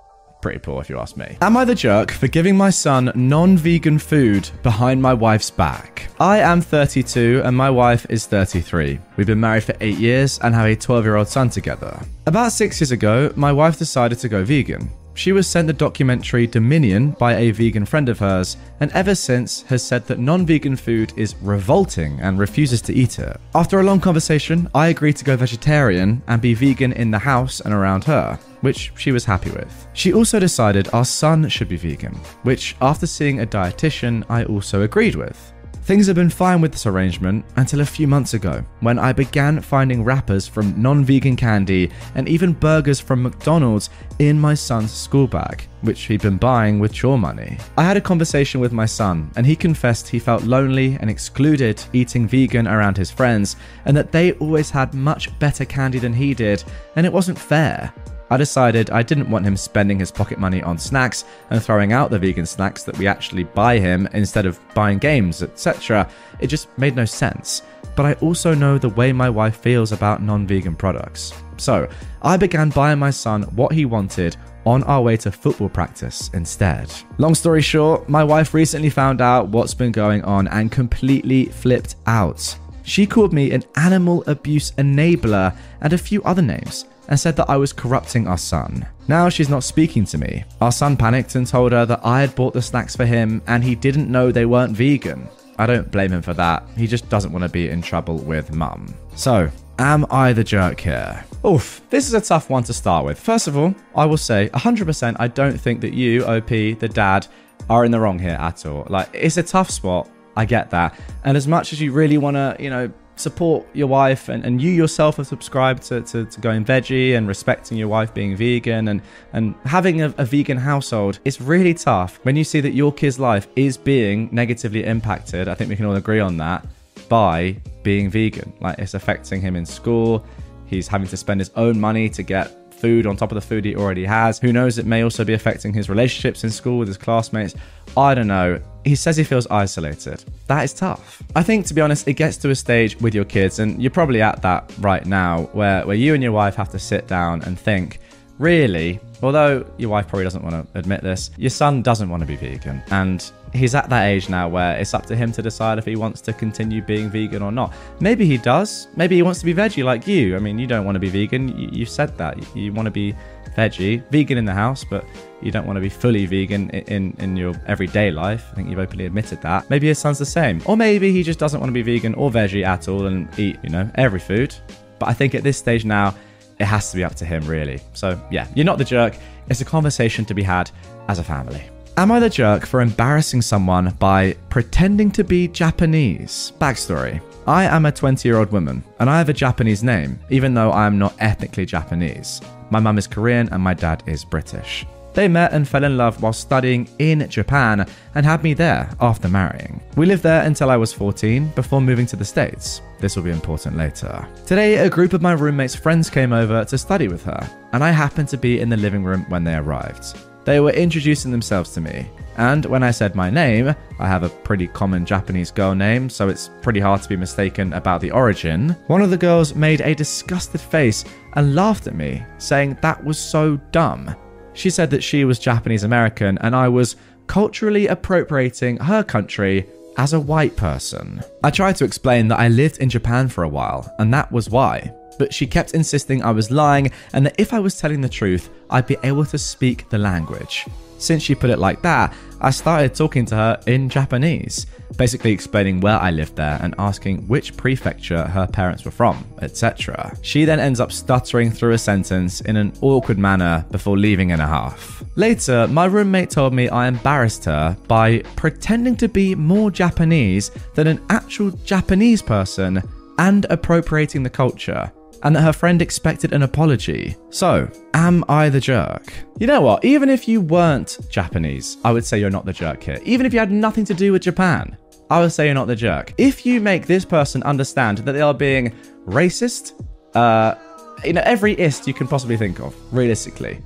S1: Pretty poor if you ask me. Am I the jerk for giving my son non vegan food behind my wife's back? I am 32 and my wife is 33. We've been married for 8 years and have a 12 year old son together. About 6 years ago, my wife decided to go vegan. She was sent the documentary Dominion by a vegan friend of hers, and ever since has said that non vegan food is revolting and refuses to eat it. After a long conversation, I agreed to go vegetarian and be vegan in the house and around her, which she was happy with. She also decided our son should be vegan, which, after seeing a dietitian, I also agreed with. Things have been fine with this arrangement until a few months ago, when I began finding wrappers from non vegan candy and even burgers from McDonald's in my son's school bag, which he'd been buying with chore money. I had a conversation with my son, and he confessed he felt lonely and excluded eating vegan around his friends, and that they always had much better candy than he did, and it wasn't fair. I decided I didn't want him spending his pocket money on snacks and throwing out the vegan snacks that we actually buy him instead of buying games, etc. It just made no sense. But I also know the way my wife feels about non vegan products. So I began buying my son what he wanted on our way to football practice instead. Long story short, my wife recently found out what's been going on and completely flipped out. She called me an animal abuse enabler and a few other names and said that I was corrupting our son. Now she's not speaking to me. Our son panicked and told her that I had bought the snacks for him and he didn't know they weren't vegan. I don't blame him for that. He just doesn't want to be in trouble with mum. So, am I the jerk here? Oof, this is a tough one to start with. First of all, I will say 100% I don't think that you, OP, the dad, are in the wrong here at all. Like, it's a tough spot. I get that. And as much as you really want to, you know, support your wife and, and you yourself have subscribed to, to, to going veggie and respecting your wife being vegan and, and having a, a vegan household, it's really tough when you see that your kid's life is being negatively impacted. I think we can all agree on that by being vegan. Like it's affecting him in school. He's having to spend his own money to get food on top of the food he already has. Who knows, it may also be affecting his relationships in school with his classmates. I don't know. He says he feels isolated. That is tough. I think, to be honest, it gets to a stage with your kids, and you're probably at that right now, where, where you and your wife have to sit down and think, really, although your wife probably doesn't want to admit this, your son doesn't want to be vegan. And he's at that age now where it's up to him to decide if he wants to continue being vegan or not. Maybe he does. Maybe he wants to be veggie like you. I mean, you don't want to be vegan. You, have said that. You, you want to be veggie, vegan in the house, but you don't want to be fully vegan in, in, in your everyday life. I think you've openly admitted that. Maybe his son's the same. Or maybe he just doesn't want to be vegan or veggie at all and eat, you know, every food. But I think at this stage now, it has to be up to him, really. So, yeah, you're not the jerk. It's a conversation to be had as a family. Am I the jerk for embarrassing someone by pretending to be Japanese? Backstory I am a 20 year old woman, and I have a Japanese name, even though I am not ethnically Japanese. My mum is Korean and my dad is British. They met and fell in love while studying in Japan and had me there after marrying. We lived there until I was 14 before moving to the States. This will be important later. Today, a group of my roommate's friends came over to study with her, and I happened to be in the living room when they arrived. They were introducing themselves to me, and when I said my name, I have a pretty common Japanese girl name, so it's pretty hard to be mistaken about the origin. One of the girls made a disgusted face and laughed at me, saying that was so dumb. She said that she was Japanese American and I was culturally appropriating her country as a white person. I tried to explain that I lived in Japan for a while, and that was why but she kept insisting I was lying and that if I was telling the truth, I'd be able to speak the language. Since she put it like that, I started talking to her in Japanese, basically explaining where I lived there and asking which prefecture her parents were from, etc. She then ends up stuttering through a sentence in an awkward manner before leaving in a half. Later, my roommate told me I embarrassed her by pretending to be more Japanese than an actual Japanese person and appropriating the culture and that her friend expected an apology. So, am I the jerk? You know what? Even if you weren't Japanese, I would say you're not the jerk here. Even if you had nothing to do with Japan, I would say you're not the jerk. If you make this person understand that they are being racist, uh, you know, every ist you can possibly think of, realistically,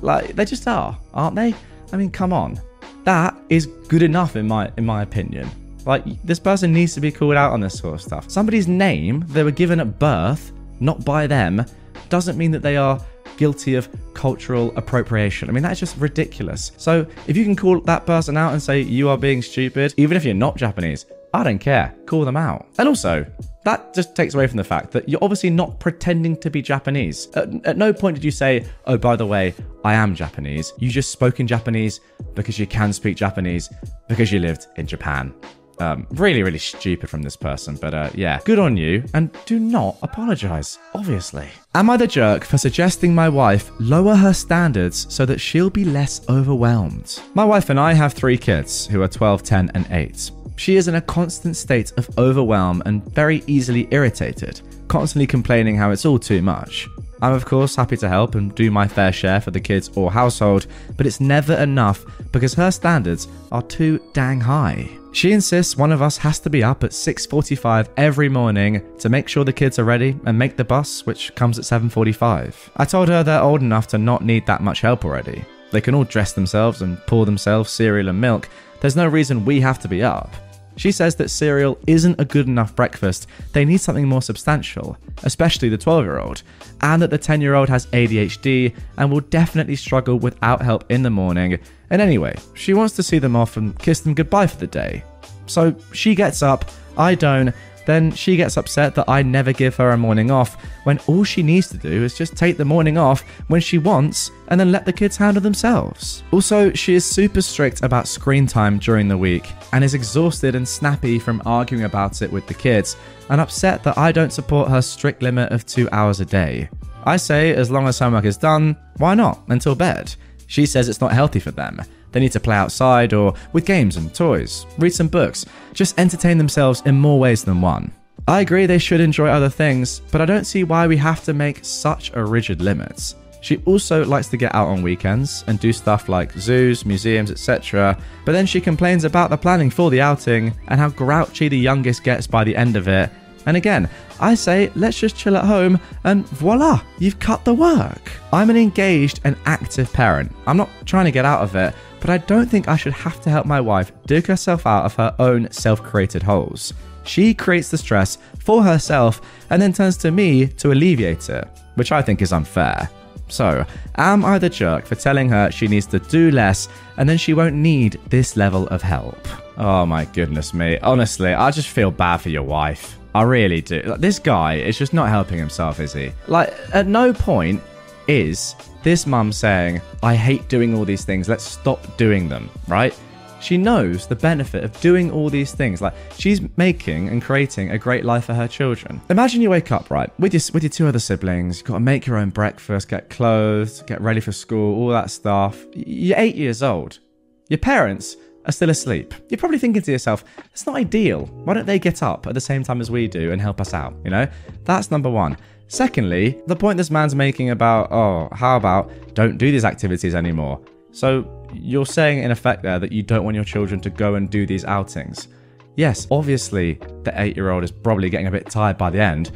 S1: like they just are, aren't they? I mean, come on, that is good enough in my in my opinion. Like this person needs to be called out on this sort of stuff. Somebody's name they were given at birth not by them, doesn't mean that they are guilty of cultural appropriation. I mean, that's just ridiculous. So, if you can call that person out and say you are being stupid, even if you're not Japanese, I don't care. Call them out. And also, that just takes away from the fact that you're obviously not pretending to be Japanese. At, at, no point did you say, oh, by the way, I am Japanese. You just spoke in Japanese because you can speak Japanese because you lived in Japan. Um, really, really stupid from this person, but uh, yeah, good on you, and do not apologize, obviously. Am I the jerk for suggesting my wife lower her standards so that she'll be less overwhelmed? My wife and I have three kids who are 12, 10, and 8. She is in a constant state of overwhelm and very easily irritated, constantly complaining how it's all too much. I'm, of course, happy to help and do my fair share for the kids or household, but it's never enough because her standards are too dang high. She insists one of us has to be up at 6:45 every morning to make sure the kids are ready and make the bus, which comes at 7:45. I told her they're old enough to not need that much help already. They can all dress themselves and pour themselves cereal and milk. There's no reason we have to be up. She says that cereal isn't a good enough breakfast, they need something more substantial, especially the 12 year old, and that the 10 year old has ADHD and will definitely struggle without help in the morning. And anyway, she wants to see them off and kiss them goodbye for the day. So she gets up, I don't, then she gets upset that I never give her a morning off when all she needs to do is just take the morning off when she wants and then let the kids handle themselves. Also, she is super strict about screen time during the week and is exhausted and snappy from arguing about it with the kids and upset that I don't support her strict limit of two hours a day. I say, as long as homework is done, why not until bed? She says it's not healthy for them. They need to play outside or with games and toys, read some books, just entertain themselves in more ways than one. I agree they should enjoy other things, but I don't see why we have to make such a rigid limit. She also likes to get out on weekends and do stuff like zoos, museums, etc. But then she complains about the planning for the outing and how grouchy the youngest gets by the end of it. And again, I say let's just chill at home and voila, you've cut the work. I'm an engaged and active parent. I'm not trying to get out of it, but I don't think I should have to help my wife dig herself out of her own self created holes. She creates the stress for herself and then turns to me to alleviate it, which I think is unfair. So, am I the jerk for telling her she needs to do less and then she won't need this level of help? Oh my goodness me. Honestly, I just feel bad for your wife. I really do. Like, this guy is just not helping himself, is he? Like, at no point is this mum saying, I hate doing all these things, let's stop doing them, right? She knows the benefit of doing all these things. Like she's making and creating a great life for her children. Imagine you wake up right with your with your two other siblings. You've got to make your own breakfast, get clothes, get ready for school, all that stuff. You're eight years old. Your parents are still asleep. You're probably thinking to yourself, it's not ideal. Why don't they get up at the same time as we do and help us out? You know, that's number one. Secondly, the point this man's making about, oh, how about don't do these activities anymore? So you're saying in effect there that you don't want your children to go and do these outings. Yes, obviously the eight year old is probably getting a bit tired by the end,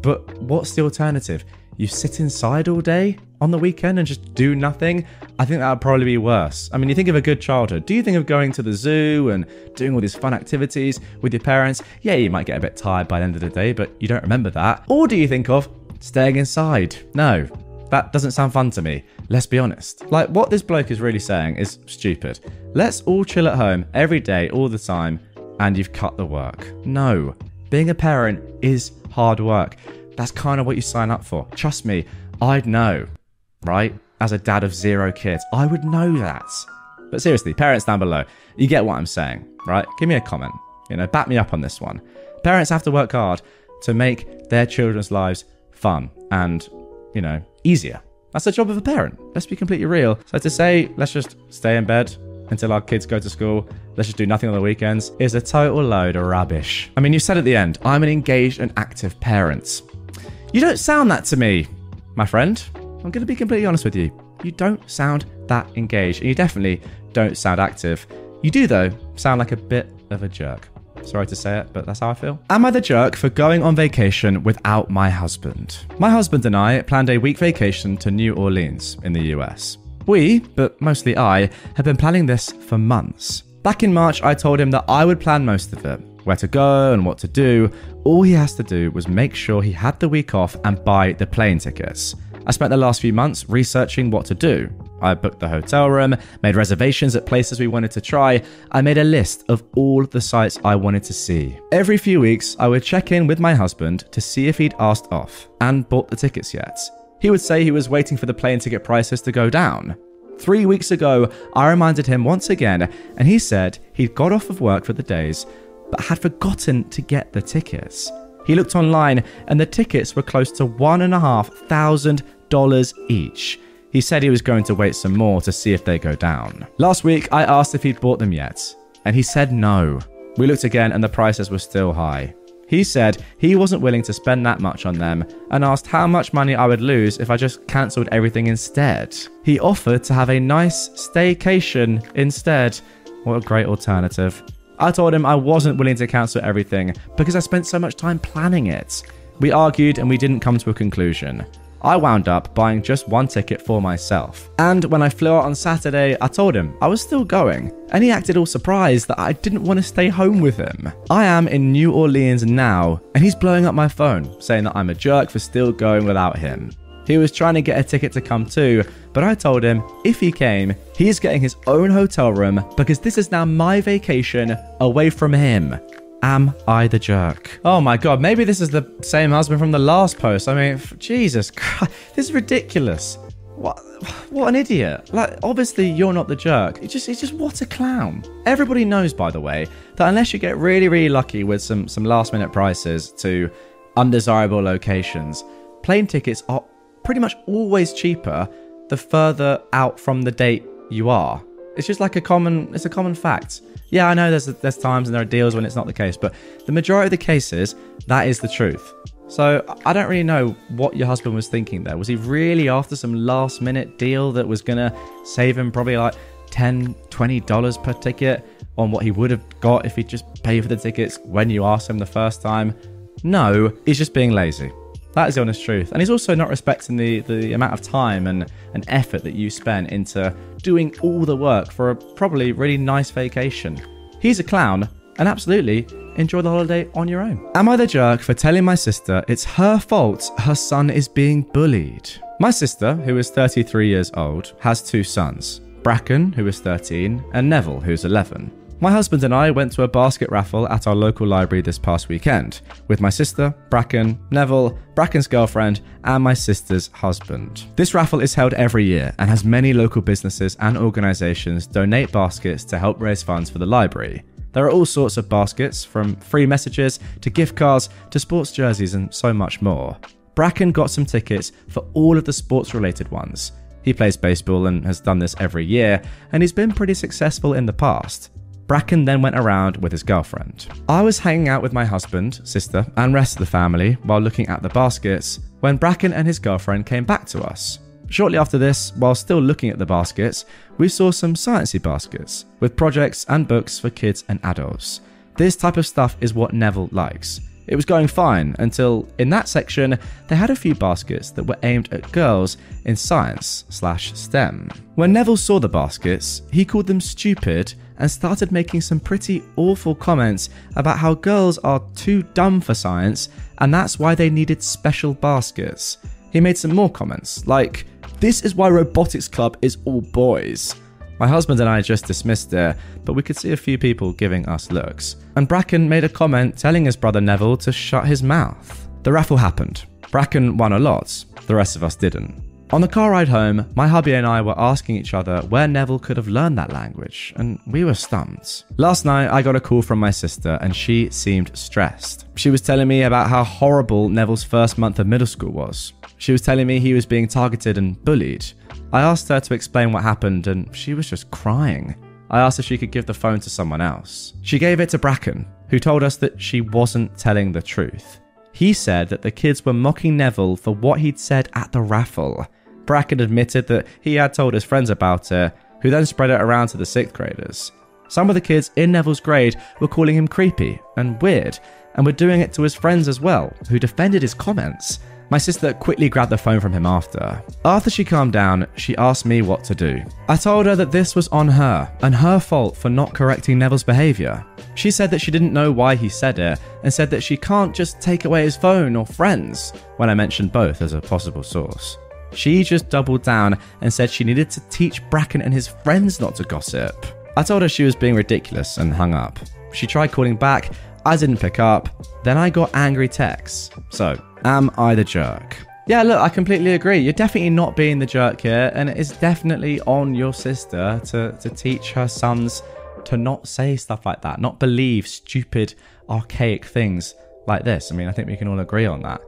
S1: but what's the alternative? You sit inside all day on the weekend and just do nothing? I think that would probably be worse. I mean, you think of a good childhood. Do you think of going to the zoo and doing all these fun activities with your parents? Yeah, you might get a bit tired by the end of the day, but you don't remember that. Or do you think of staying inside? No, that doesn't sound fun to me. Let's be honest. Like, what this bloke is really saying is stupid. Let's all chill at home every day, all the time, and you've cut the work. No. Being a parent is hard work. That's kind of what you sign up for. Trust me, I'd know, right? As a dad of zero kids, I would know that. But seriously, parents down below, you get what I'm saying, right? Give me a comment. You know, back me up on this one. Parents have to work hard to make their children's lives fun and, you know, easier. That's the job of a parent. Let's be completely real. So to say, let's just stay in bed until our kids go to school, let's just do nothing on the weekends, is a total load of rubbish. I mean, you said at the end, I'm an engaged and active parent. You don't sound that to me, my friend. I'm going to be completely honest with you. You don't sound that engaged, and you definitely don't sound active. You do, though, sound like a bit of a jerk. Sorry to say it, but that's how I feel. Am I the jerk for going on vacation without my husband? My husband and I planned a week vacation to New Orleans in the US. We, but mostly I, have been planning this for months. Back in March, I told him that I would plan most of it where to go and what to do. All he has to do was make sure he had the week off and buy the plane tickets. I spent the last few months researching what to do. I booked the hotel room, made reservations at places we wanted to try. I made a list of all the sites I wanted to see. Every few weeks, I would check in with my husband to see if he'd asked off and bought the tickets yet. He would say he was waiting for the plane ticket prices to go down. Three weeks ago, I reminded him once again, and he said he'd got off of work for the days, but had forgotten to get the tickets. He looked online, and the tickets were close to one and a half thousand dollars each. He said he was going to wait some more to see if they go down. Last week, I asked if he'd bought them yet, and he said no. We looked again, and the prices were still high. He said he wasn't willing to spend that much on them and asked how much money I would lose if I just cancelled everything instead. He offered to have a nice staycation instead. What a great alternative. I told him I wasn't willing to cancel everything because I spent so much time planning it. We argued and we didn't come to a conclusion. I wound up buying just one ticket for myself. And when I flew out on Saturday, I told him I was still going, and he acted all surprised that I didn't want to stay home with him. I am in New Orleans now, and he's blowing up my phone, saying that I'm a jerk for still going without him. He was trying to get a ticket to come too, but I told him if he came, he's getting his own hotel room because this is now my vacation away from him. Am I the jerk? Oh my god, maybe this is the same husband from the last post. I mean, Jesus Christ, this is ridiculous. What what an idiot. Like obviously you're not the jerk. It's just it's just what a clown. Everybody knows by the way that unless you get really really lucky with some some last minute prices to undesirable locations, plane tickets are pretty much always cheaper the further out from the date you are. It's just like a common it's a common fact. Yeah, I know there's there's times and there are deals when it's not the case, but the majority of the cases that is the truth. So I don't really know what your husband was thinking there. Was he really after some last minute deal that was gonna save him probably like 10 $20 per ticket on what he would have got if he just paid for the tickets when you asked him the first time? No, he's just being lazy. That is the honest truth. And he's also not respecting the, the amount of time and, and effort that you spent into doing all the work for a probably really nice vacation. He's a clown, and absolutely enjoy the holiday on your own. Am I the jerk for telling my sister it's her fault her son is being bullied? My sister, who is 33 years old, has two sons Bracken, who is 13, and Neville, who's 11. My husband and I went to a basket raffle at our local library this past weekend with my sister, Bracken, Neville, Bracken's girlfriend, and my sister's husband. This raffle is held every year and has many local businesses and organisations donate baskets to help raise funds for the library. There are all sorts of baskets, from free messages to gift cards to sports jerseys and so much more. Bracken got some tickets for all of the sports related ones. He plays baseball and has done this every year, and he's been pretty successful in the past. Bracken then went around with his girlfriend. I was hanging out with my husband, sister, and rest of the family while looking at the baskets when Bracken and his girlfriend came back to us. Shortly after this, while still looking at the baskets, we saw some sciencey baskets with projects and books for kids and adults. This type of stuff is what Neville likes. It was going fine until in that section they had a few baskets that were aimed at girls in science slash STEM. When Neville saw the baskets, he called them stupid and started making some pretty awful comments about how girls are too dumb for science and that's why they needed special baskets. He made some more comments, like, This is why Robotics Club is all boys. My husband and I just dismissed it, but we could see a few people giving us looks. And Bracken made a comment telling his brother Neville to shut his mouth. The raffle happened. Bracken won a lot, the rest of us didn't. On the car ride home, my hubby and I were asking each other where Neville could have learned that language, and we were stumped. Last night, I got a call from my sister, and she seemed stressed. She was telling me about how horrible Neville's first month of middle school was. She was telling me he was being targeted and bullied. I asked her to explain what happened, and she was just crying. I asked if she could give the phone to someone else. She gave it to Bracken, who told us that she wasn't telling the truth. He said that the kids were mocking Neville for what he'd said at the raffle. Bracken admitted that he had told his friends about it, who then spread it around to the sixth graders. Some of the kids in Neville's grade were calling him creepy and weird, and were doing it to his friends as well, who defended his comments. My sister quickly grabbed the phone from him after. After she calmed down, she asked me what to do. I told her that this was on her, and her fault for not correcting Neville's behaviour. She said that she didn't know why he said it, and said that she can't just take away his phone or friends, when I mentioned both as a possible source. She just doubled down and said she needed to teach Bracken and his friends not to gossip. I told her she was being ridiculous and hung up. She tried calling back, I didn't pick up, then I got angry texts. So, am I the jerk? Yeah, look, I completely agree. You're definitely not being the jerk here, and it is definitely on your sister to, to teach her sons to not say stuff like that, not believe stupid, archaic things like this. I mean, I think we can all agree on that.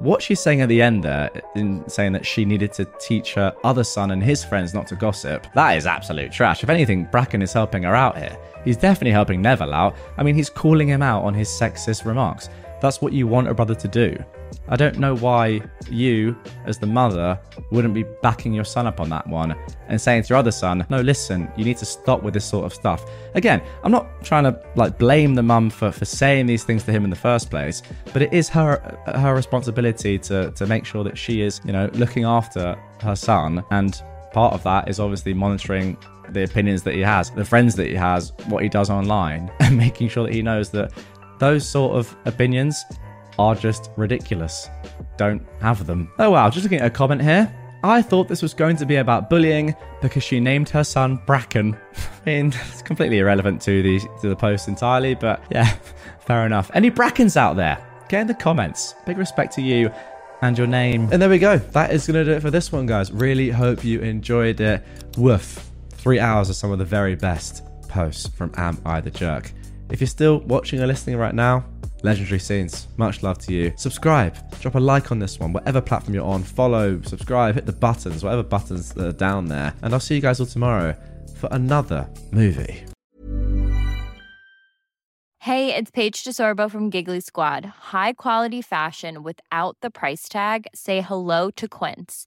S1: What she's saying at the end there, in saying that she needed to teach her other son and his friends not to gossip, that is absolute trash. If anything, Bracken is helping her out here. He's definitely helping Neville out. I mean, he's calling him out on his sexist remarks. That's what you want a brother to do. I don't know why you, as the mother, wouldn't be backing your son up on that one and saying to your other son, no, listen, you need to stop with this sort of stuff. Again, I'm not trying to like blame the mum for, for saying these things to him in the first place, but it is her her responsibility to to make sure that she is, you know, looking after her son and part of that is obviously monitoring the opinions that he has, the friends that he has, what he does online, and making sure that he knows that those sort of opinions are just ridiculous. Don't have them. Oh wow, just looking at a comment here. I thought this was going to be about bullying because she named her son Bracken. I mean, it's completely irrelevant to the to the post entirely, but yeah, fair enough. Any Brackens out there? Get in the comments. Big respect to you and your name. And there we go. That is going to do it for this one, guys. Really hope you enjoyed it. Woof. Three hours of some of the very best posts from Am I the Jerk. If you're still watching or listening right now, Legendary Scenes, much love to you. Subscribe, drop a like on this one, whatever platform you're on, follow, subscribe, hit the buttons, whatever buttons that are down there. And I'll see you guys all tomorrow for another movie.
S3: Hey, it's Paige DeSorbo from Giggly Squad. High quality fashion without the price tag? Say hello to Quince.